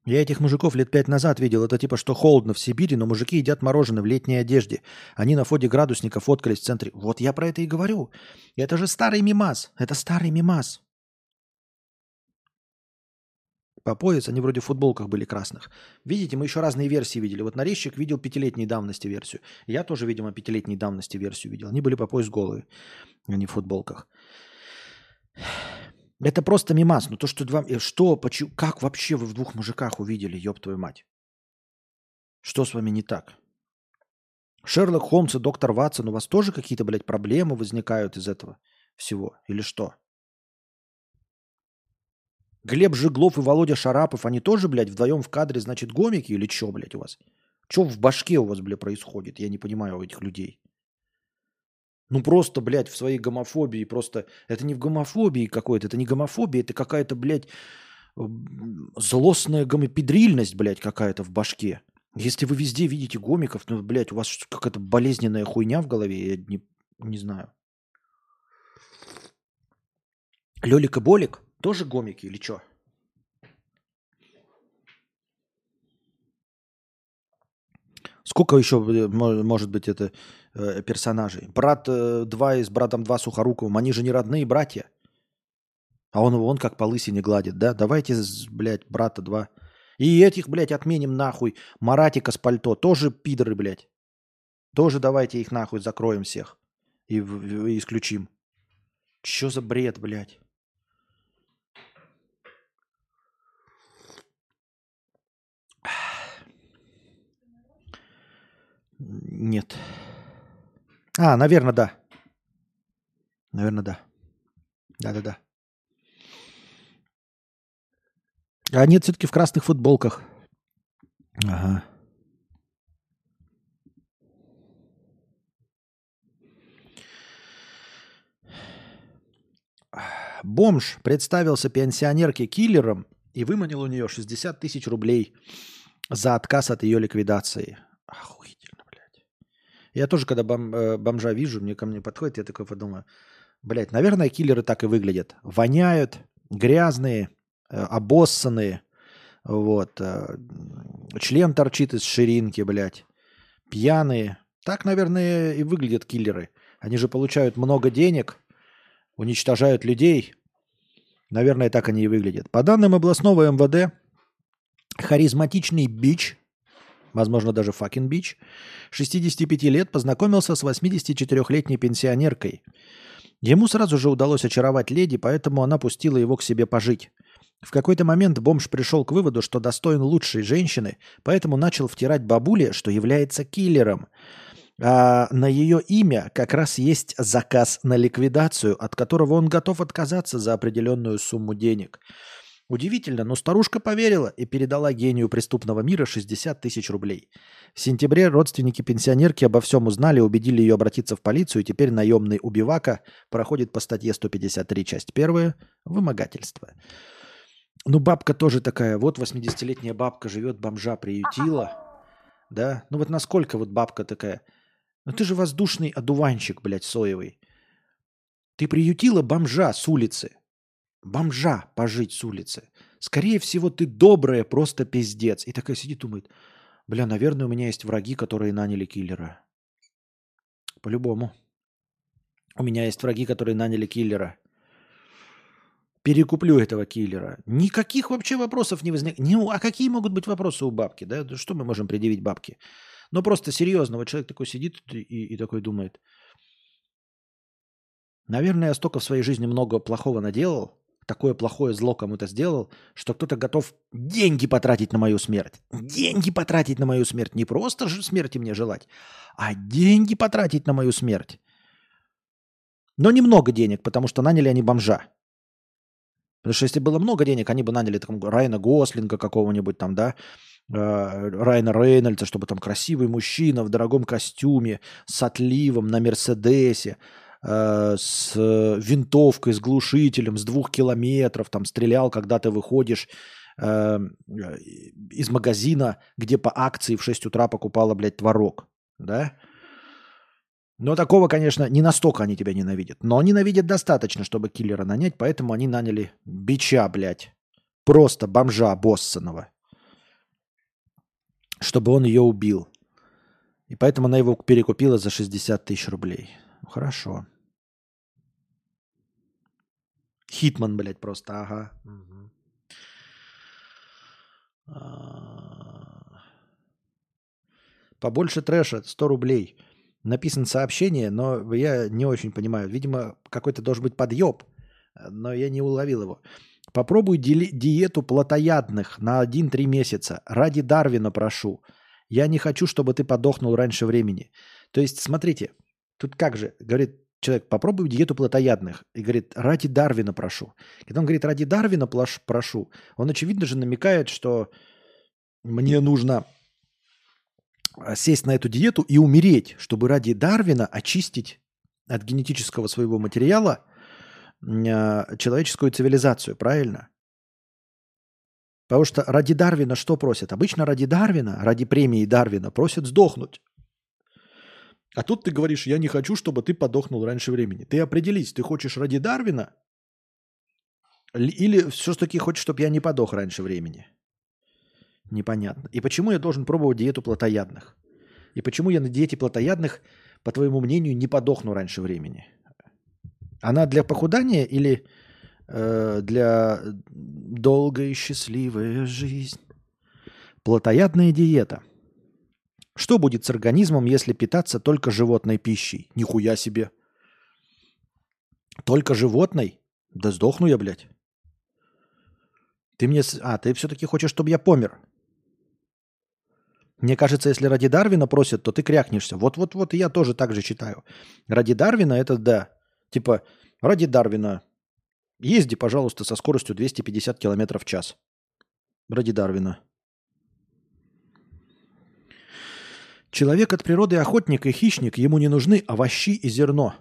Я этих мужиков лет пять назад видел. Это типа, что холодно в Сибири, но мужики едят мороженое в летней одежде. Они на фоне градусника фоткались в центре. Вот я про это и говорю. Это же старый мимас. Это старый мимас. По пояс они вроде в футболках были красных. Видите, мы еще разные версии видели. Вот нарезчик видел пятилетней давности версию. Я тоже, видимо, пятилетней давности версию видел. Они были по пояс голые, а не в футболках. Это просто мимас. Ну то, что два... Э, что, почему, как вообще вы в двух мужиках увидели, ёб твою мать? Что с вами не так? Шерлок Холмс и доктор Ватсон, у вас тоже какие-то, блядь, проблемы возникают из этого всего? Или что? Глеб Жиглов и Володя Шарапов, они тоже, блядь, вдвоем в кадре, значит, гомики или что, блядь, у вас? Что в башке у вас, блядь, происходит? Я не понимаю у этих людей. Ну просто, блядь, в своей гомофобии просто... Это не в гомофобии какой-то, это не гомофобия, это какая-то, блядь, злостная гомопедрильность, блядь, какая-то в башке. Если вы везде видите гомиков, ну, блядь, у вас какая-то болезненная хуйня в голове, я не, не знаю. Лёлик и Болик тоже гомики или что? Сколько еще э, может быть это э, персонажей? Брат 2 э, и с братом 2 Сухоруковым, они же не родные братья. А он он как по лысине гладит, да? Давайте, блядь, брата 2. И этих, блядь, отменим нахуй. Маратика с пальто. Тоже пидоры, блядь. Тоже давайте их нахуй закроем всех. И, и исключим. Что за бред, блядь? Нет. А, наверное, да. Наверное, да. Да-да-да. А нет, все-таки в красных футболках. Ага. Бомж представился пенсионерке киллером и выманил у нее 60 тысяч рублей за отказ от ее ликвидации. Блядь. Я тоже, когда бом, э, бомжа вижу, мне ко мне подходит, я такой подумаю, блядь, наверное, киллеры так и выглядят. Воняют, грязные, э, обоссанные, вот. Э, член торчит из ширинки, блядь. Пьяные. Так, наверное, и выглядят киллеры. Они же получают много денег, уничтожают людей. Наверное, так они и выглядят. По данным областного МВД, харизматичный бич, возможно, даже факин бич, 65 лет познакомился с 84-летней пенсионеркой. Ему сразу же удалось очаровать леди, поэтому она пустила его к себе пожить. В какой-то момент бомж пришел к выводу, что достоин лучшей женщины, поэтому начал втирать бабуле, что является киллером. А на ее имя как раз есть заказ на ликвидацию, от которого он готов отказаться за определенную сумму денег. Удивительно, но старушка поверила и передала гению преступного мира 60 тысяч рублей. В сентябре родственники пенсионерки обо всем узнали, убедили ее обратиться в полицию, и теперь наемный убивака проходит по статье 153, часть 1, вымогательство. Ну, бабка тоже такая. Вот 80-летняя бабка живет, бомжа приютила. Да? Ну вот насколько вот бабка такая? Ну ты же воздушный одуванчик, блядь, соевый. Ты приютила бомжа с улицы. Бомжа пожить с улицы. Скорее всего, ты добрая, просто пиздец. И такая сидит, думает, бля, наверное, у меня есть враги, которые наняли киллера. По-любому. У меня есть враги, которые наняли киллера перекуплю этого киллера. Никаких вообще вопросов не возникает. Ну, а какие могут быть вопросы у бабки? Да? Что мы можем предъявить бабке? Ну, просто серьезно. Вот человек такой сидит и, и такой думает. Наверное, я столько в своей жизни много плохого наделал, такое плохое зло кому-то сделал, что кто-то готов деньги потратить на мою смерть. Деньги потратить на мою смерть. Не просто же смерти мне желать, а деньги потратить на мою смерть. Но немного денег, потому что наняли они бомжа. Потому что если было много денег, они бы наняли там Райана Гослинга какого-нибудь там, да, э, Райана Рейнольдса, чтобы там красивый мужчина в дорогом костюме, с отливом на Мерседесе, э, с винтовкой, с глушителем, с двух километров, там стрелял, когда ты выходишь э, из магазина, где по акции в 6 утра покупала, блядь, творог, да, но такого, конечно, не настолько они тебя ненавидят. Но ненавидят достаточно, чтобы киллера нанять, поэтому они наняли бича, блядь. Просто бомжа Боссонова. Чтобы он ее убил. И поэтому она его перекупила за 60 тысяч рублей. Хорошо. Хитман, блядь, просто, ага. Угу. Побольше трэша, 100 рублей написано сообщение, но я не очень понимаю. Видимо, какой-то должен быть подъеб, но я не уловил его. Попробуй ди- диету плотоядных на 1-3 месяца. Ради Дарвина прошу. Я не хочу, чтобы ты подохнул раньше времени. То есть, смотрите, тут как же, говорит человек, попробуй диету плотоядных. И говорит, ради Дарвина прошу. Когда он говорит, ради Дарвина прошу, он очевидно же намекает, что мне нужно а, сесть на эту диету и умереть, чтобы ради Дарвина очистить от генетического своего материала а, человеческую цивилизацию, правильно? Потому что ради Дарвина что просят? Обычно ради Дарвина, ради премии Дарвина просят сдохнуть. А тут ты говоришь, я не хочу, чтобы ты подохнул раньше времени. Ты определись, ты хочешь ради Дарвина или все-таки хочешь, чтобы я не подох раньше времени? Непонятно. И почему я должен пробовать диету плотоядных? И почему я на диете плотоядных, по твоему мнению, не подохну раньше времени? Она для похудания или э, для долгой и счастливой жизни? Плотоядная диета. Что будет с организмом, если питаться только животной пищей? Нихуя себе. Только животной? Да сдохну я, блядь. Ты мне... А, ты все-таки хочешь, чтобы я помер. Мне кажется, если ради Дарвина просят, то ты крякнешься. Вот-вот-вот, я тоже так же читаю. Ради Дарвина это да. Типа, ради Дарвина езди, пожалуйста, со скоростью 250 км в час. Ради Дарвина. Человек от природы охотник и хищник, ему не нужны овощи и зерно.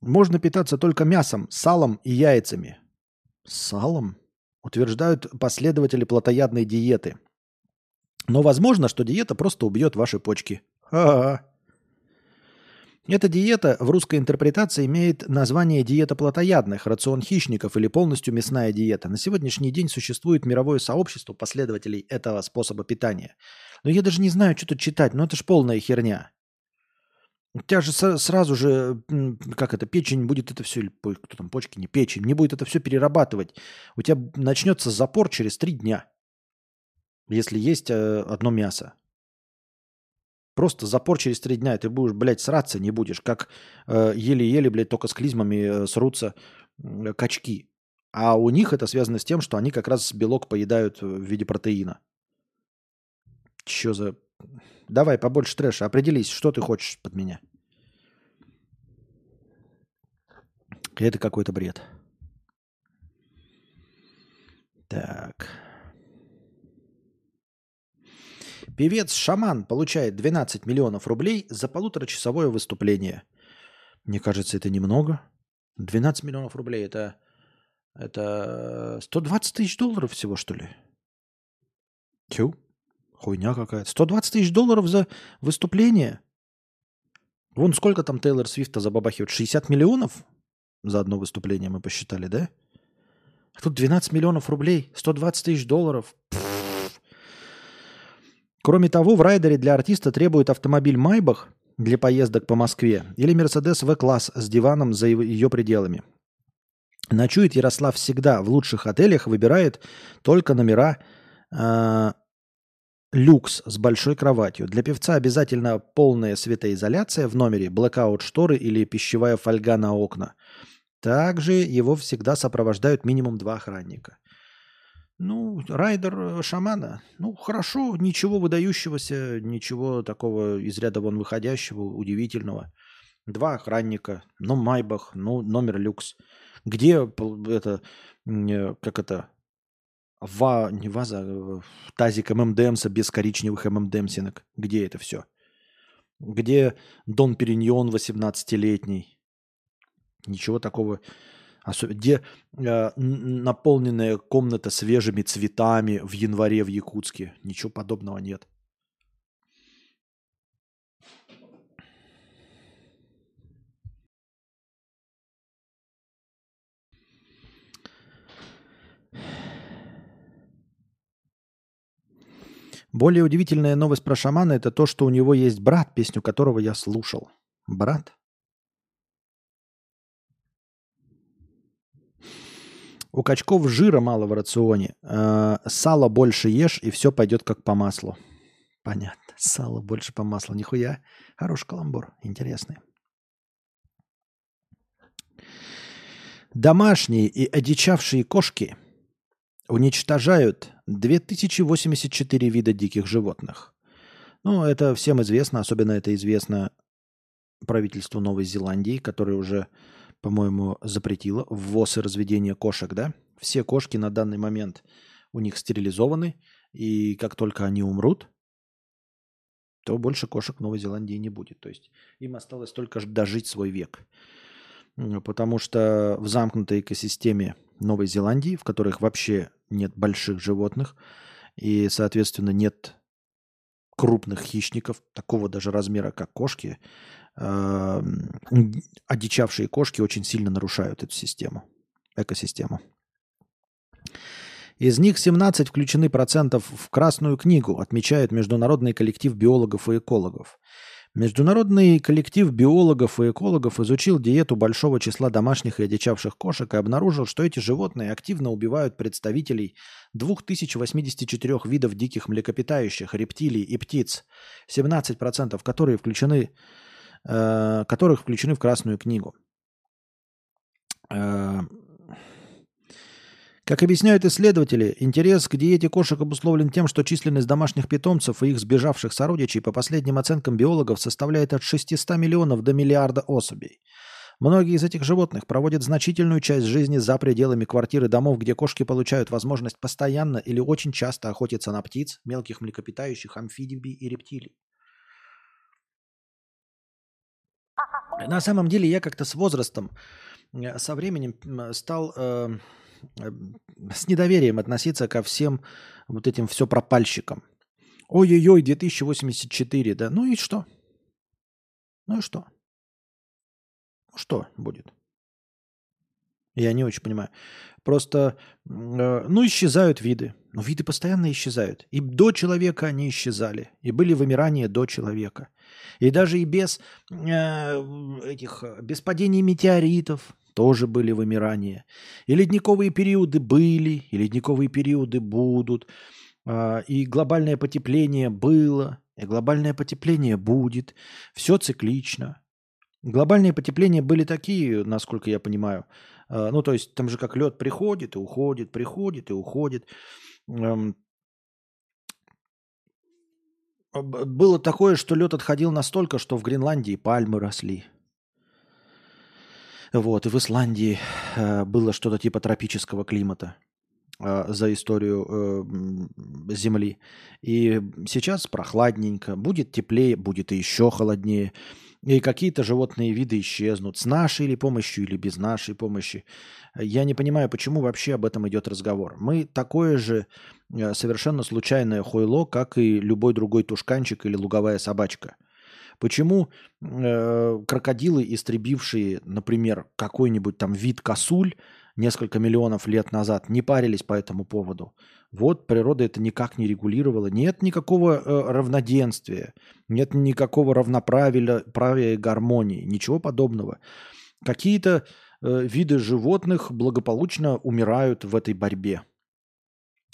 Можно питаться только мясом, салом и яйцами. Салом? Утверждают последователи плотоядной диеты. Но возможно, что диета просто убьет ваши почки. Ха-ха. Эта диета в русской интерпретации имеет название диета плотоядных, рацион хищников или полностью мясная диета. На сегодняшний день существует мировое сообщество последователей этого способа питания. Но я даже не знаю, что тут читать, но это ж полная херня. У тебя же сразу же, как это, печень будет это все, или кто там, почки, не печень, не будет это все перерабатывать. У тебя начнется запор через три дня, если есть э, одно мясо. Просто запор через три дня, и ты будешь, блядь, сраться не будешь, как э, еле-еле, блядь, только с клизмами э, срутся э, качки. А у них это связано с тем, что они как раз белок поедают в виде протеина. Че за Давай побольше трэша. Определись, что ты хочешь под меня. Это какой-то бред. Так. Певец-шаман получает 12 миллионов рублей за полуторачасовое выступление. Мне кажется, это немного. 12 миллионов рублей это, это 120 тысяч долларов всего, что ли? Тю. Хуйня какая-то. 120 тысяч долларов за выступление? Вон сколько там Тейлор Свифта забабахивает? 60 миллионов за одно выступление мы посчитали, да? А тут 12 миллионов рублей, 120 тысяч долларов. Кроме того, в райдере для артиста требует автомобиль Майбах для поездок по Москве или Мерседес В-класс с диваном за ее пределами. Ночует Ярослав всегда в лучших отелях, выбирает только номера э, люкс с большой кроватью. Для певца обязательно полная светоизоляция в номере, блэкаут шторы или пищевая фольга на окна. Также его всегда сопровождают минимум два охранника. Ну, райдер э, шамана. Ну, хорошо, ничего выдающегося, ничего такого из ряда вон выходящего, удивительного. Два охранника, ну, Майбах, ну, номер люкс. Где это, э, как это, ва, не ваза, а, тазик ММДМса без коричневых ММДМсинок. Где это все? Где Дон Периньон 18-летний? Ничего такого. Особенно, где э, наполненная комната свежими цветами в январе в Якутске. Ничего подобного нет. Более удивительная новость про шамана это то, что у него есть брат, песню которого я слушал. Брат? У качков жира мало в рационе. Э, сало больше ешь, и все пойдет как по маслу. Понятно. Сало больше по маслу. Нихуя. Хороший каламбур. Интересный. Домашние и одичавшие кошки уничтожают 2084 вида диких животных. Ну, это всем известно, особенно это известно правительству Новой Зеландии, которое уже, по-моему, запретило ввоз и разведение кошек, да? Все кошки на данный момент у них стерилизованы, и как только они умрут, то больше кошек в Новой Зеландии не будет. То есть им осталось только дожить свой век. Потому что в замкнутой экосистеме Новой Зеландии, в которых вообще нет больших животных, и, соответственно, нет крупных хищников, такого даже размера, как кошки, э, одичавшие кошки очень сильно нарушают эту систему, экосистему. Из них 17 включены процентов в Красную книгу, отмечает Международный коллектив биологов и экологов. Международный коллектив биологов и экологов изучил диету большого числа домашних и одичавших кошек и обнаружил, что эти животные активно убивают представителей 2084 видов диких млекопитающих, рептилий и птиц, 17% которые включены, э, которых включены в Красную книгу. Э, как объясняют исследователи, интерес к диете кошек обусловлен тем, что численность домашних питомцев и их сбежавших сородичей по последним оценкам биологов составляет от 600 миллионов до миллиарда особей. Многие из этих животных проводят значительную часть жизни за пределами квартир и домов, где кошки получают возможность постоянно или очень часто охотиться на птиц, мелких млекопитающих, амфибий и рептилий. На самом деле я как-то с возрастом, э, со временем стал э, с недоверием относиться ко всем вот этим все пропальщикам. Ой-ой-ой, 2084, да. Ну и что? Ну и что? Ну что будет? Я не очень понимаю. Просто, э, ну, исчезают виды. Но виды постоянно исчезают. И до человека они исчезали. И были вымирания до человека. И даже и без э, этих, без падения метеоритов тоже были вымирания. И ледниковые периоды были, и ледниковые периоды будут. Э, и глобальное потепление было, и глобальное потепление будет. Все циклично. Глобальные потепления были такие, насколько я понимаю. Э, ну, то есть там же как лед приходит и уходит, приходит и уходит. Эм, было такое, что лед отходил настолько, что в Гренландии пальмы росли. Вот, и в Исландии э, было что-то типа тропического климата э, за историю Земли. И сейчас прохладненько, будет теплее, будет и еще холоднее. И какие-то животные виды исчезнут с нашей или помощью, или без нашей помощи. Я не понимаю, почему вообще об этом идет разговор. Мы такое же э, совершенно случайное хуйло, как и любой другой тушканчик или луговая собачка. Почему э, крокодилы, истребившие, например, какой-нибудь там вид косуль несколько миллионов лет назад, не парились по этому поводу? Вот природа это никак не регулировала. Нет никакого э, равноденствия, нет никакого равноправия правия и гармонии, ничего подобного. Какие-то э, виды животных благополучно умирают в этой борьбе.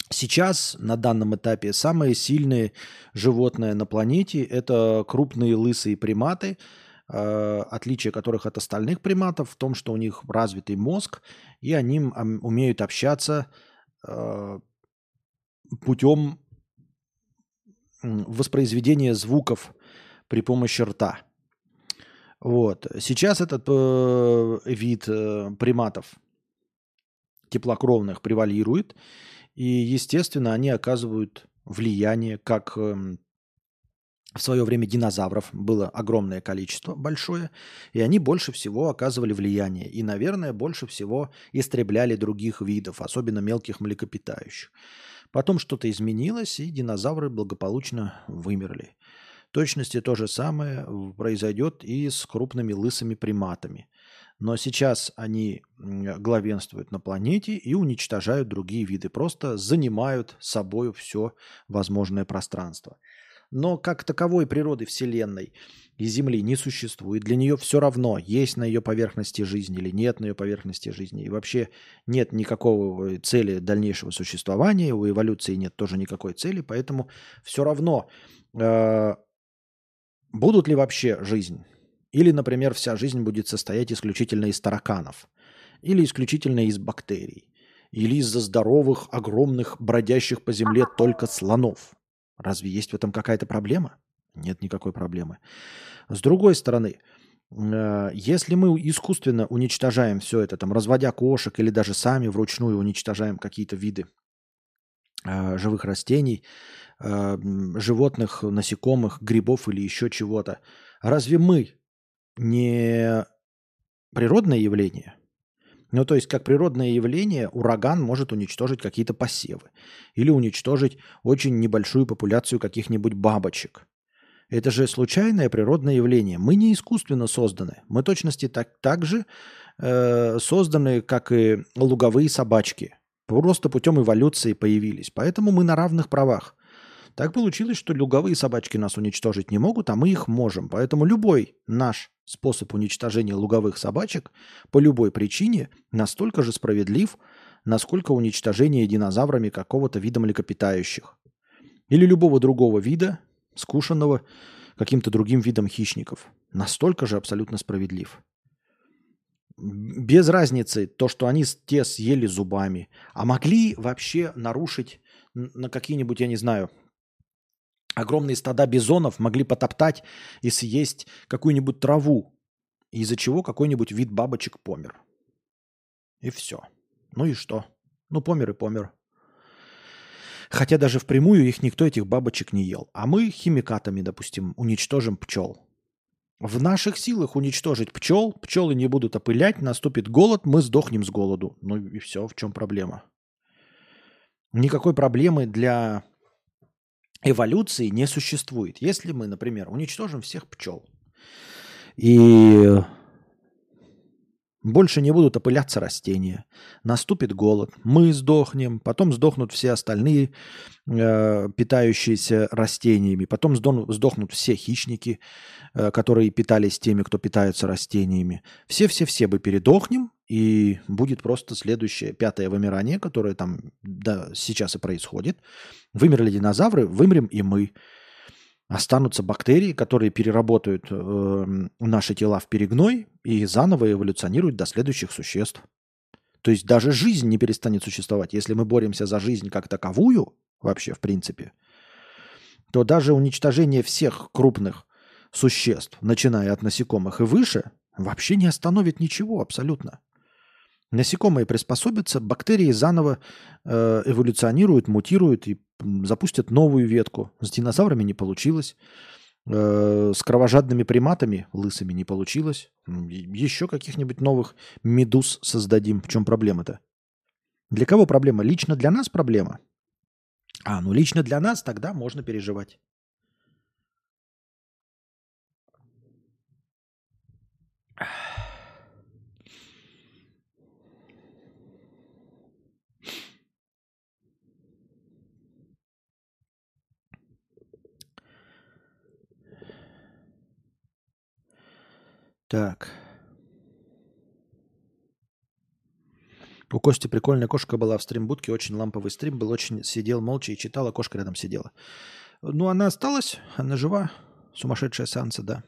Сейчас, на данном этапе, самые сильные животные на планете – это крупные лысые приматы, э, отличие которых от остальных приматов в том, что у них развитый мозг, и они умеют общаться э, путем воспроизведения звуков при помощи рта. Вот. Сейчас этот э, вид приматов теплокровных превалирует, и, естественно, они оказывают влияние, как э, в свое время динозавров было огромное количество, большое, и они больше всего оказывали влияние. И, наверное, больше всего истребляли других видов, особенно мелких млекопитающих. Потом что-то изменилось, и динозавры благополучно вымерли. В точности то же самое произойдет и с крупными лысыми приматами. Но сейчас они главенствуют на планете и уничтожают другие виды, просто занимают собой все возможное пространство. Но как таковой природы Вселенной и Земли не существует. Для нее все равно, есть на ее поверхности жизнь или нет на ее поверхности жизни. И вообще нет никакого цели дальнейшего существования, у эволюции нет тоже никакой цели, поэтому все равно э, будут ли вообще жизнь? Или, например, вся жизнь будет состоять исключительно из тараканов, или исключительно из бактерий, или из-за здоровых, огромных, бродящих по земле только слонов. Разве есть в этом какая-то проблема? Нет никакой проблемы. С другой стороны, э, если мы искусственно уничтожаем все это, там, разводя кошек или даже сами вручную уничтожаем какие-то виды э, живых растений, э, животных, насекомых, грибов или еще чего-то, разве мы не природное явление? Ну, то есть, как природное явление, ураган может уничтожить какие-то посевы или уничтожить очень небольшую популяцию каких-нибудь бабочек. Это же случайное природное явление. Мы не искусственно созданы. Мы точности так, так же э, созданы, как и луговые собачки. Просто путем эволюции появились. Поэтому мы на равных правах. Так получилось, что луговые собачки нас уничтожить не могут, а мы их можем. Поэтому любой наш способ уничтожения луговых собачек по любой причине настолько же справедлив, насколько уничтожение динозаврами какого-то вида млекопитающих. Или любого другого вида, скушенного каким-то другим видом хищников. Настолько же абсолютно справедлив. Без разницы то, что они те съели зубами. А могли вообще нарушить на какие-нибудь, я не знаю, огромные стада бизонов могли потоптать и съесть какую-нибудь траву. из-за чего какой-нибудь вид бабочек помер. И все. Ну и что? Ну, помер и помер. Хотя даже впрямую их никто, этих бабочек, не ел. А мы химикатами, допустим, уничтожим пчел. В наших силах уничтожить пчел, пчелы не будут опылять, наступит голод, мы сдохнем с голоду. Ну и все, в чем проблема? Никакой проблемы для эволюции не существует. Если мы, например, уничтожим всех пчел и больше не будут опыляться растения. Наступит голод. Мы сдохнем. Потом сдохнут все остальные э, питающиеся растениями. Потом сдохнут все хищники, э, которые питались теми, кто питается растениями. Все-все-все бы передохнем. И будет просто следующее пятое вымирание, которое там да, сейчас и происходит. Вымерли динозавры, вымрем и мы. Останутся бактерии, которые переработают э, наши тела в перегной и заново эволюционируют до следующих существ. То есть даже жизнь не перестанет существовать. Если мы боремся за жизнь как таковую, вообще в принципе, то даже уничтожение всех крупных существ, начиная от насекомых и выше, вообще не остановит ничего абсолютно. Насекомые приспособятся, бактерии заново э, эволюционируют, мутируют и запустят новую ветку. С динозаврами не получилось. Э, с кровожадными приматами лысыми не получилось. Еще каких-нибудь новых медуз создадим. В чем проблема-то? Для кого проблема? Лично для нас проблема. А, ну лично для нас тогда можно переживать. Так. У Кости прикольная кошка была в стримбудке, очень ламповый стрим был, очень сидел молча и читал, а кошка рядом сидела. Ну, она осталась, она жива, сумасшедшая Санса, да.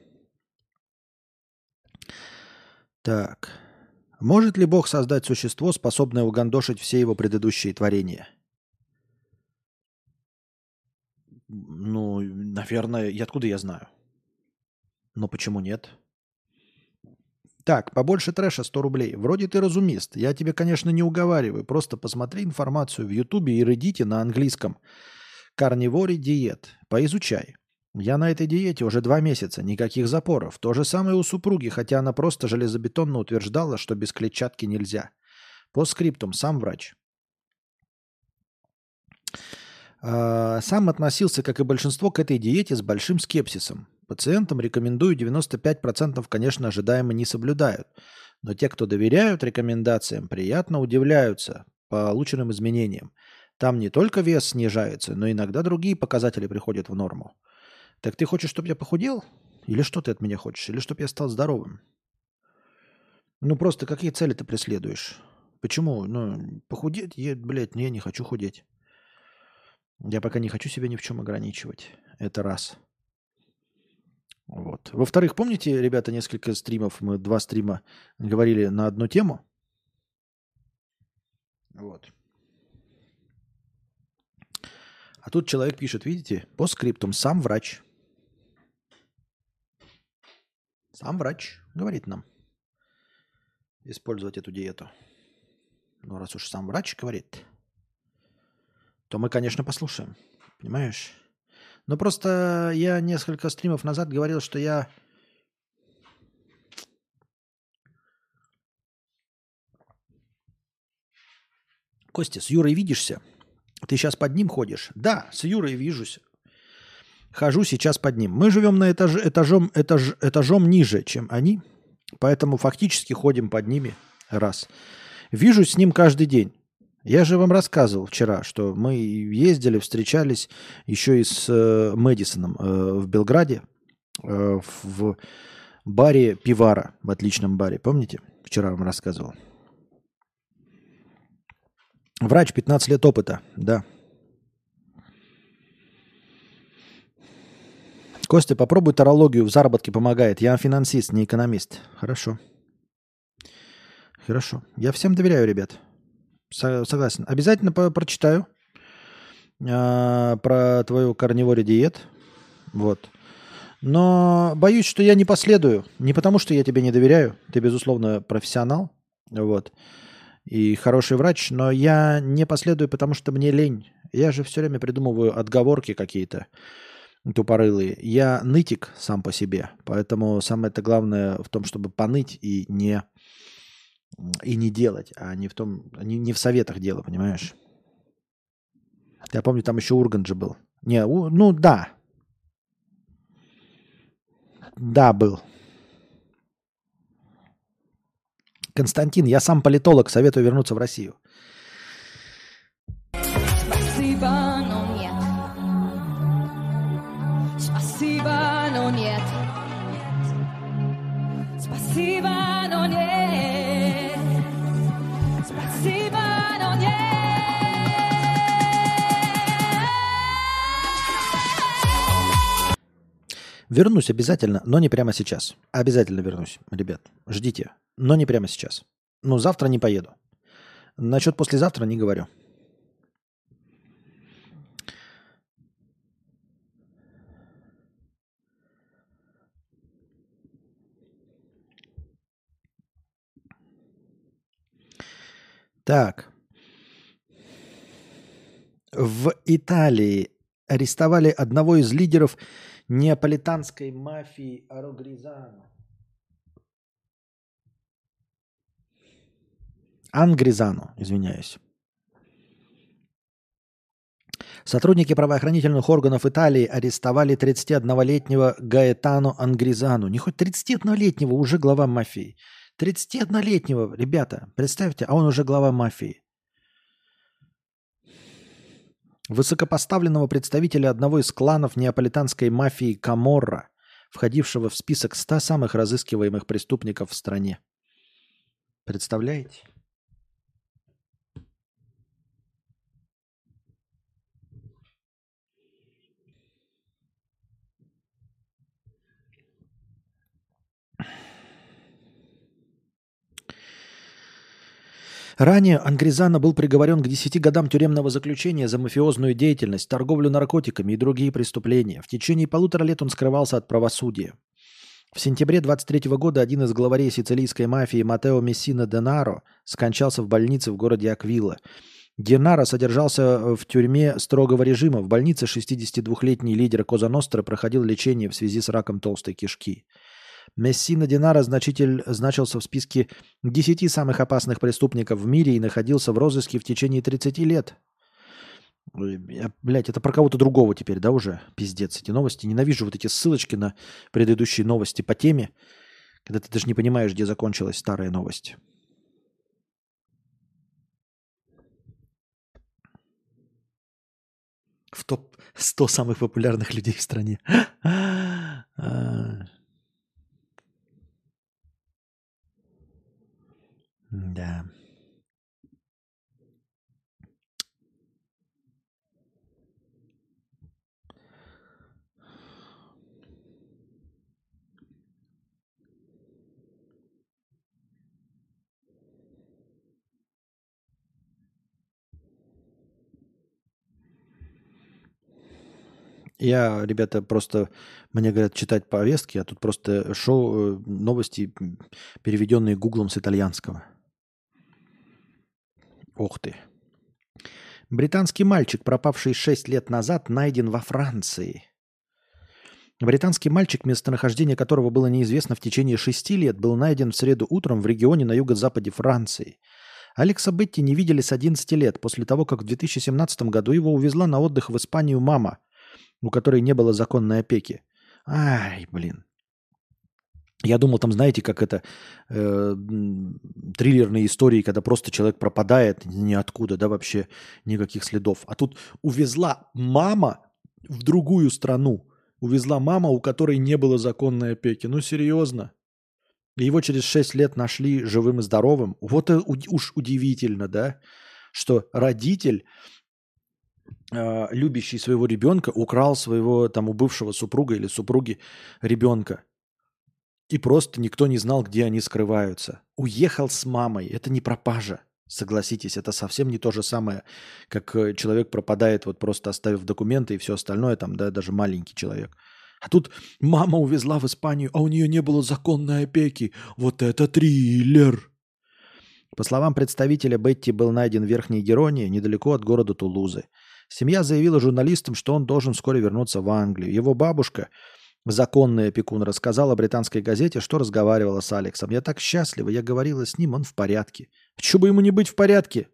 Так. Может ли Бог создать существо, способное угандошить все его предыдущие творения? Ну, наверное, и откуда я знаю? Но почему нет? Так, побольше трэша 100 рублей. Вроде ты разумист. Я тебе, конечно, не уговариваю. Просто посмотри информацию в Ютубе и родите на английском. Карнивори диет. Поизучай. Я на этой диете уже два месяца, никаких запоров. То же самое у супруги, хотя она просто железобетонно утверждала, что без клетчатки нельзя. По скриптум, сам врач. А, сам относился, как и большинство, к этой диете с большим скепсисом. Пациентам рекомендую 95%, конечно, ожидаемо не соблюдают. Но те, кто доверяют рекомендациям, приятно удивляются полученным изменениям. Там не только вес снижается, но иногда другие показатели приходят в норму. Так ты хочешь, чтобы я похудел? Или что ты от меня хочешь? Или чтобы я стал здоровым? Ну просто какие цели ты преследуешь? Почему? Ну, похудеть? Я, блядь, я не хочу худеть. Я пока не хочу себя ни в чем ограничивать. Это раз. Вот. Во-вторых, помните, ребята, несколько стримов, мы два стрима говорили на одну тему? Вот. А тут человек пишет, видите, по скриптум, сам врач. Сам врач говорит нам использовать эту диету. Ну, раз уж сам врач говорит, то мы, конечно, послушаем. Понимаешь? Но просто я несколько стримов назад говорил, что я Костя, с Юрой видишься? Ты сейчас под ним ходишь? Да, с Юрой вижусь. Хожу сейчас под ним. Мы живем на этаж, этажом, этаж, этажом ниже, чем они, поэтому фактически ходим под ними раз. Вижусь с ним каждый день. Я же вам рассказывал вчера, что мы ездили, встречались еще и с э, Мэдисоном э, в Белграде, э, в баре Пивара, в отличном баре. Помните? Вчера вам рассказывал. Врач, 15 лет опыта, да. Костя, попробуй тарологию, в заработке помогает. Я финансист, не экономист. Хорошо. Хорошо. Я всем доверяю, ребят. Согласен. Обязательно по прочитаю э, про твою карнивори диет. Вот. Но боюсь, что я не последую. Не потому, что я тебе не доверяю. Ты, безусловно, профессионал. Вот. И хороший врач. Но я не последую, потому что мне лень. Я же все время придумываю отговорки какие-то тупорылые. Я нытик сам по себе. Поэтому самое-то главное в том, чтобы поныть и не, и не делать, а не в, том, не, не в советах дело, понимаешь? Я помню, там еще Ургант же был. Не, у, ну да. Да, был. Константин, я сам политолог, советую вернуться в Россию. Спасибо, но нет. Спасибо, но нет. Спасибо, Вернусь обязательно, но не прямо сейчас. Обязательно вернусь, ребят. Ждите, но не прямо сейчас. Ну, завтра не поеду. Насчет послезавтра не говорю. Так. В Италии арестовали одного из лидеров неаполитанской мафии Арогризано. Ангризано, извиняюсь. Сотрудники правоохранительных органов Италии арестовали 31-летнего Гаэтано Ангризану. Не хоть 31-летнего, уже глава мафии. 31-летнего, ребята, представьте, а он уже глава мафии. Высокопоставленного представителя одного из кланов неаполитанской мафии Каморра, входившего в список 100 самых разыскиваемых преступников в стране. Представляете? Ранее Ангризана был приговорен к 10 годам тюремного заключения за мафиозную деятельность, торговлю наркотиками и другие преступления. В течение полутора лет он скрывался от правосудия. В сентябре 23 года один из главарей сицилийской мафии Матео Мессина Денаро скончался в больнице в городе Аквила. Денаро содержался в тюрьме строгого режима. В больнице 62-летний лидер Коза Ностра проходил лечение в связи с раком толстой кишки. Мессина Динара значитель, значился в списке 10 самых опасных преступников в мире и находился в розыске в течение 30 лет. Я, блядь, это про кого-то другого теперь, да, уже? Пиздец, эти новости. Ненавижу вот эти ссылочки на предыдущие новости по теме, когда ты даже не понимаешь, где закончилась старая новость. В топ 100 самых популярных людей в стране. Да. Я, ребята, просто мне говорят читать повестки, а тут просто шоу э, новости, переведенные гуглом с итальянского. Ух ты. Британский мальчик, пропавший 6 лет назад, найден во Франции. Британский мальчик, местонахождение которого было неизвестно в течение шести лет, был найден в среду утром в регионе на юго-западе Франции. Алекса Бетти не видели с 11 лет, после того, как в 2017 году его увезла на отдых в Испанию мама, у которой не было законной опеки. Ай, блин. Я думал, там, знаете, как это э, триллерные истории, когда просто человек пропадает ниоткуда, да, вообще никаких следов. А тут увезла мама в другую страну. Увезла мама, у которой не было законной опеки. Ну, серьезно. его через 6 лет нашли живым и здоровым. Вот это уж удивительно, да, что родитель, э, любящий своего ребенка, украл своего там у бывшего супруга или супруги ребенка. И просто никто не знал, где они скрываются. Уехал с мамой. Это не пропажа. Согласитесь, это совсем не то же самое, как э, человек пропадает, вот просто оставив документы и все остальное, там, да, даже маленький человек. А тут мама увезла в Испанию, а у нее не было законной опеки. Вот это триллер. По словам представителя, Бетти был найден в Верхней Геронии, недалеко от города Тулузы. Семья заявила журналистам, что он должен вскоре вернуться в Англию. Его бабушка, законный опекун, рассказала британской газете, что разговаривала с Алексом. «Я так счастлива, я говорила с ним, он в порядке». Чего бы ему не быть в порядке?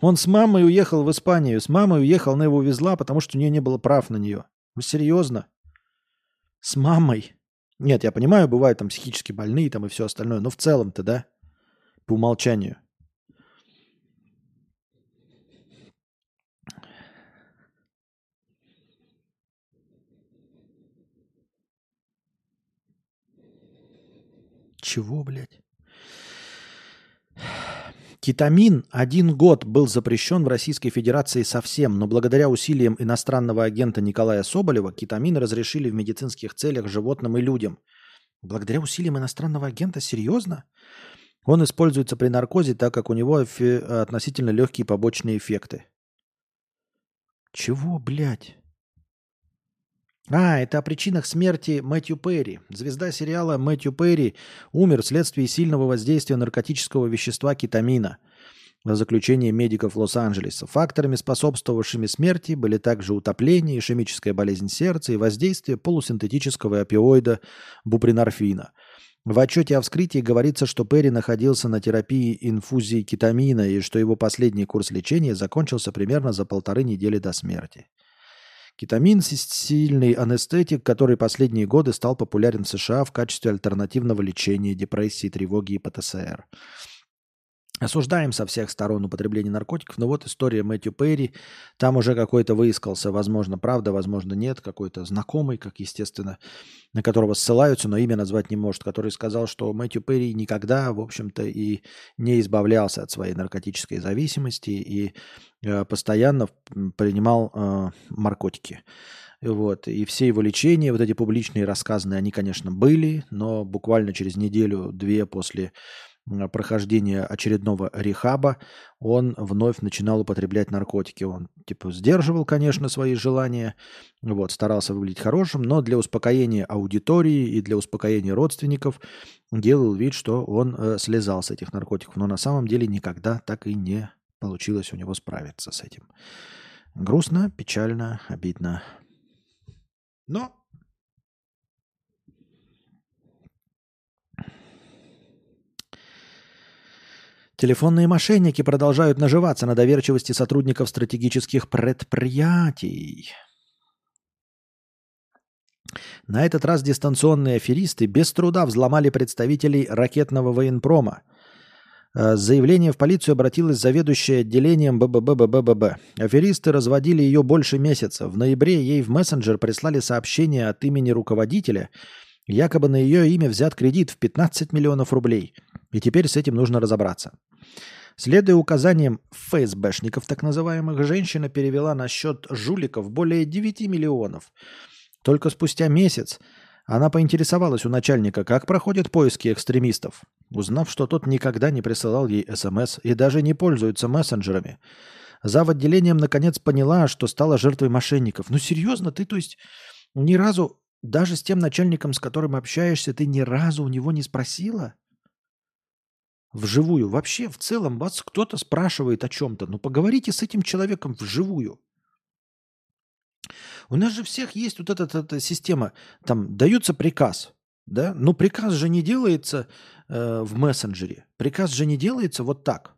Он с мамой уехал в Испанию, с мамой уехал, она его увезла, потому что у нее не было прав на нее. Вы серьезно? С мамой? Нет, я понимаю, бывают там психически больные там и все остальное, но в целом-то, да, по умолчанию. Чего, блядь? Кетамин один год был запрещен в Российской Федерации совсем, но благодаря усилиям иностранного агента Николая Соболева кетамин разрешили в медицинских целях животным и людям. Благодаря усилиям иностранного агента? Серьезно? Он используется при наркозе, так как у него относительно легкие побочные эффекты. Чего, блядь? А, это о причинах смерти Мэтью Перри. Звезда сериала Мэтью Перри умер вследствие сильного воздействия наркотического вещества кетамина. Заключение медиков Лос-Анджелеса. Факторами, способствовавшими смерти, были также утопление, ишемическая болезнь сердца и воздействие полусинтетического опиоида бупринорфина. В отчете о вскрытии говорится, что Перри находился на терапии инфузии кетамина и что его последний курс лечения закончился примерно за полторы недели до смерти. Кетамин – сильный анестетик, который последние годы стал популярен в США в качестве альтернативного лечения депрессии, тревоги и ПТСР. Осуждаем со всех сторон употребление наркотиков, но вот история Мэтью Перри, там уже какой-то выискался, возможно, правда, возможно, нет, какой-то знакомый, как естественно, на которого ссылаются, но имя назвать не может, который сказал, что Мэтью Перри никогда, в общем-то, и не избавлялся от своей наркотической зависимости и э, постоянно принимал э, наркотики. Вот. И все его лечения, вот эти публичные рассказанные, они, конечно, были, но буквально через неделю-две после прохождения очередного рехаба он вновь начинал употреблять наркотики. Он типа сдерживал, конечно, свои желания, вот, старался выглядеть хорошим, но для успокоения аудитории и для успокоения родственников делал вид, что он э, слезал с этих наркотиков. Но на самом деле никогда так и не получилось у него справиться с этим. Грустно, печально, обидно. Но Телефонные мошенники продолжают наживаться на доверчивости сотрудников стратегических предприятий. На этот раз дистанционные аферисты без труда взломали представителей ракетного военпрома. Э, с заявлением в полицию обратилась заведующая отделением ББББББ. Аферисты разводили ее больше месяца. В ноябре ей в мессенджер прислали сообщение от имени руководителя. Якобы на ее имя взят кредит в 15 миллионов рублей. И теперь с этим нужно разобраться. Следуя указаниям ФСБшников, так называемых, женщина перевела на счет жуликов более 9 миллионов. Только спустя месяц она поинтересовалась у начальника, как проходят поиски экстремистов, узнав, что тот никогда не присылал ей СМС и даже не пользуется мессенджерами. Зав. отделением наконец поняла, что стала жертвой мошенников. Ну серьезно, ты то есть ни разу, даже с тем начальником, с которым общаешься, ты ни разу у него не спросила? вживую. Вообще, в целом, вас кто-то спрашивает о чем-то. Ну, поговорите с этим человеком вживую. У нас же всех есть вот эта, эта система. Там дается приказ, да? Но приказ же не делается э, в мессенджере. Приказ же не делается вот так.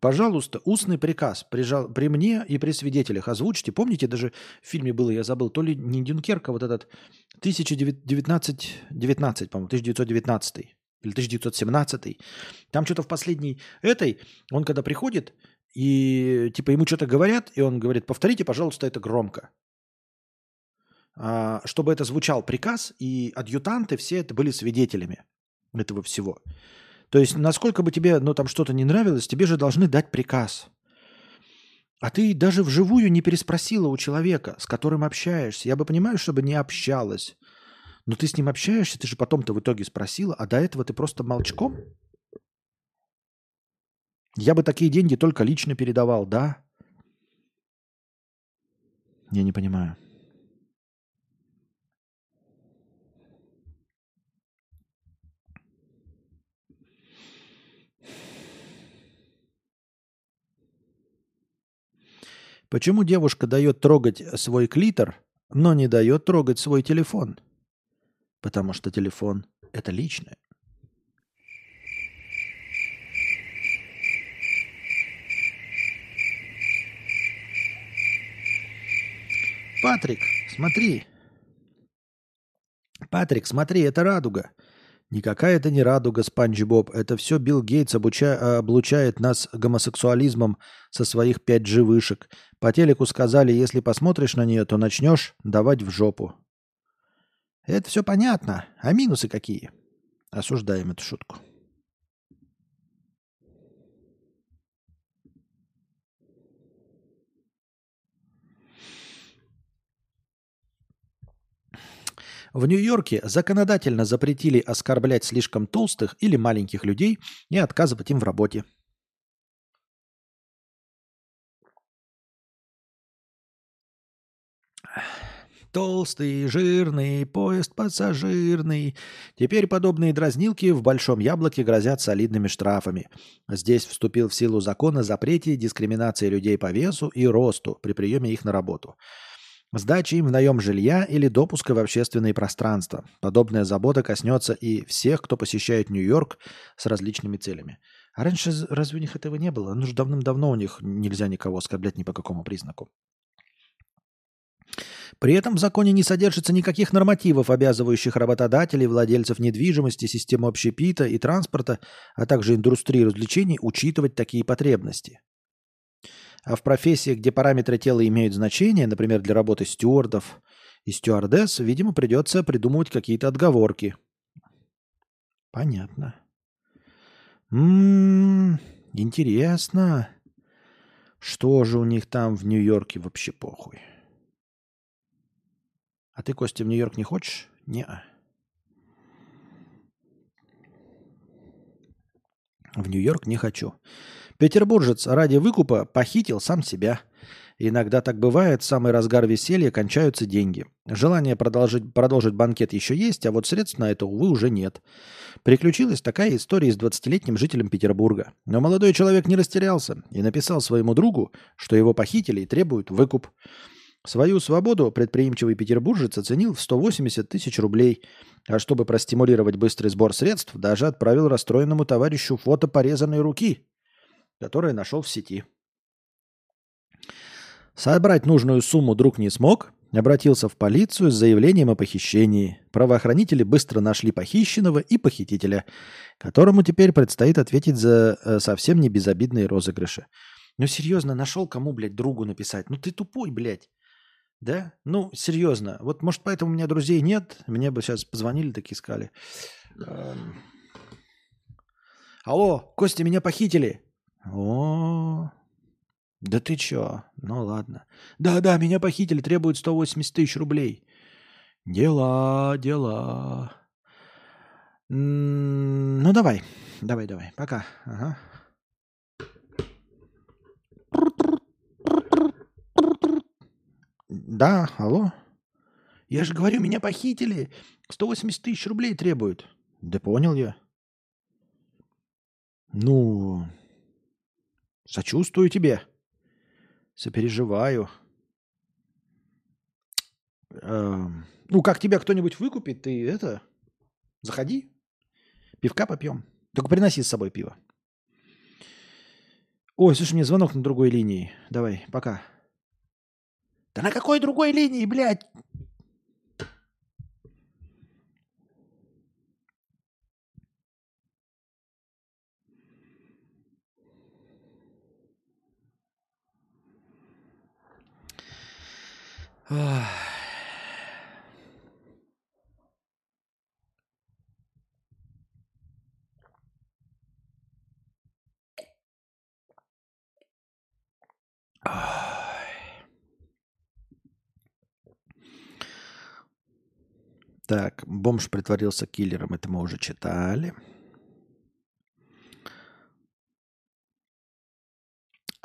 Пожалуйста, устный приказ при, при мне и при свидетелях озвучьте. Помните, даже в фильме было, я забыл, то ли не Дюнкерк, а вот этот 1919, 19, по-моему, 1919 или 1917. Там что-то в последней этой, он когда приходит, и типа ему что-то говорят, и он говорит, повторите, пожалуйста, это громко. А, чтобы это звучал приказ, и адъютанты все это были свидетелями этого всего. То есть, насколько бы тебе ну, там что-то не нравилось, тебе же должны дать приказ. А ты даже вживую не переспросила у человека, с которым общаешься. Я бы понимаю, чтобы не общалась. Но ты с ним общаешься, ты же потом-то в итоге спросила, а до этого ты просто молчком? Я бы такие деньги только лично передавал, да? Я не понимаю. Почему девушка дает трогать свой клитор, но не дает трогать свой телефон? Потому что телефон – это личное. Патрик, смотри. Патрик, смотри, это радуга. Никакая это не радуга, Спанч Боб. Это все Билл Гейтс обуча... облучает нас гомосексуализмом со своих 5G вышек. По телеку сказали, если посмотришь на нее, то начнешь давать в жопу. Это все понятно. А минусы какие? Осуждаем эту шутку. В Нью-Йорке законодательно запретили оскорблять слишком толстых или маленьких людей и отказывать им в работе. Толстый, жирный, поезд пассажирный. Теперь подобные дразнилки в Большом Яблоке грозят солидными штрафами. Здесь вступил в силу закон о запрете дискриминации людей по весу и росту при приеме их на работу сдачи им в наем жилья или допуска в общественные пространства. Подобная забота коснется и всех, кто посещает Нью-Йорк с различными целями. А раньше разве у них этого не было? Ну же давным-давно у них нельзя никого оскорблять ни по какому признаку. При этом в законе не содержится никаких нормативов, обязывающих работодателей, владельцев недвижимости, систему общепита и транспорта, а также индустрии развлечений учитывать такие потребности. А в профессиях, где параметры тела имеют значение, например, для работы стюардов и стюардесс, видимо, придется придумывать какие-то отговорки. Понятно. М-м, интересно. Что же у них там в Нью-Йорке вообще похуй? А ты, Костя, в Нью-Йорк не хочешь? Не. В Нью-Йорк не хочу. Петербуржец ради выкупа похитил сам себя. Иногда так бывает, в самый разгар веселья кончаются деньги. Желание продолжить, продолжить банкет еще есть, а вот средств на это, увы, уже нет. Приключилась такая история с 20-летним жителем Петербурга. Но молодой человек не растерялся и написал своему другу, что его похитили и требуют выкуп. Свою свободу предприимчивый петербуржец оценил в 180 тысяч рублей, а чтобы простимулировать быстрый сбор средств, даже отправил расстроенному товарищу фото порезанной руки которое нашел в сети. Собрать нужную сумму друг не смог, обратился в полицию с заявлением о похищении. Правоохранители быстро нашли похищенного и похитителя, которому теперь предстоит ответить за э, совсем не безобидные розыгрыши. Ну серьезно, нашел кому, блядь, другу написать? Ну ты тупой, блядь. Да? Ну, серьезно. Вот, может, поэтому у меня друзей нет. Мне бы сейчас позвонили, так искали. Эм. Алло, Костя, меня похитили. О, да ты чё? Ну ладно. Да-да, меня похитили, требуют 180 тысяч рублей. Дела, дела. Ну давай, давай, давай, пока. Ага. Да, алло. Я же говорю, меня похитили. 180 тысяч рублей требуют. Да понял я. Ну, Сочувствую тебе. Сопереживаю. Эм, ну, как тебя кто-нибудь выкупит, ты это... Заходи. Пивка попьем. Только приноси с собой пиво. Ой, слушай, мне звонок на другой линии. Давай, пока. Да на какой другой линии, блядь? Так, бомж притворился киллером, это мы уже читали.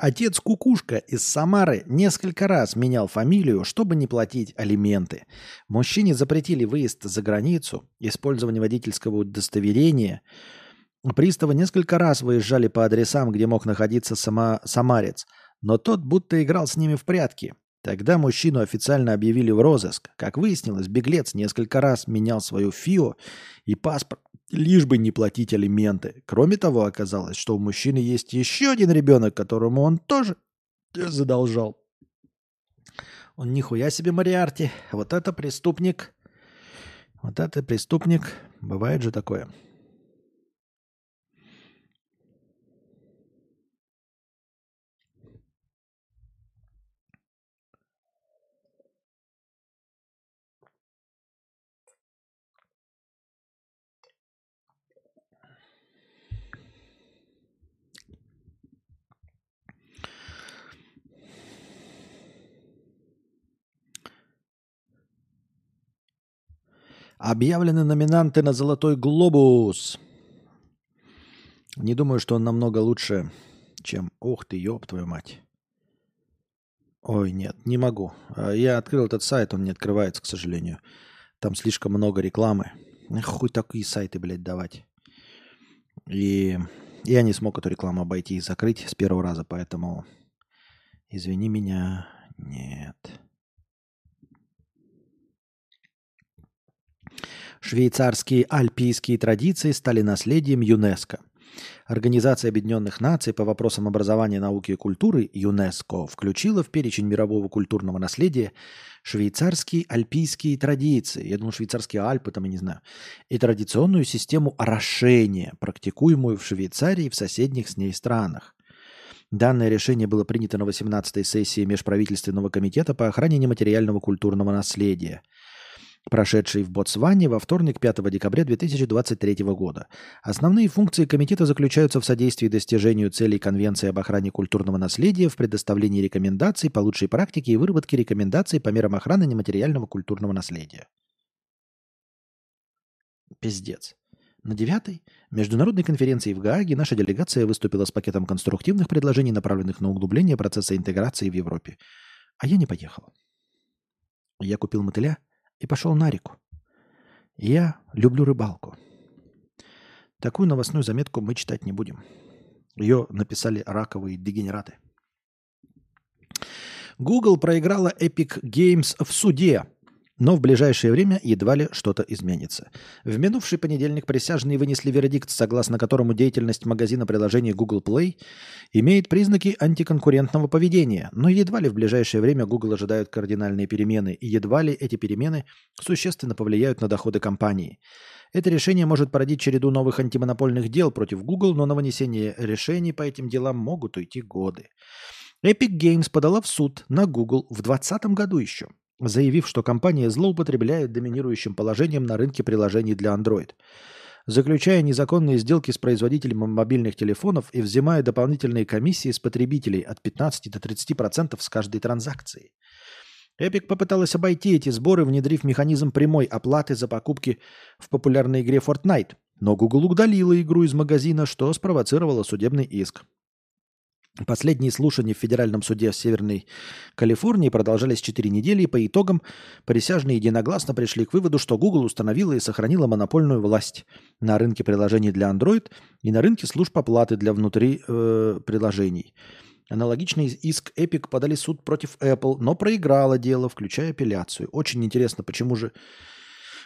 Отец Кукушка из Самары несколько раз менял фамилию, чтобы не платить алименты. Мужчине запретили выезд за границу, использование водительского удостоверения. Приставы несколько раз выезжали по адресам, где мог находиться сама... самарец, но тот будто играл с ними в прятки. Тогда мужчину официально объявили в розыск. Как выяснилось, беглец несколько раз менял свою ФИО и паспорт, лишь бы не платить алименты. Кроме того, оказалось, что у мужчины есть еще один ребенок, которому он тоже задолжал. Он нихуя себе Мариарти. Вот это преступник. Вот это преступник. Бывает же такое. Объявлены номинанты на «Золотой глобус». Не думаю, что он намного лучше, чем... Ух ты, ёб твою мать. Ой, нет, не могу. А, я открыл этот сайт, он не открывается, к сожалению. Там слишком много рекламы. Хуй такие сайты, блядь, давать. И я не смог эту рекламу обойти и закрыть с первого раза, поэтому извини меня, нет. Швейцарские альпийские традиции стали наследием ЮНЕСКО. Организация Объединенных Наций по вопросам образования, науки и культуры ЮНЕСКО включила в перечень мирового культурного наследия швейцарские альпийские традиции, я думаю, швейцарские Альпы, там, я не знаю, и традиционную систему орошения, практикуемую в Швейцарии и в соседних с ней странах. Данное решение было принято на 18-й сессии Межправительственного комитета по охране нематериального культурного наследия – прошедший в Ботсване во вторник 5 декабря 2023 года. Основные функции комитета заключаются в содействии достижению целей Конвенции об охране культурного наследия, в предоставлении рекомендаций по лучшей практике и выработке рекомендаций по мерам охраны нематериального культурного наследия. Пиздец. На девятой международной конференции в Гааге наша делегация выступила с пакетом конструктивных предложений, направленных на углубление процесса интеграции в Европе. А я не поехал. Я купил мотыля – и пошел на реку. Я люблю рыбалку. Такую новостную заметку мы читать не будем. Ее написали раковые дегенераты. Google проиграла Epic Games в суде но в ближайшее время едва ли что-то изменится. В минувший понедельник присяжные вынесли вердикт, согласно которому деятельность магазина приложений Google Play имеет признаки антиконкурентного поведения, но едва ли в ближайшее время Google ожидают кардинальные перемены, и едва ли эти перемены существенно повлияют на доходы компании. Это решение может породить череду новых антимонопольных дел против Google, но на вынесение решений по этим делам могут уйти годы. Epic Games подала в суд на Google в 2020 году еще – заявив, что компания злоупотребляет доминирующим положением на рынке приложений для Android, заключая незаконные сделки с производителями мобильных телефонов и взимая дополнительные комиссии с потребителей от 15 до 30% с каждой транзакции. Epic попыталась обойти эти сборы, внедрив механизм прямой оплаты за покупки в популярной игре Fortnite, но Google удалила игру из магазина, что спровоцировало судебный иск. Последние слушания в Федеральном суде Северной Калифорнии продолжались 4 недели, и по итогам присяжные единогласно пришли к выводу, что Google установила и сохранила монопольную власть на рынке приложений для Android и на рынке служб оплаты для внутри э, приложений. Аналогичный иск Epic подали суд против Apple, но проиграла дело, включая апелляцию. Очень интересно, почему же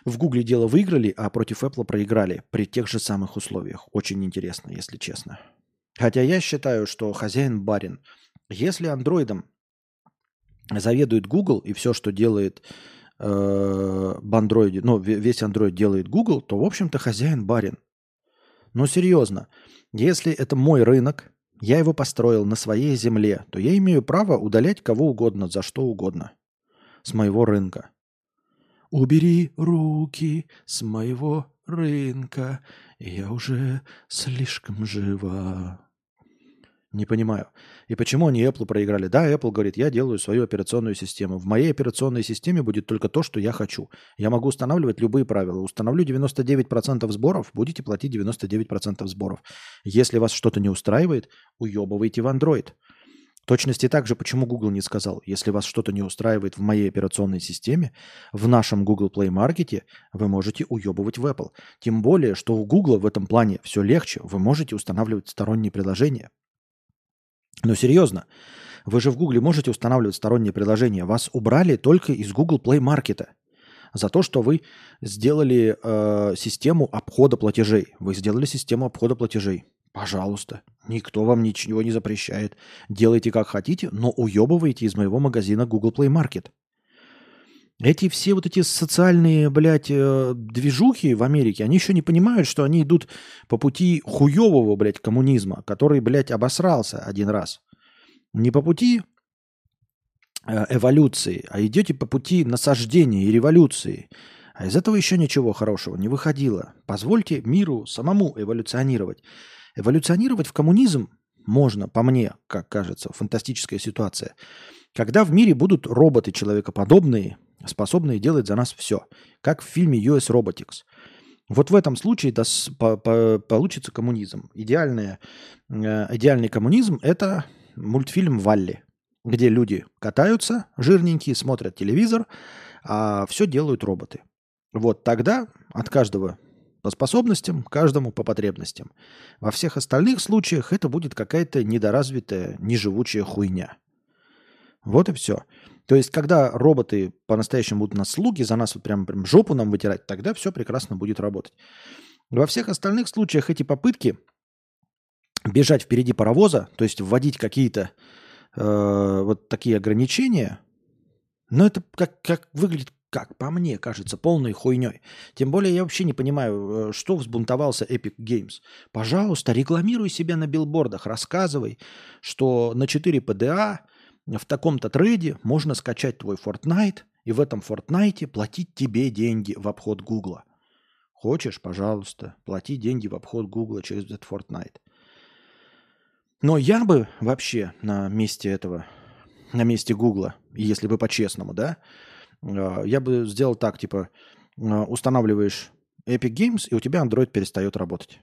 в Google дело выиграли, а против Apple проиграли при тех же самых условиях. Очень интересно, если честно. Хотя я считаю, что хозяин барин. Если андроидом заведует Google и все, что делает э, в андроиде, ну, весь андроид делает Google, то, в общем-то, хозяин барин. Но серьезно, если это мой рынок, я его построил на своей земле, то я имею право удалять кого угодно, за что угодно с моего рынка. Убери руки с моего рынка, я уже слишком жива. Не понимаю. И почему они Apple проиграли? Да, Apple говорит, я делаю свою операционную систему. В моей операционной системе будет только то, что я хочу. Я могу устанавливать любые правила. Установлю 99% сборов, будете платить 99% сборов. Если вас что-то не устраивает, уебывайте в Android. Точности так же, почему Google не сказал, если вас что-то не устраивает в моей операционной системе, в нашем Google Play Market вы можете уебывать в Apple. Тем более, что у Google в этом плане все легче, вы можете устанавливать сторонние приложения. Но серьезно, Вы же в Гугле можете устанавливать сторонние приложения. Вас убрали только из Google Play Market за то, что вы сделали э, систему обхода платежей. Вы сделали систему обхода платежей. Пожалуйста, никто вам ничего не запрещает. Делайте как хотите, но уебывайте из моего магазина Google Play Market. Эти все вот эти социальные, блядь, э, движухи в Америке, они еще не понимают, что они идут по пути хуевого, блядь, коммунизма, который, блядь, обосрался один раз. Не по пути э, эволюции, а идете по пути насаждения и революции. А из этого еще ничего хорошего не выходило. Позвольте миру самому эволюционировать. Эволюционировать в коммунизм можно, по мне, как кажется, фантастическая ситуация. Когда в мире будут роботы человекоподобные, способные делать за нас все, как в фильме US Robotics. Вот в этом случае дос, по, по, получится коммунизм. Идеальная, э, идеальный коммунизм – это мультфильм «Валли», где люди катаются, жирненькие, смотрят телевизор, а все делают роботы. Вот тогда от каждого по способностям, каждому по потребностям. Во всех остальных случаях это будет какая-то недоразвитая, неживучая хуйня. Вот и все. То есть, когда роботы по-настоящему будут нас слуги, за нас вот прям, прям жопу нам вытирать, тогда все прекрасно будет работать. Во всех остальных случаях эти попытки бежать впереди паровоза, то есть вводить какие-то э, вот такие ограничения, ну это как, как выглядит, как по мне кажется, полной хуйней. Тем более я вообще не понимаю, э, что взбунтовался Epic Games. Пожалуйста, рекламируй себя на билбордах, рассказывай, что на 4 PDA в таком-то трейде можно скачать твой Fortnite и в этом Fortnite платить тебе деньги в обход Гугла. Хочешь, пожалуйста, плати деньги в обход Гугла через этот Fortnite. Но я бы вообще на месте этого, на месте Гугла, если бы по-честному, да, э, я бы сделал так, типа, э, устанавливаешь Epic Games, и у тебя Android перестает работать.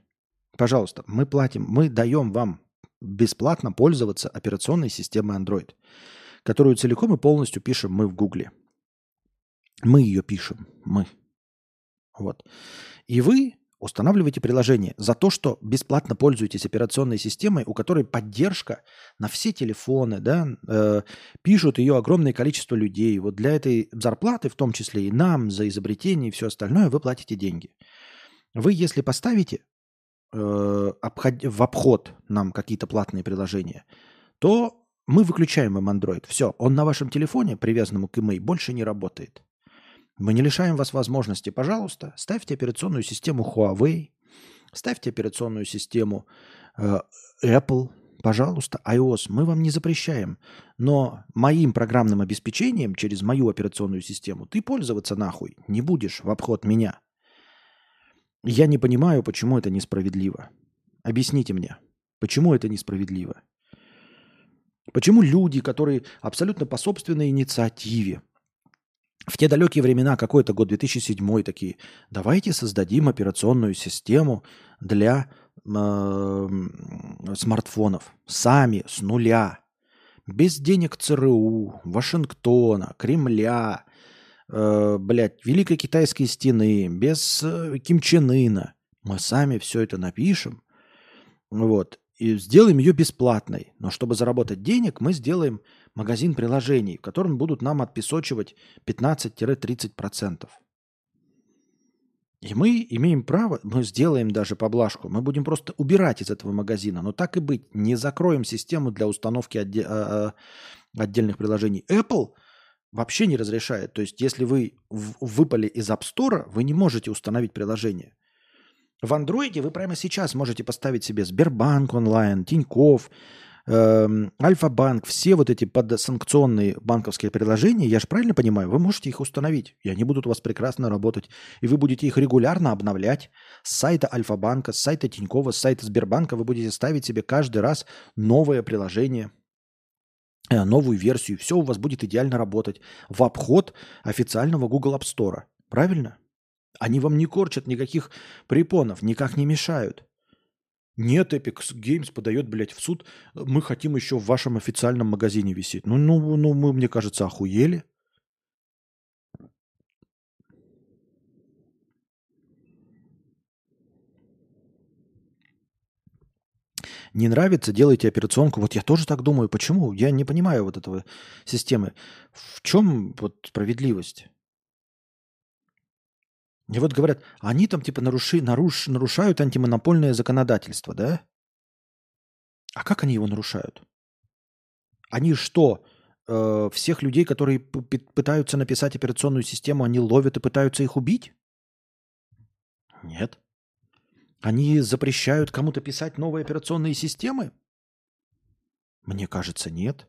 Пожалуйста, мы платим, мы даем вам бесплатно пользоваться операционной системой Android, которую целиком и полностью пишем мы в Гугле. Мы ее пишем, мы. Вот. И вы устанавливаете приложение за то, что бесплатно пользуетесь операционной системой, у которой поддержка на все телефоны, да, э, пишут ее огромное количество людей. Вот для этой зарплаты, в том числе и нам, за изобретение и все остальное, вы платите деньги. Вы, если поставите обход, в обход нам какие-то платные приложения, то мы выключаем им Android. Все, он на вашем телефоне, привязанному к email, больше не работает. Мы не лишаем вас возможности. Пожалуйста, ставьте операционную систему Huawei, ставьте операционную систему э, Apple, пожалуйста, iOS. Мы вам не запрещаем. Но моим программным обеспечением через мою операционную систему ты пользоваться нахуй не будешь в обход меня. Я не понимаю, почему это несправедливо. Объясните мне, почему это несправедливо? Почему люди, которые абсолютно по собственной инициативе, в те далекие времена, какой-то год 2007 такие, давайте создадим операционную систему для э, смартфонов сами, с нуля, без денег ЦРУ, Вашингтона, Кремля, э, блядь, Великой Китайской стены, без э, Ким Чен Ына. Мы сами все это напишем, вот, и сделаем ее бесплатной. Но чтобы заработать денег, мы сделаем магазин приложений, в котором будут нам отпесочивать 15-30%. И мы имеем право, мы сделаем даже поблажку, мы будем просто убирать из этого магазина. Но так и быть, не закроем систему для установки отде- а, а, отдельных приложений. Apple вообще не разрешает. То есть, если вы выпали из App Store, вы не можете установить приложение. В андроиде вы прямо сейчас можете поставить себе Сбербанк онлайн, Тиньков, эм, Альфа-банк, все вот эти подсанкционные банковские приложения, я же правильно понимаю, вы можете их установить, и они будут у вас прекрасно работать, и вы будете их регулярно обновлять с сайта Альфа-банка, с сайта Тинькова, с сайта Сбербанка, вы будете ставить себе каждый раз новое приложение – новую версию, все у вас будет идеально работать в обход официального Google App Store. Правильно? Они вам не корчат никаких препонов, никак не мешают. Нет, Epic Games подает, блядь, в суд. Мы хотим еще в вашем официальном магазине висеть. Ну, ну, ну мы, мне кажется, охуели. Не нравится, делайте операционку. Вот я тоже так думаю. Почему? Я не понимаю вот этого системы. В чем вот справедливость? И вот говорят, они там типа наруши, наруш, нарушают антимонопольное законодательство, да? А как они его нарушают? Они что, э, всех людей, которые пытаются написать операционную систему, они ловят и пытаются их убить? Нет. Они запрещают кому-то писать новые операционные системы? Мне кажется, нет.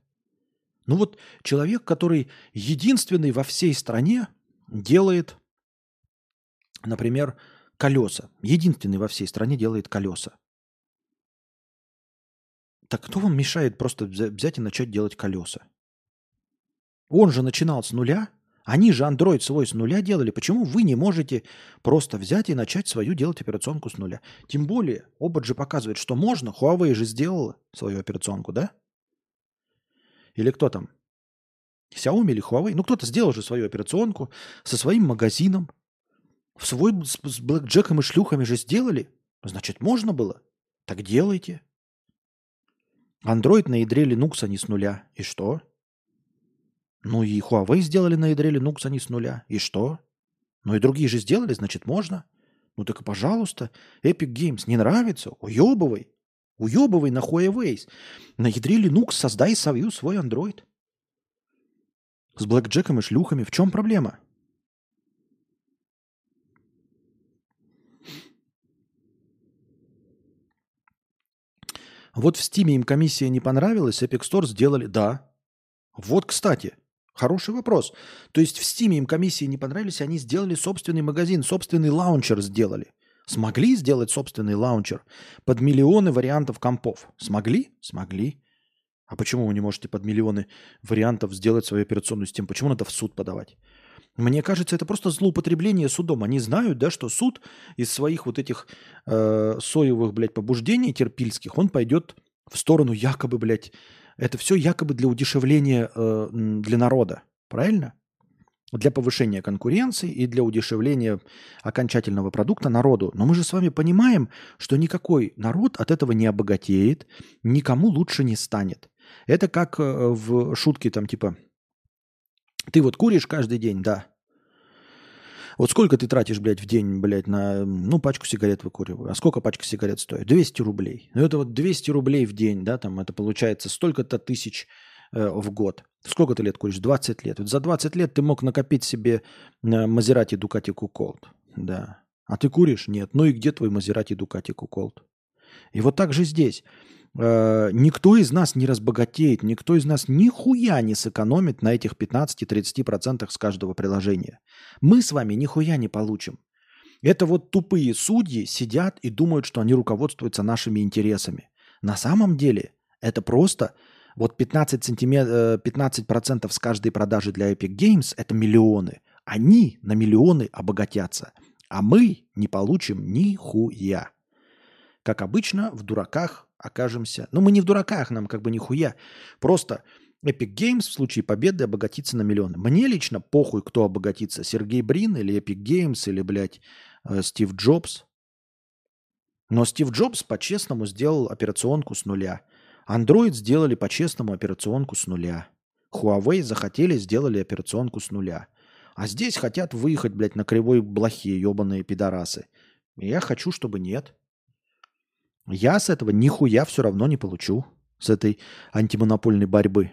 Ну вот человек, который единственный во всей стране делает, например, колеса. Единственный во всей стране делает колеса. Так кто вам мешает просто взять и начать делать колеса? Он же начинал с нуля. Они же Android свой с нуля делали. Почему вы не можете просто взять и начать свою делать операционку с нуля? Тем более, опыт же показывает, что можно. Huawei же сделала свою операционку, да? Или кто там? Xiaomi или Huawei? Ну, кто-то сделал же свою операционку со своим магазином. В свой с, с блэкджеком и шлюхами же сделали. Значит, можно было. Так делайте. Android на ядре Linux, а не с нуля. И что? Ну и Huawei сделали на ядре Linux, а не с нуля. И что? Ну и другие же сделали, значит, можно. Ну так и пожалуйста. Epic Games не нравится? Уебывай. Уебывай на Huawei. На ядре Linux создай свою свой Android. С блэкджеком и шлюхами. В чем проблема? Вот в Steam им комиссия не понравилась, Epic Store сделали... Да. Вот, кстати, хороший вопрос. То есть в Steam им комиссии не понравились, они сделали собственный магазин, собственный лаунчер сделали. Смогли сделать собственный лаунчер под миллионы вариантов компов? Смогли? Смогли. А почему вы не можете под миллионы вариантов сделать свою операционную систему? Почему надо в суд подавать? Мне кажется, это просто злоупотребление судом. Они знают, да, что суд из своих вот этих э, соевых, блядь, побуждений терпильских, он пойдет в сторону якобы, блядь, это все якобы для удешевления э, для народа. Правильно? Для повышения конкуренции и для удешевления окончательного продукта народу. Но мы же с вами понимаем, что никакой народ от этого не обогатеет, никому лучше не станет. Это как э, в шутке там типа ты вот куришь каждый день, да. Вот сколько ты тратишь, блядь, в день, блядь, на, ну, пачку сигарет выкуриваю. А сколько пачка сигарет стоит? 200 рублей. Ну, это вот 200 рублей в день, да, там, это получается столько-то тысяч э, в год. Сколько ты лет куришь? 20 лет. Вот за 20 лет ты мог накопить себе Мазерати Дукати Куколд. Да. А ты куришь? Нет. Ну и где твой Мазерати Дукати Куколд? И вот так же здесь. Э, никто из нас не разбогатеет, никто из нас нихуя не сэкономит на этих 15-30% с каждого приложения. Мы с вами нихуя не получим. Это вот тупые судьи сидят и думают, что они руководствуются нашими интересами. На самом деле это просто вот 15, сантимет... 15% с каждой продажи для Epic Games – это миллионы. Они на миллионы обогатятся, а мы не получим нихуя. Как обычно, в дураках окажемся. Ну, мы не в дураках, нам как бы нихуя. Просто Epic Games в случае победы обогатится на миллионы. Мне лично похуй, кто обогатится. Сергей Брин или Epic Games или, блядь, э, Стив Джобс. Но Стив Джобс по-честному сделал операционку с нуля. Android сделали по-честному операционку с нуля. Huawei захотели, сделали операционку с нуля. А здесь хотят выехать, блядь, на кривой блохе, ебаные пидорасы. я хочу, чтобы нет. Я с этого нихуя все равно не получу, с этой антимонопольной борьбы.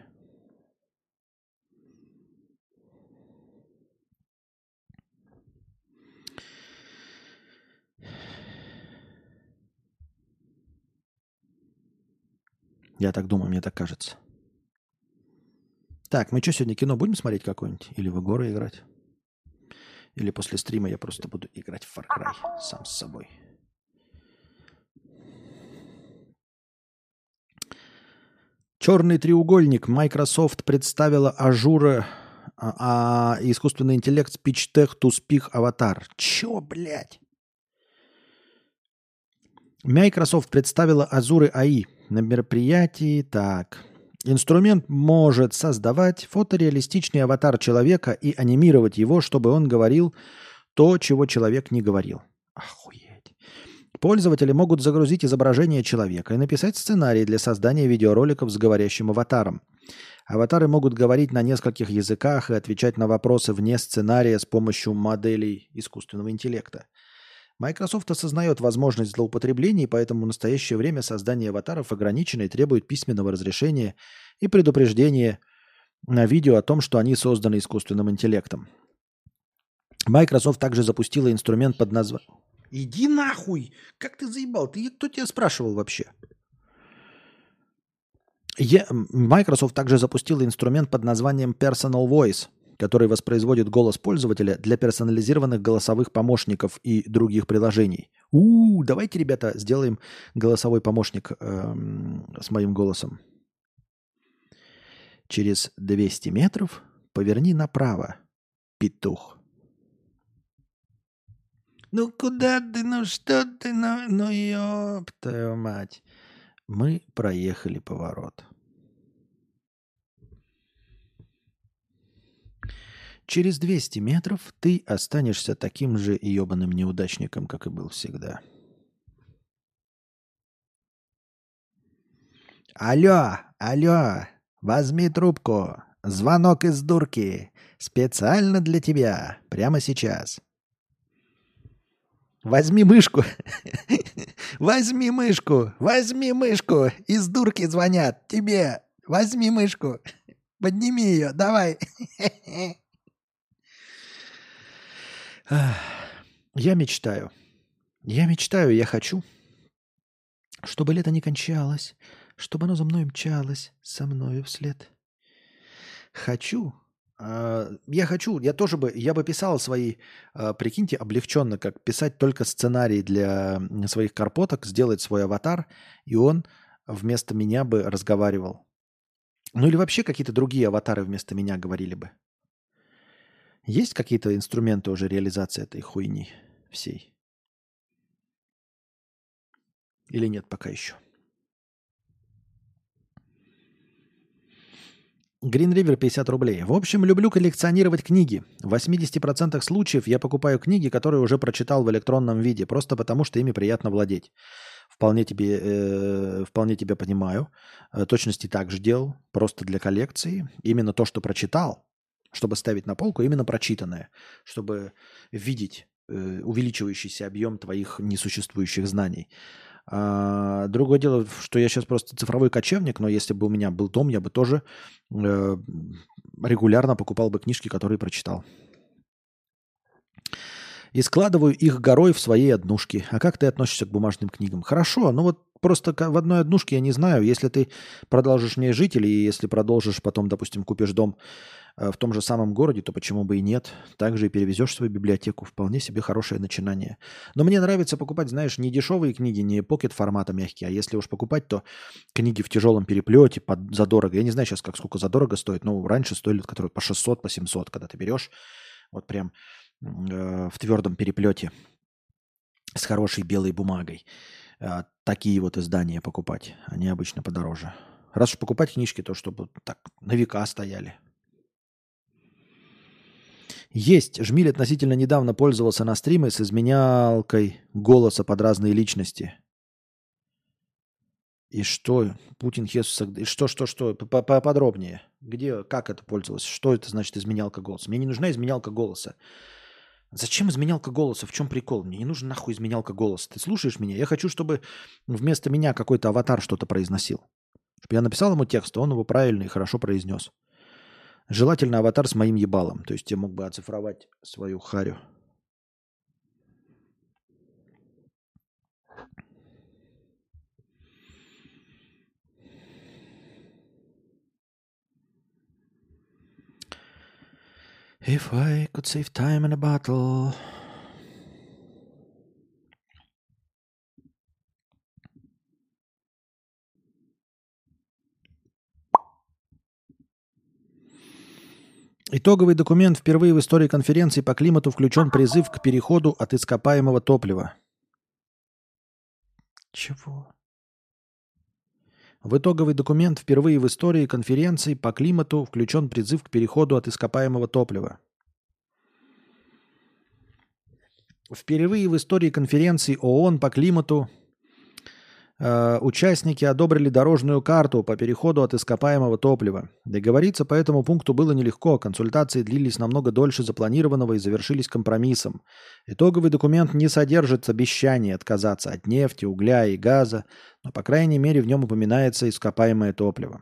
Я так думаю, мне так кажется. Так, мы что, сегодня кино будем смотреть какое-нибудь? Или в горы играть? Или после стрима я просто буду играть в Far Cry сам с собой? Черный треугольник. Microsoft представила Azure а, а, искусственный интеллект Speech Tech to Speak Avatar. Чё, блядь? Microsoft представила Azure AI на мероприятии. Так. Инструмент может создавать фотореалистичный аватар человека и анимировать его, чтобы он говорил то, чего человек не говорил. Охуеть. Пользователи могут загрузить изображение человека и написать сценарий для создания видеороликов с говорящим аватаром. Аватары могут говорить на нескольких языках и отвечать на вопросы вне сценария с помощью моделей искусственного интеллекта. Microsoft осознает возможность злоупотреблений, поэтому в настоящее время создание аватаров ограничено и требует письменного разрешения и предупреждения на видео о том, что они созданы искусственным интеллектом. Microsoft также запустила инструмент под названием... Иди нахуй! Как ты заебал? Ты кто тебя спрашивал вообще? Я... Microsoft также запустила инструмент под названием Personal Voice, который воспроизводит голос пользователя для персонализированных голосовых помощников и других приложений. У, -у давайте, ребята, сделаем голосовой помощник эм, с моим голосом. Через 200 метров поверни направо, петух. Ну куда ты, ну что ты, ну, ну ёб твою мать. Мы проехали поворот. Через 200 метров ты останешься таким же ебаным неудачником, как и был всегда. Алло, алло, Возьми трубку. Звонок из дурки. Специально для тебя. Прямо сейчас. Возьми мышку. Возьми мышку. Возьми мышку. Из дурки звонят. Тебе. Возьми мышку. Подними ее. Давай. Я мечтаю. Я мечтаю, я хочу, чтобы лето не кончалось, чтобы оно за мной мчалось, со мною вслед. Хочу, я хочу, я тоже бы, я бы писал свои, э, прикиньте, облегченно, как писать только сценарий для своих карпоток, сделать свой аватар, и он вместо меня бы разговаривал. Ну или вообще какие-то другие аватары вместо меня говорили бы. Есть какие-то инструменты уже реализации этой хуйни всей? Или нет пока еще? Green River 50 рублей. В общем, люблю коллекционировать книги. В 80% случаев я покупаю книги, которые уже прочитал в электронном виде, просто потому что ими приятно владеть. Вполне тебе, э, вполне тебя понимаю. Э, точности так же делал, просто для коллекции. Именно то, что прочитал, чтобы ставить на полку, именно прочитанное, чтобы видеть э, увеличивающийся объем твоих несуществующих знаний. А, другое дело, что я сейчас просто цифровой кочевник, но если бы у меня был том, я бы тоже э, регулярно покупал бы книжки, которые прочитал. И складываю их горой в своей однушке. А как ты относишься к бумажным книгам? Хорошо, ну вот просто в одной однушке я не знаю. Если ты продолжишь в ней жить, или если продолжишь потом, допустим, купишь дом Э, в том же самом городе, то почему бы и нет? Также и перевезешь свою библиотеку. Вполне себе хорошее начинание. Но мне нравится покупать, знаешь, не дешевые книги, не покет формата мягкие, а если уж покупать, то книги в тяжелом переплете под, задорого. Я не знаю сейчас, как сколько задорого стоит, но раньше стоили, которые по 600, по 700, когда ты берешь вот прям э, в твердом переплете с хорошей белой бумагой. Э, такие вот издания покупать. Они обычно подороже. Раз уж покупать книжки, то чтобы так на века стояли. Есть. Жмиль относительно недавно пользовался на стриме с изменялкой голоса под разные личности. И что? Путин Хесус... Что, что, что? Поподробнее. Где, как это пользовалось? Что это значит изменялка голоса? Мне не нужна изменялка голоса. Зачем изменялка голоса? В чем прикол? Мне не нужен нахуй изменялка голоса. Ты слушаешь меня? Я хочу, чтобы вместо меня какой-то аватар что-то произносил. Чтобы я написал ему текст, он его правильно и хорошо произнес. Желательно аватар с моим ебалом. То есть я мог бы оцифровать свою харю. If I could save time in a battle. Итоговый документ впервые в истории конференции по климату включен призыв к переходу от ископаемого топлива. Чего? В итоговый документ впервые в истории конференции по климату включен призыв к переходу от ископаемого топлива. Впервые в истории конференции ООН по климату э, участники одобрили дорожную карту по переходу от ископаемого топлива. Договориться по этому пункту было нелегко. Консультации длились намного дольше запланированного и завершились компромиссом. Итоговый документ не содержит обещаний отказаться от нефти, угля и газа, но, по крайней мере, в нем упоминается ископаемое топливо.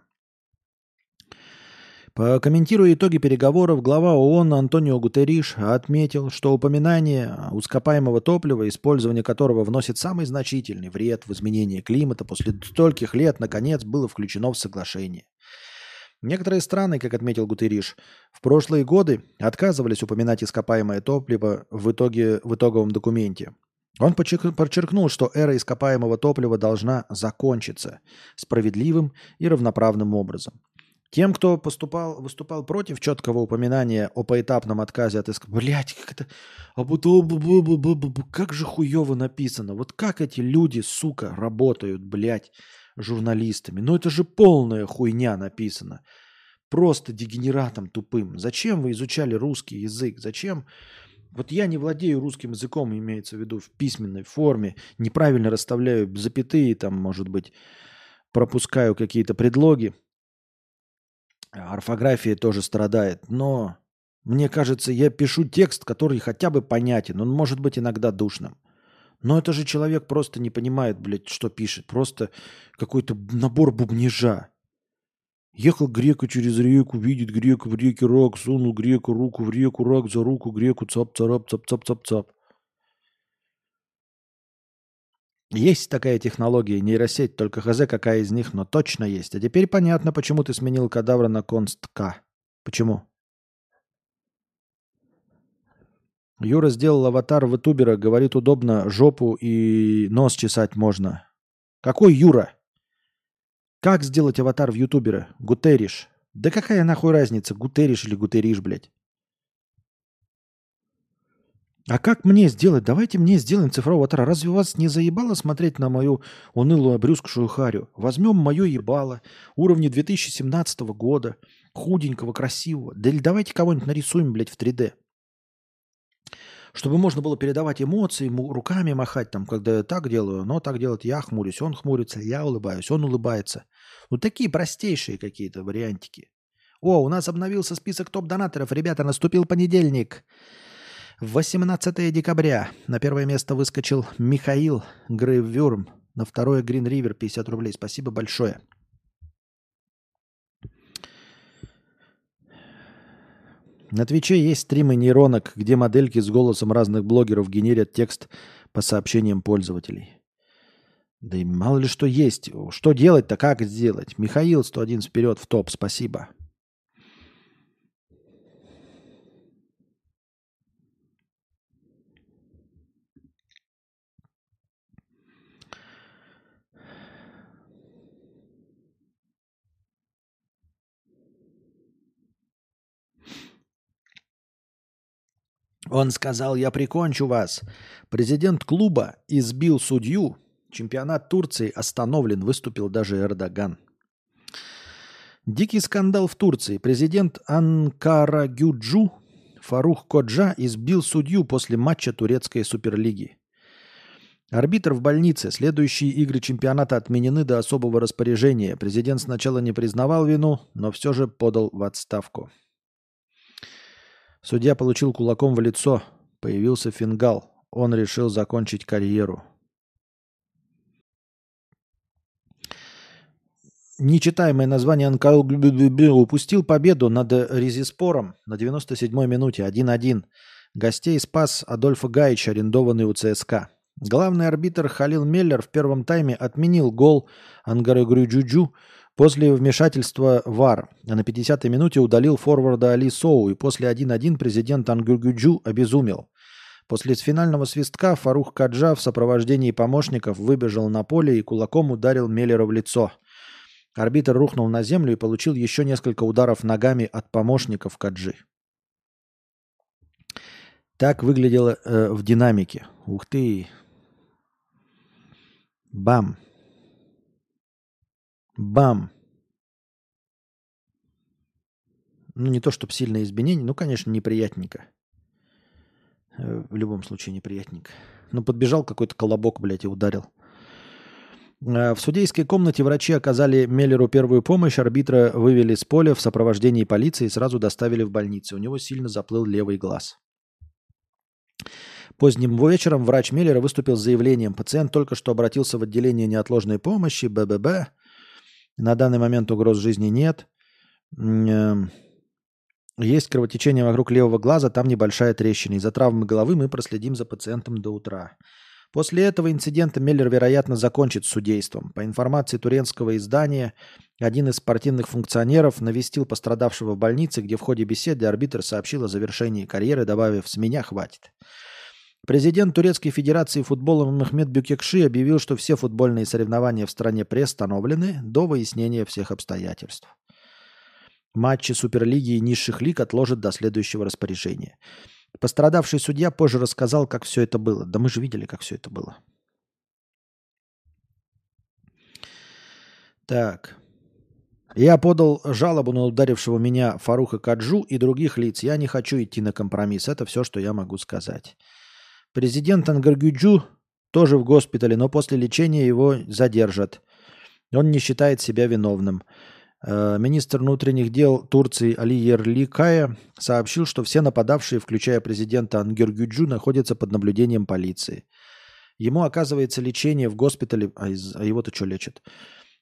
Комментируя итоги переговоров, глава ООН Антонио Гутериш отметил, что упоминание ускопаемого топлива, использование которого вносит самый значительный вред в изменение климата, после стольких лет, наконец, было включено в соглашение. Некоторые страны, как отметил Гутериш, в прошлые годы отказывались упоминать ископаемое топливо в, итоге, в итоговом документе. Он подчеркнул, что эра ископаемого топлива должна закончиться справедливым и равноправным образом. Тем, кто поступал, выступал против четкого упоминания о поэтапном отказе от иск... Блять, как это... Как же хуево написано. Вот как эти люди, сука, работают, блядь, журналистами. Ну это же полная хуйня написано. Просто дегенератом тупым. Зачем вы изучали русский язык? Зачем... Вот я не владею русским языком, имеется в виду в письменной форме. Неправильно расставляю запятые, там, может быть, пропускаю какие-то предлоги. Орфография тоже страдает, но мне кажется, я пишу текст, который хотя бы понятен. Он может быть иногда душным. Но это же человек просто не понимает, блядь, что пишет. Просто какой-то набор бубнижа. Ехал грека через реку, видит грека в реке рак, сунул греку руку в реку, рак за руку, греку цап-царап, цап-цап-цап-цап. Есть такая технология, нейросеть, только хз какая из них, но точно есть. А теперь понятно, почему ты сменил кадавра на конст-К. Почему? Юра сделал аватар ютубера, говорит, удобно жопу и нос чесать можно. Какой Юра? Как сделать аватар в ютубера? Гутериш. Да какая нахуй разница, Гутериш или Гутериш, блядь? А как мне сделать? Давайте мне сделаем цифрового аватара. Разве вас не заебало смотреть на мою унылую обрюзгшую харю? Возьмем мое ебало уровня 2017 года, худенького, красивого. Да или давайте кого-нибудь нарисуем, блядь, в 3D. Чтобы можно было передавать эмоции, руками махать, там, когда я так делаю, но так делать я хмурюсь, он хмурится, я улыбаюсь, он улыбается. Ну, такие простейшие какие-то вариантики. О, у нас обновился список топ-донаторов. Ребята, наступил понедельник. 18 декабря. На первое место выскочил Михаил Грейвюрм. На второе Green River 50 рублей. Спасибо большое. На Твиче есть стримы нейронок, где модельки с голосом разных блогеров генерят текст по сообщениям пользователей. Да и мало ли что есть. Что делать-то, как сделать? Михаил 101 вперед в топ, спасибо. Он сказал, я прикончу вас. Президент клуба избил судью. Чемпионат Турции остановлен, выступил даже Эрдоган. Дикий скандал в Турции. Президент Анкара Гюджу Фарух Коджа избил судью после матча турецкой суперлиги. Арбитр в больнице. Следующие игры чемпионата отменены до особого распоряжения. Президент сначала не признавал вину, но все же подал в отставку. Судья получил кулаком в лицо. Появился фингал. Он решил закончить карьеру. Нечитаемое название Анкал упустил победу над Резиспором на 97-й минуте 1-1. Гостей спас Адольфа Гаич, арендованный у ЦСКА. Главный арбитр Халил Меллер в первом тайме отменил гол Ангары Грюджуджу После вмешательства ВАР на 50-й минуте удалил форварда Али Соу, и после 1-1 президент Ангюргюджу обезумел. После финального свистка Фарух Каджа в сопровождении помощников выбежал на поле и кулаком ударил Меллера в лицо. Арбитр рухнул на землю и получил еще несколько ударов ногами от помощников Каджи. Так выглядело э, в динамике. Ух ты! Бам! Бам! Ну, не то, чтобы сильное изменение, ну, конечно, неприятненько. Э, в любом случае неприятненько. Ну, подбежал какой-то колобок, блядь, и ударил. Э, в судейской комнате врачи оказали Меллеру первую помощь, арбитра вывели с поля в сопровождении полиции и сразу доставили в больницу. У него сильно заплыл левый глаз. Поздним вечером врач Меллера выступил с заявлением. Пациент только что обратился в отделение неотложной помощи, БББ. На данный момент угроз жизни нет. Эм, есть кровотечение вокруг левого глаза, там небольшая трещина. Из-за травмы головы мы проследим за пациентом до утра. После этого инцидента Меллер, вероятно, закончит судейством. По информации туренского издания, один из спортивных функционеров навестил пострадавшего в больнице, где в ходе беседы арбитр сообщил о завершении карьеры, добавив «с меня хватит». Президент Турецкой Федерации футбола Мехмед Бюкекши объявил, что все футбольные соревнования в стране приостановлены до выяснения всех обстоятельств. Матчи Суперлиги и низших лиг отложат до следующего распоряжения. Пострадавший судья позже рассказал, как все это было. Да мы же видели, как все это было. Так. Я подал жалобу на ударившего меня Фаруха Каджу и других лиц. Я не хочу идти на компромисс. Это все, что я могу сказать. Президент Ангаргюджу тоже в госпитале, но после лечения его задержат. Он не считает себя виновным. Э, министр внутренних дел Турции Али Ерликая сообщил, что все нападавшие, включая президента Ангергюджу, находятся под наблюдением полиции. Ему оказывается лечение в госпитале, а, а его-то что лечат?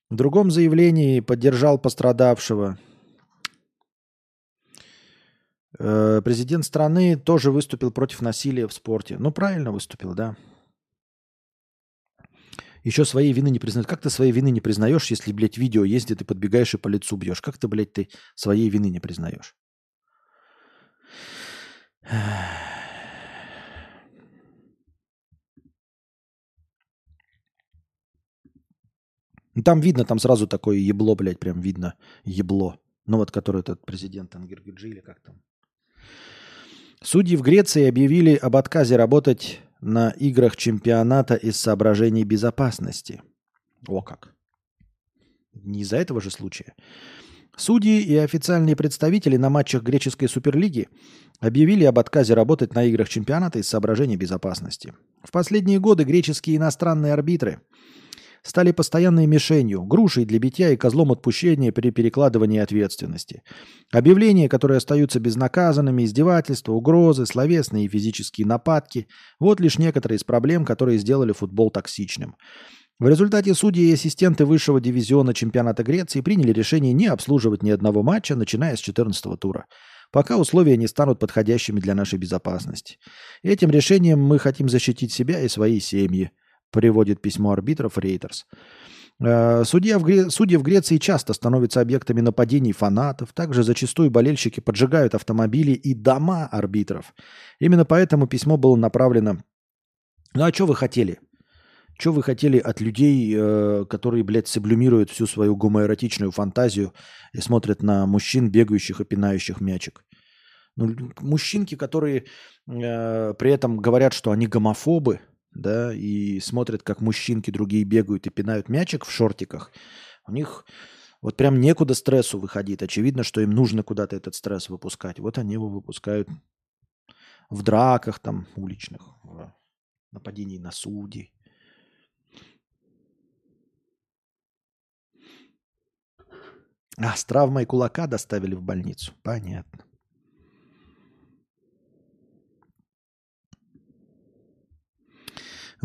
В другом заявлении поддержал пострадавшего. Э, президент страны тоже выступил против насилия в спорте. Ну, правильно выступил, да. Еще своей вины не признают. Как ты своей вины не признаешь, если, блядь, видео есть, где ты подбегаешь и по лицу бьешь? Как ты, блядь, ты своей вины не признаешь? Там видно, там сразу такое ебло, блядь, прям видно. Ебло. Ну вот, который этот президент Ангергюджи или как там. Судьи в Греции объявили об отказе работать на играх чемпионата из соображений безопасности. О как. Не из-за этого же случая. Судьи и официальные представители на матчах греческой суперлиги объявили об отказе работать на играх чемпионата из соображений безопасности. В последние годы греческие иностранные арбитры – стали постоянной мишенью, грушей для битья и козлом отпущения при перекладывании ответственности. Объявления, которые остаются безнаказанными, издевательства, угрозы, словесные и физические нападки – вот лишь некоторые из проблем, которые сделали футбол токсичным. В результате судьи и ассистенты высшего дивизиона чемпионата Греции приняли решение не обслуживать ни одного матча, начиная с 14 тура пока условия не станут подходящими для нашей безопасности. Этим решением мы хотим защитить себя и свои семьи приводит письмо арбитров Рейтерс. Э, судья в Гре... Судьи в Греции часто становятся объектами нападений фанатов. Также зачастую болельщики поджигают автомобили и дома арбитров. Именно поэтому письмо было направлено... Ну а что вы хотели? Что вы хотели от людей, э, которые, блядь, сублимируют всю свою гомоэротичную фантазию и смотрят на мужчин, бегающих и пинающих мячик? Ну, мужчинки, которые э, при этом говорят, что они гомофобы – да, и смотрят, как мужчинки другие бегают и пинают мячик в шортиках, у них вот прям некуда стрессу выходить. Очевидно, что им нужно куда-то этот стресс выпускать. Вот они его выпускают в драках там уличных, в нападении на судей. А, с травмой кулака доставили в больницу. Понятно.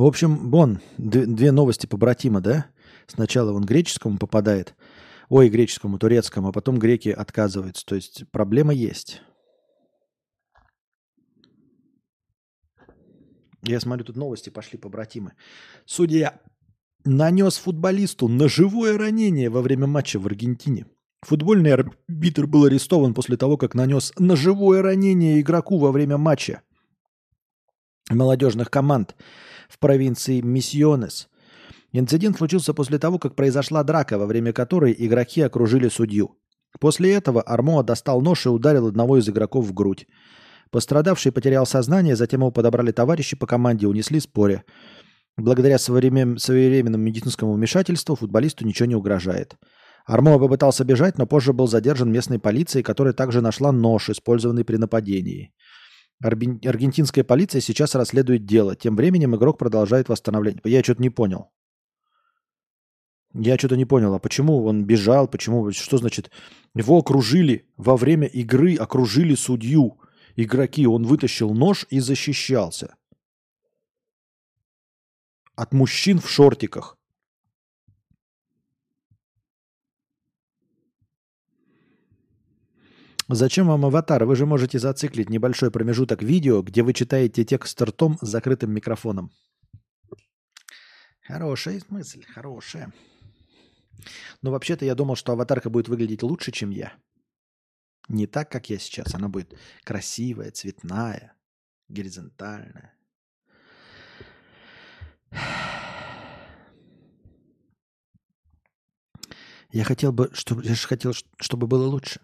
В общем, вон, две новости побратима, да? Сначала он греческому попадает, ой, греческому, турецкому, а потом греки отказываются. То есть проблема есть. Я смотрю, тут новости пошли побратимы. Судья нанес футболисту ножевое ранение во время матча в Аргентине. Футбольный арбитр был арестован после того, как нанес ножевое ранение игроку во время матча молодежных команд в провинции Миссионес. Инцидент случился после того, как произошла драка, во время которой игроки окружили судью. После этого Армоа достал нож и ударил одного из игроков в грудь. Пострадавший потерял сознание, затем его подобрали товарищи по команде и унесли споре. Благодаря своевременному медицинскому вмешательству футболисту ничего не угрожает. Армоа попытался бежать, но позже был задержан местной полицией, которая также нашла нож, использованный при нападении. Аргентинская полиция сейчас расследует дело. Тем временем игрок продолжает восстановление. Я что-то не понял. Я что-то не понял, а почему он бежал, почему, что значит, его окружили во время игры, окружили судью, игроки, он вытащил нож и защищался. От мужчин в шортиках. Зачем вам аватар? Вы же можете зациклить небольшой промежуток видео, где вы читаете текст ртом с закрытым микрофоном. Хорошая мысль, хорошая. Но вообще-то я думал, что аватарка будет выглядеть лучше, чем я. Не так, как я сейчас. Она будет красивая, цветная, горизонтальная. Я хотел бы, чтобы, я же хотел, чтобы было лучше.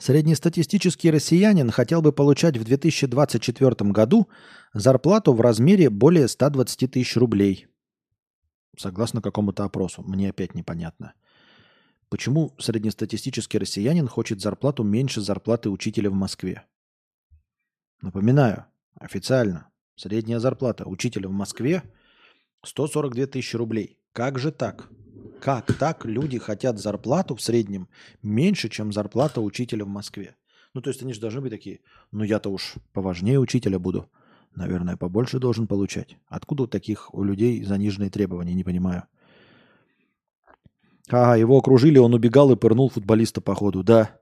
Среднестатистический россиянин хотел бы получать в 2024 году зарплату в размере более 120 тысяч рублей. Согласно какому-то опросу. Мне опять непонятно. Почему среднестатистический россиянин хочет зарплату меньше зарплаты учителя в Москве? Напоминаю, официально средняя зарплата учителя в Москве 142 тысячи рублей. Как же так? Как так люди хотят зарплату в среднем меньше, чем зарплата учителя в Москве? Ну, то есть они же должны быть такие, ну я-то уж поважнее учителя буду. Наверное, побольше должен получать. Откуда у таких у людей заниженные требования, не понимаю. Ага, его окружили, он убегал и пырнул футболиста по ходу. Да,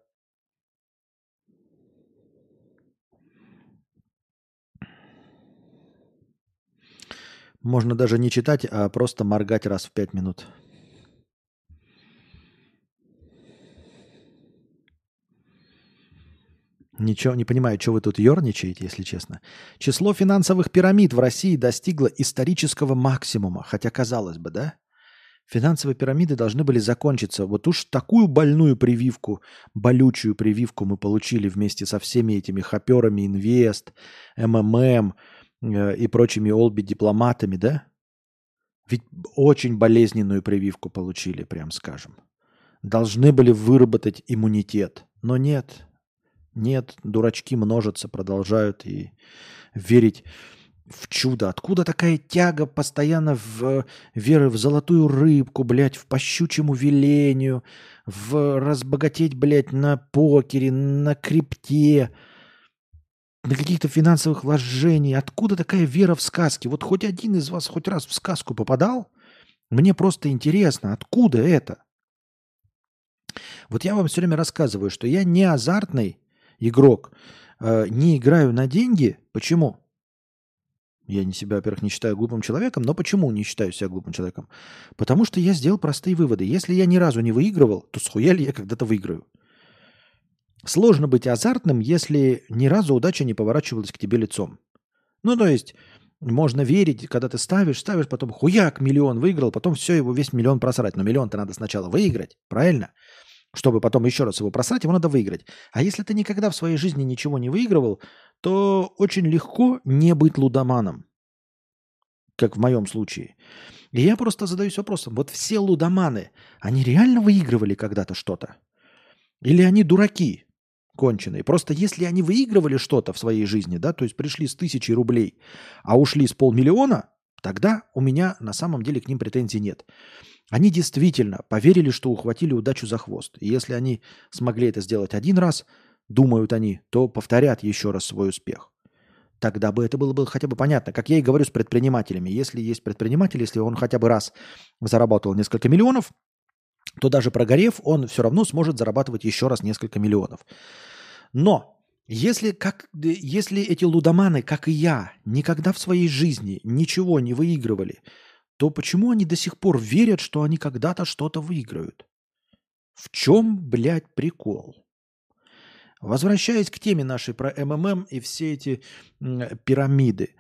Можно даже не читать, а просто моргать раз в пять минут. Ничего не понимаю, что вы тут ерничаете, если честно. Число финансовых пирамид в России достигло исторического максимума. Хотя, казалось бы, да? Финансовые пирамиды должны были закончиться. Вот уж такую больную прививку, болючую прививку мы получили вместе со всеми этими хаперами, инвест, МММ и прочими олби-дипломатами, да? Ведь очень болезненную прививку получили, прям скажем. Должны были выработать иммунитет. Но нет, нет, дурачки множатся, продолжают и верить в чудо. Откуда такая тяга постоянно в веры в золотую рыбку, блядь, в пощучьему велению, в разбогатеть, блядь, на покере, на крипте, на каких-то финансовых вложениях. Откуда такая вера в сказки? Вот хоть один из вас хоть раз в сказку попадал? Мне просто интересно, откуда это? Вот я вам все время рассказываю, что я не азартный игрок, э, не играю на деньги. Почему? Я не себя, во-первых, не считаю глупым человеком, но почему не считаю себя глупым человеком? Потому что я сделал простые выводы. Если я ни разу не выигрывал, то схуя ли я когда-то выиграю? Сложно быть азартным, если ни разу удача не поворачивалась к тебе лицом. Ну, то есть, можно верить, когда ты ставишь, ставишь, потом хуяк, миллион выиграл, потом все, его весь миллион просрать. Но миллион-то надо сначала выиграть, правильно? Чтобы потом еще раз его просрать, его надо выиграть. А если ты никогда в своей жизни ничего не выигрывал, то очень легко не быть лудоманом, как в моем случае. И я просто задаюсь вопросом, вот все лудоманы, они реально выигрывали когда-то что-то? Или они дураки конченые? Просто если они выигрывали что-то в своей жизни, да, то есть пришли с тысячи рублей, а ушли с полмиллиона, тогда у меня на самом деле к ним претензий нет. Они действительно поверили, что ухватили удачу за хвост. И если они смогли это сделать один раз, думают они, то повторят еще раз свой успех. Тогда бы это было бы хотя бы понятно. Как я и говорю с предпринимателями. Если есть предприниматель, если он хотя бы раз заработал несколько миллионов, то даже прогорев, он все равно сможет зарабатывать еще раз несколько миллионов. Но если, как, если эти лудоманы, как и я, никогда в своей жизни ничего не выигрывали – то почему они до сих пор верят, что они когда-то что-то выиграют? В чем, блядь, прикол? Возвращаясь к теме нашей про МММ и все эти пирамиды.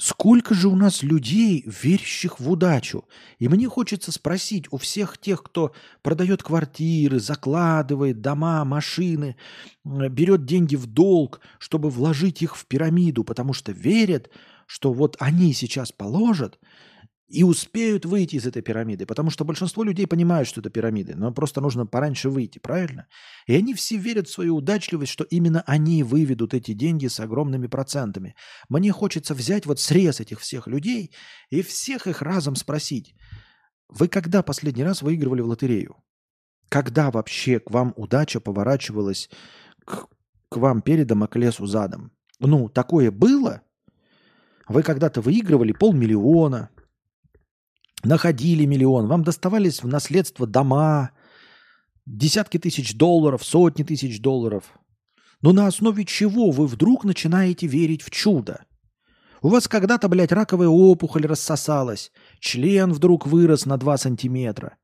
Сколько же у нас людей, верящих в удачу? И мне хочется спросить у всех тех, кто продает квартиры, закладывает дома, машины, берет деньги в долг, чтобы вложить их в пирамиду, потому что верят, что вот они сейчас положат, и успеют выйти из этой пирамиды, потому что большинство людей понимают, что это пирамиды, но просто нужно пораньше выйти, правильно? И они все верят в свою удачливость, что именно они выведут эти деньги с огромными процентами. Мне хочется взять вот срез этих всех людей и всех их разом спросить, вы когда последний раз выигрывали в лотерею? Когда вообще к вам удача поворачивалась к, к вам передом, а к лесу задом? Ну, такое было? Вы когда-то выигрывали полмиллиона, находили миллион, вам доставались в наследство дома, десятки тысяч долларов, сотни тысяч долларов. Но на основе чего вы вдруг начинаете верить в чудо? У вас когда-то, блядь, раковая опухоль рассосалась, член вдруг вырос на 2 сантиметра.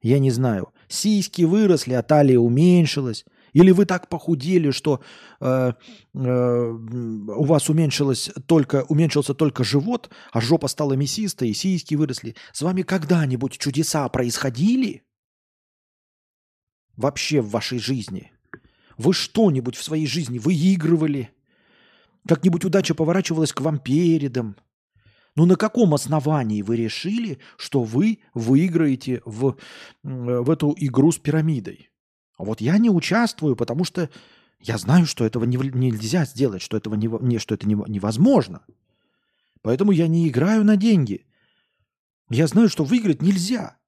Я не знаю, сиськи выросли, а талия уменьшилась. Или вы так похудели, что э, э, у вас уменьшилось только, уменьшился только живот, а жопа стала мясистой, и сиськи выросли. С вами когда-нибудь чудеса происходили? Вообще в вашей жизни? Вы что-нибудь в своей жизни выигрывали? Как-нибудь удача поворачивалась к вам передом? Ну на каком основании вы решили, что вы выиграете в, в эту игру с пирамидой? А вот я не участвую, потому что я знаю, что этого не, нельзя сделать, что, этого не, не, что это не, невозможно. Поэтому я не играю на деньги. Я знаю, что выиграть нельзя.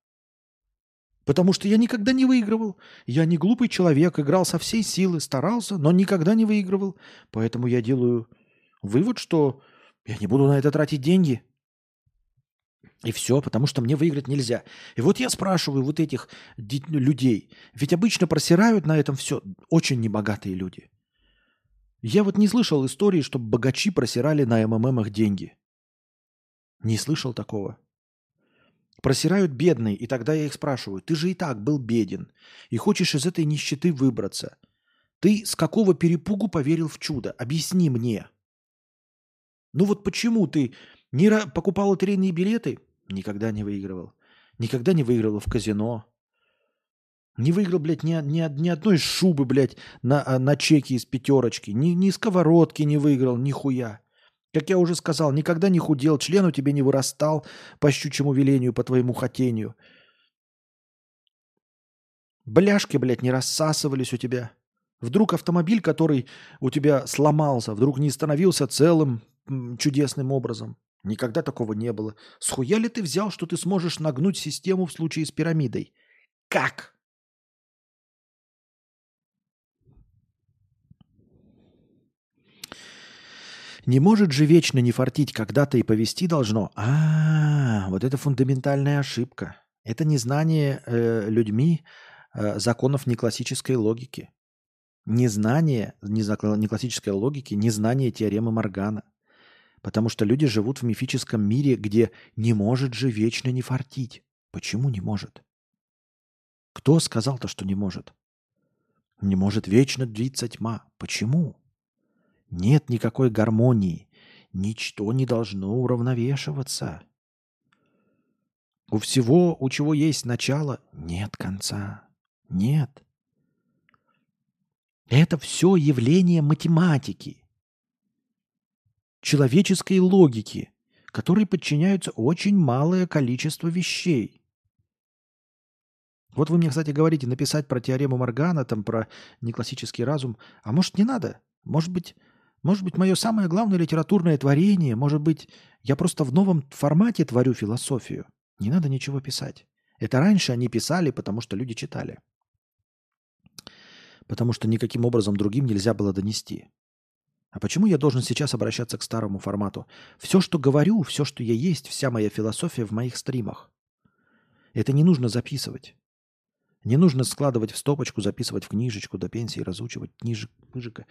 Потому что я никогда не выигрывал. Я не глупый человек, играл со всей силы, старался, но никогда не выигрывал. Поэтому я делаю вывод, что я не буду на это тратить деньги. И все, потому что мне выиграть нельзя. И вот я спрашиваю вот этих людей, ведь обычно просирают на этом все очень небогатые люди. Я вот не слышал истории, чтобы богачи просирали на МММах деньги. Не слышал такого. Просирают бедные, и тогда я их спрашиваю, ты же и так был беден, и хочешь из этой нищеты выбраться. Ты с какого перепугу поверил в чудо? Объясни мне. Ну вот почему ты не покупал лотерейные билеты? Никогда не выигрывал. Никогда не выигрывал в казино. Не выиграл, блядь, ни, ни, ни одной шубы, блядь, на, а, на чеке из пятерочки. Ни, ни сковородки не выиграл, ни хуя. Как я уже сказал, никогда не худел, член у тебя не вырастал по щучьему велению, по твоему хотению. Бляшки, блядь, не рассасывались у тебя. Вдруг автомобиль, который у тебя сломался, вдруг не становился целым чудесным образом. Никогда такого не было. Схуя ли ты взял, что ты сможешь нагнуть систему в случае с пирамидой? Как? Не может же вечно не фартить, когда-то и повести должно. А, вот это фундаментальная ошибка. Это незнание э, людьми э, законов неклассической логики. Незнание неклассической логики, незнание теоремы Моргана. Потому что люди живут в мифическом мире, где не может же вечно не фартить. Почему не может? Кто сказал-то, что не может? Не может вечно длиться тьма. Почему? Нет никакой гармонии. Ничто не должно уравновешиваться. У всего, у чего есть начало, нет конца. Нет. Это все явление математики человеческой логики, которой подчиняются очень малое количество вещей. Вот вы мне, кстати, говорите написать про теорему Моргана, там про неклассический разум. А может, не надо? Может быть, может быть, мое самое главное литературное творение, может быть, я просто в новом формате творю философию. Не надо ничего писать. Это раньше они писали, потому что люди читали. Потому что никаким образом другим нельзя было донести. А почему я должен сейчас обращаться к старому формату? Все, что говорю, все, что я есть, вся моя философия в моих стримах. Это не нужно записывать. Не нужно складывать в стопочку, записывать в книжечку до пенсии, разучивать книжек.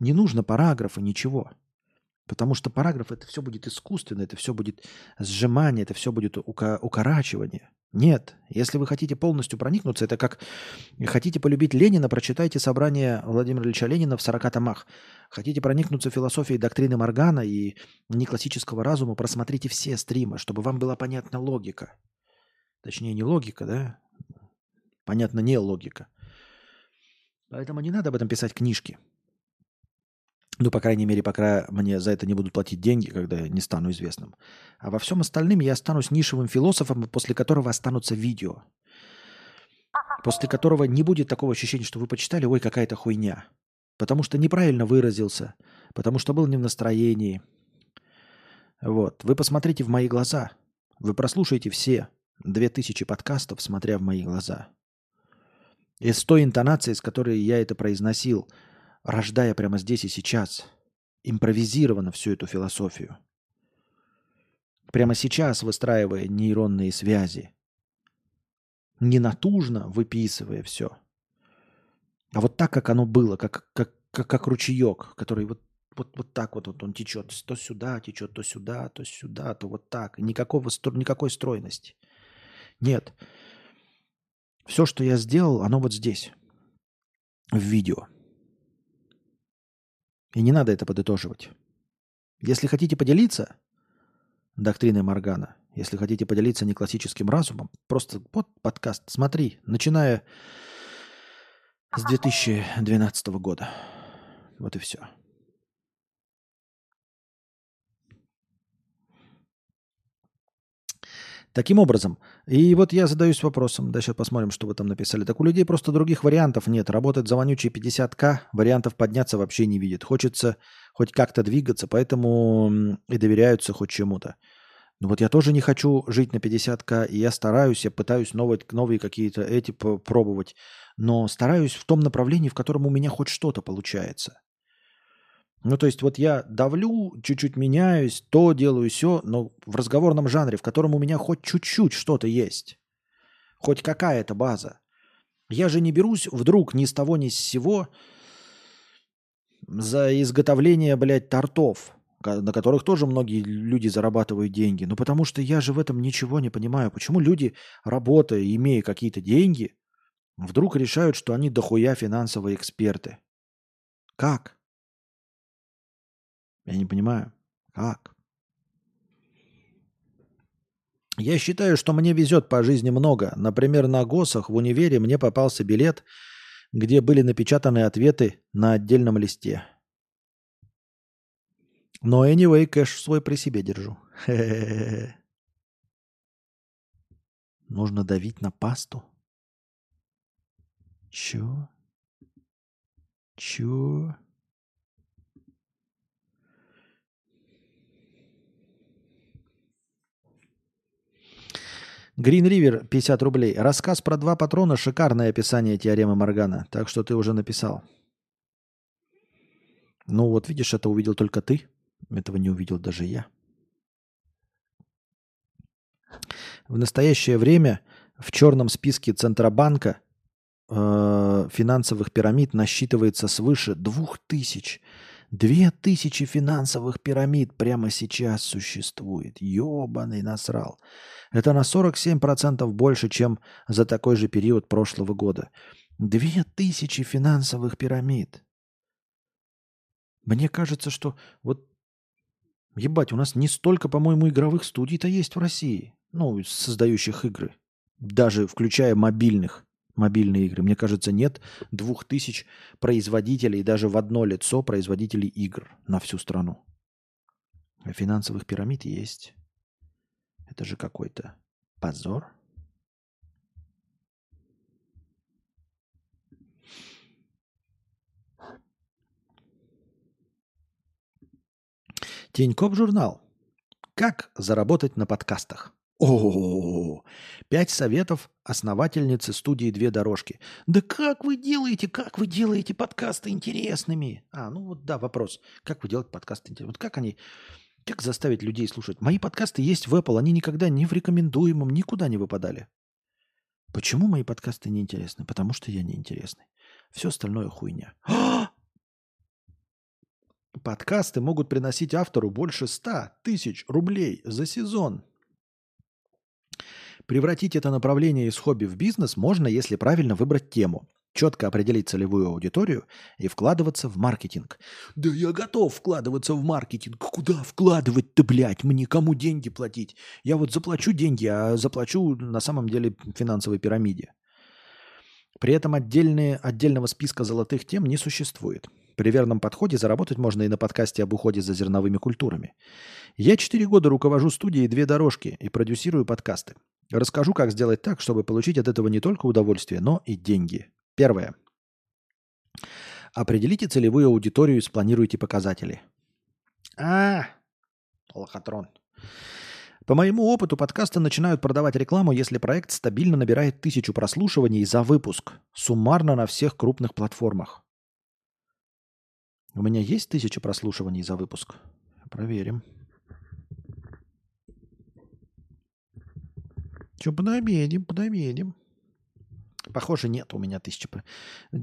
Не нужно параграфа, ничего. Потому что параграф это все будет искусственно, это все будет сжимание, это все будет укорачивание. Нет, если вы хотите полностью проникнуться, это как хотите полюбить Ленина, прочитайте собрание Владимира Ильича Ленина в 40 томах. Хотите проникнуться философией доктрины Моргана и неклассического разума, просмотрите все стримы, чтобы вам была понятна логика. Точнее, не логика, да? Понятно, не логика. Поэтому не надо об этом писать книжки. Ну, по крайней мере, пока мне за это не будут платить деньги, когда я не стану известным. А во всем остальном я останусь нишевым философом, после которого останутся видео. После которого не будет такого ощущения, что вы почитали, ой, какая-то хуйня. Потому что неправильно выразился, потому что был не в настроении. Вот. Вы посмотрите в мои глаза. Вы прослушаете все две тысячи подкастов, смотря в мои глаза. И с той интонацией, с которой я это произносил – рождая прямо здесь и сейчас, импровизированно всю эту философию. Прямо сейчас выстраивая нейронные связи. Не натужно выписывая все. А вот так, как оно было, как, как, как, как ручеек, который вот, вот, вот так вот, вот он течет. То сюда течет, то сюда, то сюда, то вот так. Никакого, никакой стройности. Нет. Все, что я сделал, оно вот здесь. В видео. И не надо это подытоживать. Если хотите поделиться доктриной Маргана, если хотите поделиться не классическим разумом, просто вот подкаст, смотри, начиная с 2012 года. Вот и все. Таким образом, и вот я задаюсь вопросом, да, сейчас посмотрим, что вы там написали. Так у людей просто других вариантов нет. Работать за вонючие 50к, вариантов подняться вообще не видит. Хочется хоть как-то двигаться, поэтому и доверяются хоть чему-то. Ну вот я тоже не хочу жить на 50к, и я стараюсь, я пытаюсь новые, новые какие-то эти пробовать, но стараюсь в том направлении, в котором у меня хоть что-то получается. Ну, то есть вот я давлю, чуть-чуть меняюсь, то делаю, все, но в разговорном жанре, в котором у меня хоть чуть-чуть что-то есть. Хоть какая-то база. Я же не берусь вдруг ни с того ни с сего за изготовление, блядь, тортов, на которых тоже многие люди зарабатывают деньги. Ну, потому что я же в этом ничего не понимаю. Почему люди, работая, имея какие-то деньги, вдруг решают, что они дохуя финансовые эксперты? Как? Я не понимаю. Как? Я считаю, что мне везет по жизни много. Например, на ГОСах в универе мне попался билет, где были напечатаны ответы на отдельном листе. Но anyway, кэш свой при себе держу. Нужно давить на пасту? Чё? Чё? Green River 50 рублей. Рассказ про два патрона – шикарное описание теоремы Моргана. Так что ты уже написал. Ну вот видишь, это увидел только ты. Этого не увидел даже я. В настоящее время в черном списке Центробанка э, финансовых пирамид насчитывается свыше двух тысяч. Две тысячи финансовых пирамид прямо сейчас существует. Ёбаный насрал. Это на 47% больше, чем за такой же период прошлого года. Две тысячи финансовых пирамид. Мне кажется, что вот, ебать, у нас не столько, по-моему, игровых студий-то есть в России. Ну, создающих игры. Даже включая мобильных, мобильные игры. Мне кажется, нет двух тысяч производителей, даже в одно лицо производителей игр на всю страну. А финансовых пирамид есть. Это же какой-то позор. Тинькофф журнал. Как заработать на подкастах? О, пять советов основательницы студии «Две дорожки». Да как вы делаете, как вы делаете подкасты интересными? А, ну вот да, вопрос. Как вы делаете подкасты интересными? Вот как они как заставить людей слушать? Мои подкасты есть в Apple, они никогда ни в рекомендуемом, никуда не выпадали. Почему мои подкасты неинтересны? Потому что я неинтересный. Все остальное хуйня. Подкасты могут приносить автору больше 100 тысяч рублей за сезон. Превратить это направление из хобби в бизнес можно, если правильно выбрать тему четко определить целевую аудиторию и вкладываться в маркетинг. Да я готов вкладываться в маркетинг. Куда вкладывать-то, блядь? Мне кому деньги платить? Я вот заплачу деньги, а заплачу на самом деле финансовой пирамиде. При этом отдельные, отдельного списка золотых тем не существует. При верном подходе заработать можно и на подкасте об уходе за зерновыми культурами. Я четыре года руковожу студией «Две дорожки» и продюсирую подкасты. Расскажу, как сделать так, чтобы получить от этого не только удовольствие, но и деньги. Первое. Определите целевую аудиторию и спланируйте показатели. А, лохотрон. По моему опыту, подкасты начинают продавать рекламу, если проект стабильно набирает тысячу прослушиваний за выпуск, суммарно на всех крупных платформах. У меня есть тысяча прослушиваний за выпуск? Проверим. Че, подобедим, подобедим. Похоже, нет у меня тысячи.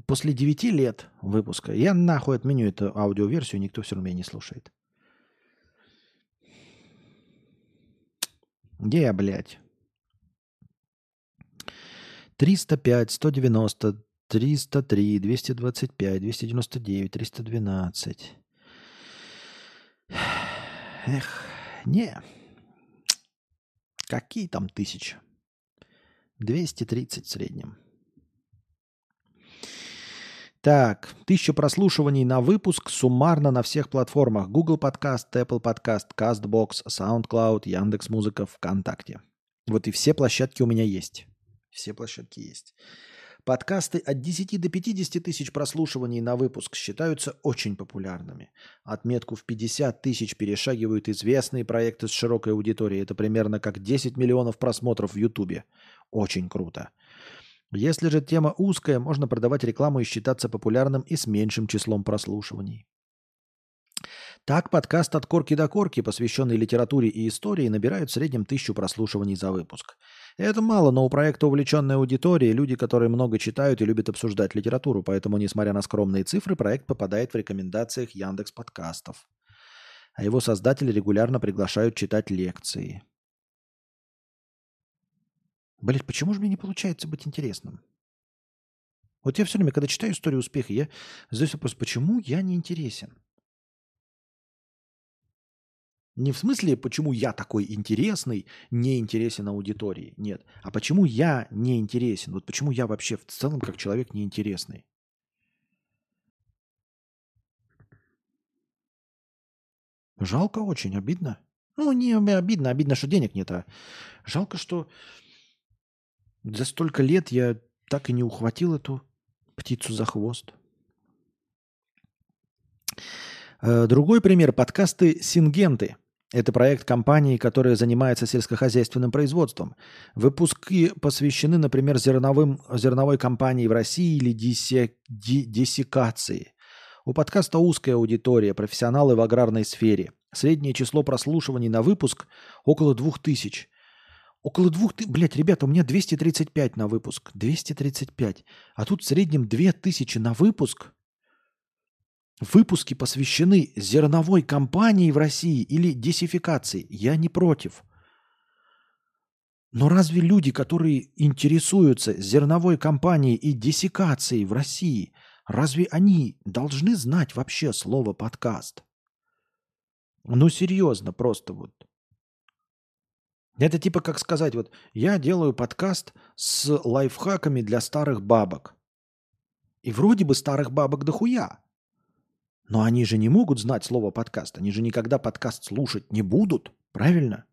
После девяти лет выпуска я нахуй отменю эту аудиоверсию, никто все равно меня не слушает. Где я, блядь? 305, 190, 303, 225, 299, 312. Эх, не. Какие там тысячи? 230 в среднем. Так, тысяча прослушиваний на выпуск суммарно на всех платформах. Google Podcast, Apple Podcast, CastBox, SoundCloud, Яндекс.Музыка, ВКонтакте. Вот и все площадки у меня есть. Все площадки есть. Подкасты от 10 до 50 тысяч прослушиваний на выпуск считаются очень популярными. Отметку в 50 тысяч перешагивают известные проекты с широкой аудиторией. Это примерно как 10 миллионов просмотров в Ютубе. Очень круто. Если же тема узкая, можно продавать рекламу и считаться популярным и с меньшим числом прослушиваний. Так подкаст «От корки до корки», посвященный литературе и истории, набирает в среднем тысячу прослушиваний за выпуск. Это мало, но у проекта увлеченная аудитория, люди, которые много читают и любят обсуждать литературу, поэтому, несмотря на скромные цифры, проект попадает в рекомендациях Яндекс подкастов. А его создатели регулярно приглашают читать лекции. Блять, почему же мне не получается быть интересным? Вот я все время, когда читаю историю успеха, я задаюсь вопрос, почему я не интересен? Не в смысле, почему я такой интересный, не интересен аудитории. Нет. А почему я не интересен? Вот почему я вообще в целом как человек неинтересный? Жалко очень, обидно. Ну, не обидно, обидно, что денег нет, а жалко, что за столько лет я так и не ухватил эту птицу за хвост. Э, другой пример – подкасты «Сингенты». Это проект компании, которая занимается сельскохозяйственным производством. Выпуски посвящены, например, зерновым, зерновой компании в России или дисе, ди, диссекации. У подкаста узкая аудитория, профессионалы в аграрной сфере. Среднее число прослушиваний на выпуск около двух тысяч. Около двух тысяч... Блядь, ребята, у меня 235 на выпуск. 235. А тут в среднем 2000 на выпуск. Выпуски посвящены зерновой компании в России или десификации. Я не против. Но разве люди, которые интересуются зерновой компанией и десикацией в России, разве они должны знать вообще слово подкаст? Ну серьезно, просто вот. Это типа как сказать, вот я делаю подкаст с лайфхаками для старых бабок. И вроде бы старых бабок дохуя. Но они же не могут знать слово подкаст. Они же никогда подкаст слушать не будут. Правильно?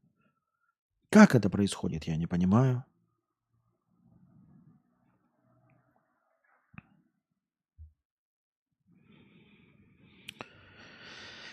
Как это происходит, я не понимаю.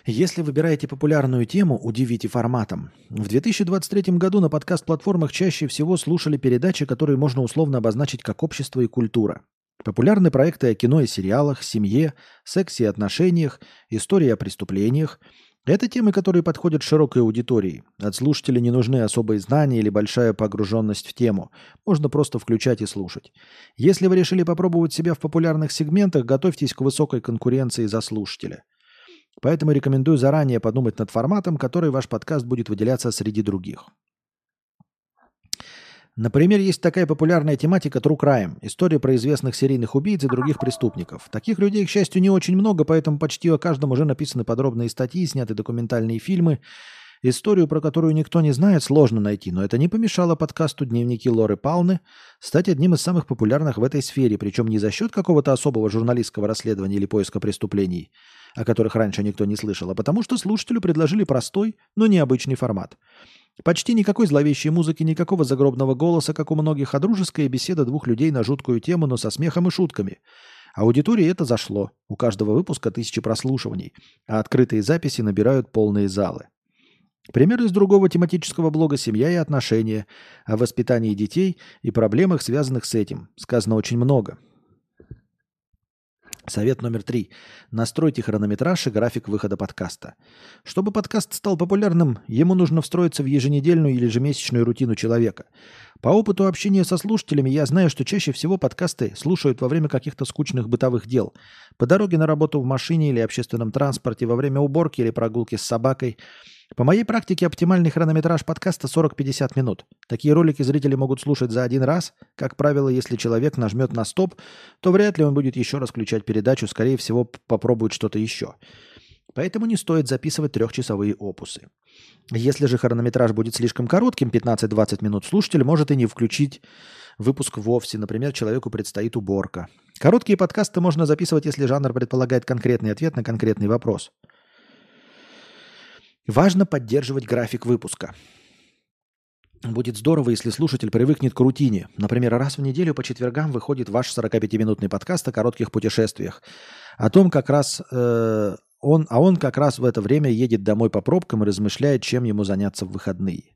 Если выбираете популярную тему, удивите форматом. В 2023 году на подкаст-платформах чаще всего слушали передачи, которые можно условно обозначить как общество и культура. Популярны проекты о кино и сериалах, семье, сексе и отношениях, истории о преступлениях. Это темы, которые подходят широкой аудитории. От слушателей не нужны особые знания или большая погруженность в тему. Можно просто включать и слушать. Если вы решили попробовать себя в популярных сегментах, готовьтесь к высокой конкуренции за слушателя. Поэтому рекомендую заранее подумать над форматом, который ваш подкаст будет выделяться среди других. Например, есть такая популярная тематика True Crime. История про известных серийных убийц и других преступников. Таких людей, к счастью, не очень много, поэтому почти о каждом уже написаны подробные статьи, сняты документальные фильмы. Историю, про которую никто не знает, сложно найти, но это не помешало подкасту «Дневники Лоры Палны» стать одним из самых популярных в этой сфере, причем не за счет какого-то особого журналистского расследования или поиска преступлений, о которых раньше никто не слышал, а потому что слушателю предложили простой, но необычный формат. Почти никакой зловещей музыки, никакого загробного голоса, как у многих, а дружеская беседа двух людей на жуткую тему, но со смехом и шутками – Аудитории это зашло. У каждого выпуска тысячи прослушиваний, а открытые записи набирают полные залы. Пример из другого тематического блога «Семья и отношения» о воспитании детей и проблемах, связанных с этим. Сказано очень много. Совет номер три. Настройте хронометраж и график выхода подкаста. Чтобы подкаст стал популярным, ему нужно встроиться в еженедельную или ежемесячную рутину человека. По опыту общения со слушателями я знаю, что чаще всего подкасты слушают во время каких-то скучных бытовых дел. По дороге на работу в машине или общественном транспорте, во время уборки или прогулки с собакой – по моей практике оптимальный хронометраж подкаста 40-50 минут. Такие ролики зрители могут слушать за один раз. Как правило, если человек нажмет на стоп, то вряд ли он будет еще раз включать передачу, скорее всего, попробует что-то еще. Поэтому не стоит записывать трехчасовые опусы. Если же хронометраж будет слишком коротким, 15-20 минут, слушатель может и не включить выпуск вовсе. Например, человеку предстоит уборка. Короткие подкасты можно записывать, если жанр предполагает конкретный ответ на конкретный вопрос – Важно поддерживать график выпуска. Будет здорово, если слушатель привыкнет к рутине. Например, раз в неделю по четвергам выходит ваш 45-минутный подкаст о коротких путешествиях. О том, как раз э, он, а он как раз в это время едет домой по пробкам и размышляет, чем ему заняться в выходные.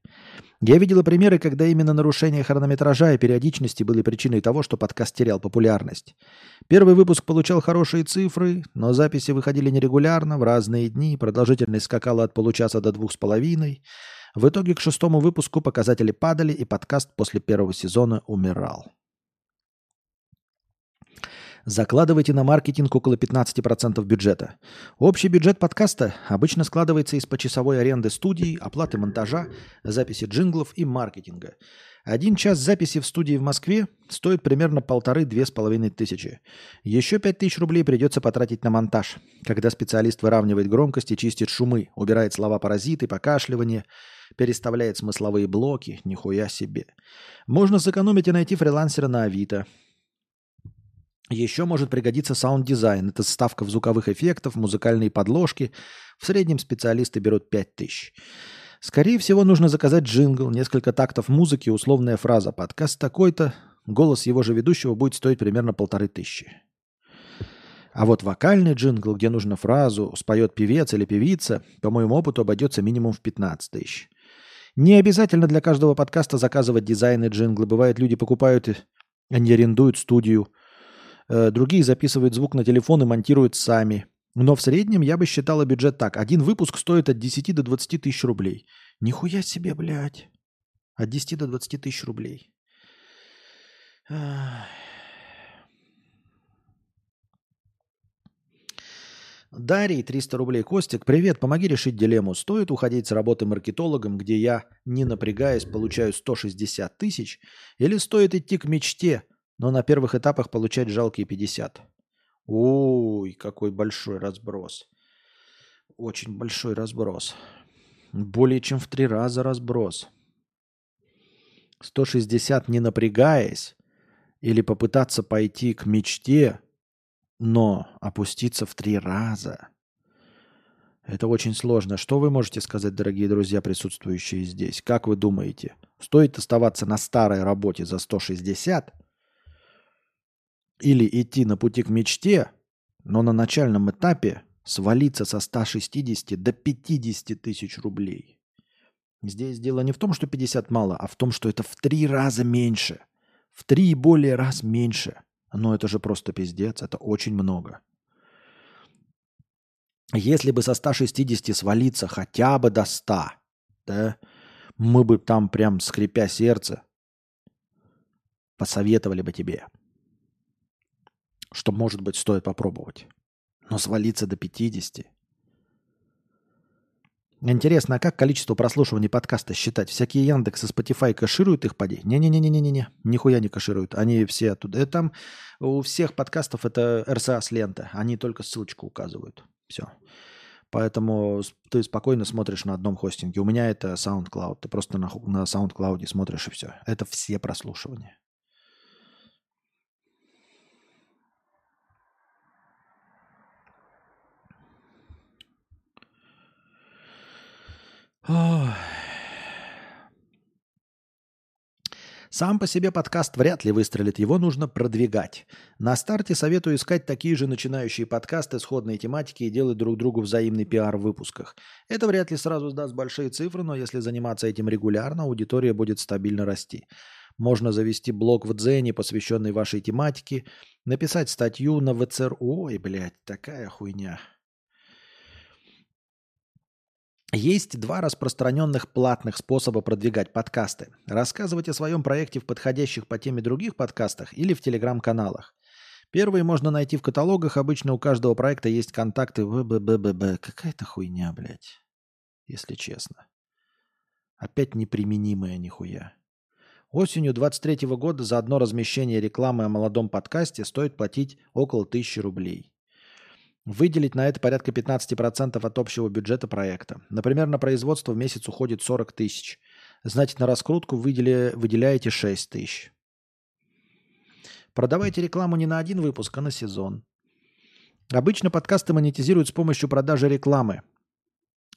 Я видела примеры, когда именно нарушение хронометража и периодичности были причиной того, что подкаст терял популярность. Первый выпуск получал хорошие цифры, но записи выходили нерегулярно, в разные дни, продолжительность скакала от получаса до двух с половиной. В итоге к шестому выпуску показатели падали, и подкаст после первого сезона умирал. Закладывайте на маркетинг около 15% бюджета. Общий бюджет подкаста обычно складывается из почасовой аренды студии, оплаты монтажа, записи джинглов и маркетинга. Один час записи в студии в Москве стоит примерно полторы-две с половиной тысячи. Еще пять тысяч рублей придется потратить на монтаж, когда специалист выравнивает громкость и чистит шумы, убирает слова-паразиты, покашливание, переставляет смысловые блоки, нихуя себе. Можно сэкономить и найти фрилансера на Авито – еще может пригодиться саунд-дизайн. Это вставка звуковых эффектов, музыкальные подложки. В среднем специалисты берут 5000. Скорее всего, нужно заказать джингл, несколько тактов музыки, условная фраза «подкаст такой-то», голос его же ведущего будет стоить примерно полторы тысячи. А вот вокальный джингл, где нужно фразу, споет певец или певица, по моему опыту обойдется минимум в 15 тысяч. Не обязательно для каждого подкаста заказывать дизайны джинглы. Бывает, люди покупают, они арендуют студию – другие записывают звук на телефон и монтируют сами. Но в среднем я бы считала бюджет так. Один выпуск стоит от 10 до 20 тысяч рублей. Нихуя себе, блядь. От 10 до 20 тысяч рублей. Дарий, 300 рублей. Костик, привет, помоги решить дилемму. Стоит уходить с работы маркетологом, где я, не напрягаясь, получаю 160 тысяч, или стоит идти к мечте, но на первых этапах получать жалкие 50. Ой, какой большой разброс. Очень большой разброс. Более чем в три раза разброс. 160 не напрягаясь или попытаться пойти к мечте, но опуститься в три раза. Это очень сложно. Что вы можете сказать, дорогие друзья, присутствующие здесь? Как вы думаете, стоит оставаться на старой работе за 160 или идти на пути к мечте, но на начальном этапе свалиться со 160 до 50 тысяч рублей. Здесь дело не в том, что 50 мало, а в том, что это в три раза меньше. В три и более раз меньше. Но это же просто пиздец, это очень много. Если бы со 160 свалиться хотя бы до 100, да, мы бы там прям, скрипя сердце, посоветовали бы тебе – что, может быть, стоит попробовать. Но свалиться до 50. Интересно, а как количество прослушиваний подкаста считать? Всякие Яндекс и Spotify кэшируют их поди? Не-не-не-не-не-не. Нихуя не кэшируют. Они все оттуда. Это там у всех подкастов это RSS лента. Они только ссылочку указывают. Все. Поэтому ты спокойно смотришь на одном хостинге. У меня это SoundCloud. Ты просто на, на SoundCloud смотришь и все. Это все прослушивания. Сам по себе подкаст вряд ли выстрелит, его нужно продвигать. На старте советую искать такие же начинающие подкасты сходной тематики и делать друг другу взаимный пиар в выпусках. Это вряд ли сразу сдаст большие цифры, но если заниматься этим регулярно, аудитория будет стабильно расти. Можно завести блог в Дзене, посвященный вашей тематике, написать статью на ВЦР. Ой, блядь, такая хуйня. Есть два распространенных платных способа продвигать подкасты. Рассказывать о своем проекте в подходящих по теме других подкастах или в телеграм-каналах. Первые можно найти в каталогах. Обычно у каждого проекта есть контакты. ВБББ. Какая-то хуйня, блядь. Если честно. Опять неприменимая нихуя. Осенью 23 года за одно размещение рекламы о молодом подкасте стоит платить около 1000 рублей. Выделить на это порядка 15% от общего бюджета проекта. Например, на производство в месяц уходит 40 тысяч. Значит, на раскрутку выдели, выделяете 6 тысяч. Продавайте рекламу не на один выпуск, а на сезон. Обычно подкасты монетизируют с помощью продажи рекламы.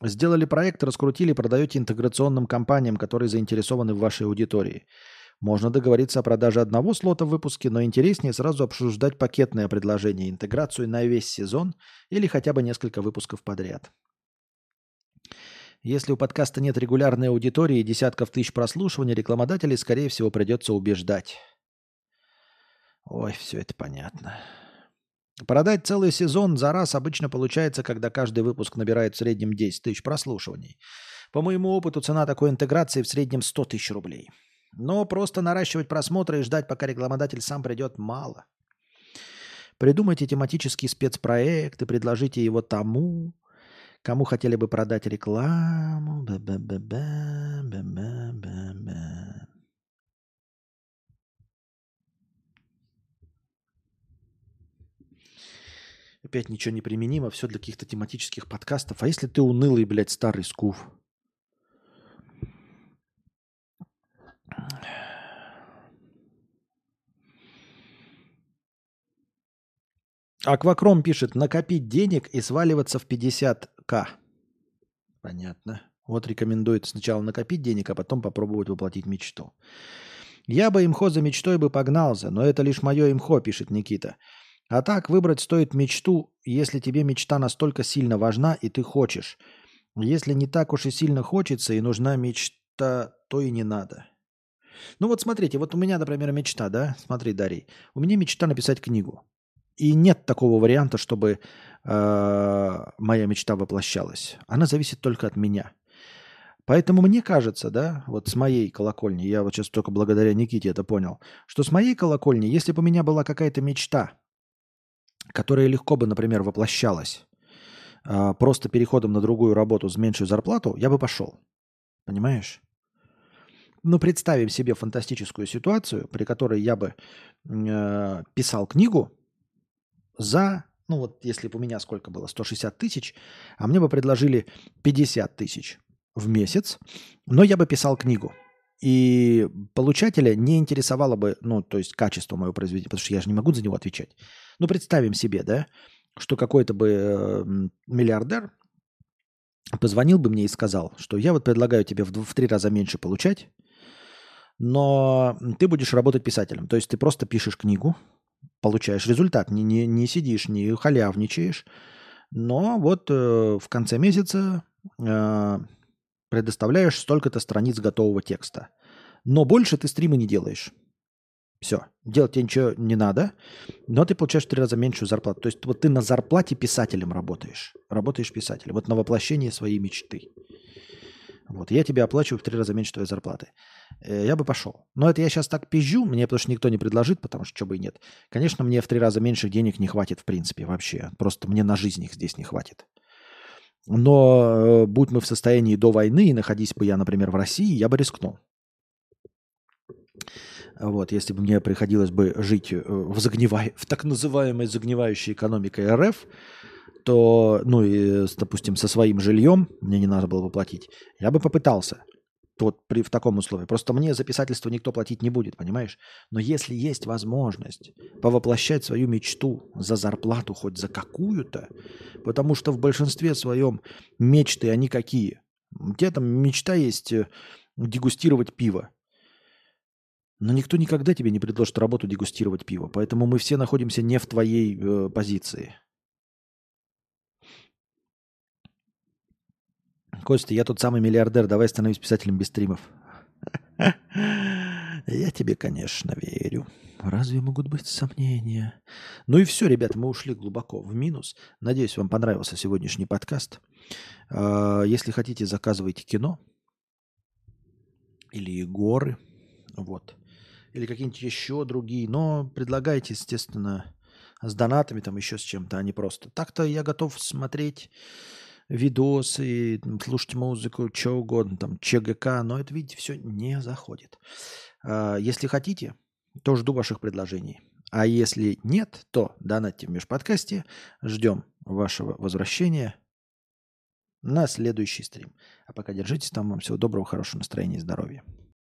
Сделали проект, раскрутили, продаете интеграционным компаниям, которые заинтересованы в вашей аудитории. Можно договориться о продаже одного слота в выпуске, но интереснее сразу обсуждать пакетное предложение, интеграцию на весь сезон или хотя бы несколько выпусков подряд. Если у подкаста нет регулярной аудитории и десятков тысяч прослушиваний, рекламодателей, скорее всего, придется убеждать. Ой, все это понятно. Продать целый сезон за раз обычно получается, когда каждый выпуск набирает в среднем 10 тысяч прослушиваний. По моему опыту, цена такой интеграции в среднем 100 тысяч рублей. Но просто наращивать просмотры и ждать, пока рекламодатель сам придет, мало. Придумайте тематический спецпроект и предложите его тому, кому хотели бы продать рекламу. Опять ничего не применимо, все для каких-то тематических подкастов. А если ты унылый, блядь, старый скуф? Аквакром пишет, накопить денег и сваливаться в 50к. Понятно. Вот рекомендует сначала накопить денег, а потом попробовать воплотить мечту. Я бы имхо за мечтой бы погнался, но это лишь мое имхо, пишет Никита. А так выбрать стоит мечту, если тебе мечта настолько сильно важна и ты хочешь. Если не так уж и сильно хочется и нужна мечта, то и не надо. Ну вот смотрите, вот у меня, например, мечта, да? Смотри, Дарий. У меня мечта написать книгу. И нет такого варианта, чтобы э, моя мечта воплощалась. Она зависит только от меня. Поэтому мне кажется, да, вот с моей колокольни, я вот сейчас только благодаря Никите это понял, что с моей колокольни, если бы у меня была какая-то мечта, которая легко бы, например, воплощалась, э, просто переходом на другую работу с меньшую зарплату, я бы пошел. Понимаешь? Ну, представим себе фантастическую ситуацию, при которой я бы э, писал книгу, за, ну вот если бы у меня сколько было, 160 тысяч, а мне бы предложили 50 тысяч в месяц, но я бы писал книгу. И получателя не интересовало бы, ну, то есть качество моего произведения, потому что я же не могу за него отвечать. Ну, представим себе, да, что какой-то бы э, миллиардер позвонил бы мне и сказал, что я вот предлагаю тебе в, в три раза меньше получать, но ты будешь работать писателем. То есть ты просто пишешь книгу, получаешь результат. Не, не, не сидишь, не халявничаешь. Но вот э, в конце месяца э, предоставляешь столько-то страниц готового текста. Но больше ты стримы не делаешь. Все. Делать тебе ничего не надо, но ты получаешь в три раза меньшую зарплату. То есть вот ты на зарплате писателем работаешь. Работаешь писателем. Вот на воплощение своей мечты. Вот, я тебе оплачиваю в три раза меньше твоей зарплаты. Э, я бы пошел. Но это я сейчас так пизжу, мне потому что никто не предложит, потому что что бы и нет. Конечно, мне в три раза меньше денег не хватит в принципе вообще. Просто мне на жизнь их здесь не хватит. Но э, будь мы в состоянии до войны, и находись бы я, например, в России, я бы рискнул. Вот, если бы мне приходилось бы жить э, в, загнивай... в так называемой загнивающей экономикой РФ, то, ну и, допустим, со своим жильем мне не надо было бы платить, я бы попытался. Вот при, в таком условии. Просто мне за писательство никто платить не будет, понимаешь? Но если есть возможность повоплощать свою мечту за зарплату хоть за какую-то, потому что в большинстве своем мечты, они какие? У тебя там мечта есть э, дегустировать пиво. Но никто никогда тебе не предложит работу дегустировать пиво. Поэтому мы все находимся не в твоей э, позиции. Костя, я тот самый миллиардер, давай становись писателем без стримов. Я тебе, конечно, верю. Разве могут быть сомнения? Ну и все, ребята, мы ушли глубоко в минус. Надеюсь, вам понравился сегодняшний подкаст. А, если хотите, заказывайте кино или горы, вот, или какие-нибудь еще другие. Но предлагайте, естественно, с донатами, там еще с чем-то, а не просто. Так-то я готов смотреть видосы, слушать музыку, что угодно, там, ЧГК, но это, видите, все не заходит. А, если хотите, то жду ваших предложений. А если нет, то донатьте в межподкасте. Ждем вашего возвращения на следующий стрим. А пока держитесь там. Вам всего доброго, хорошего настроения и здоровья.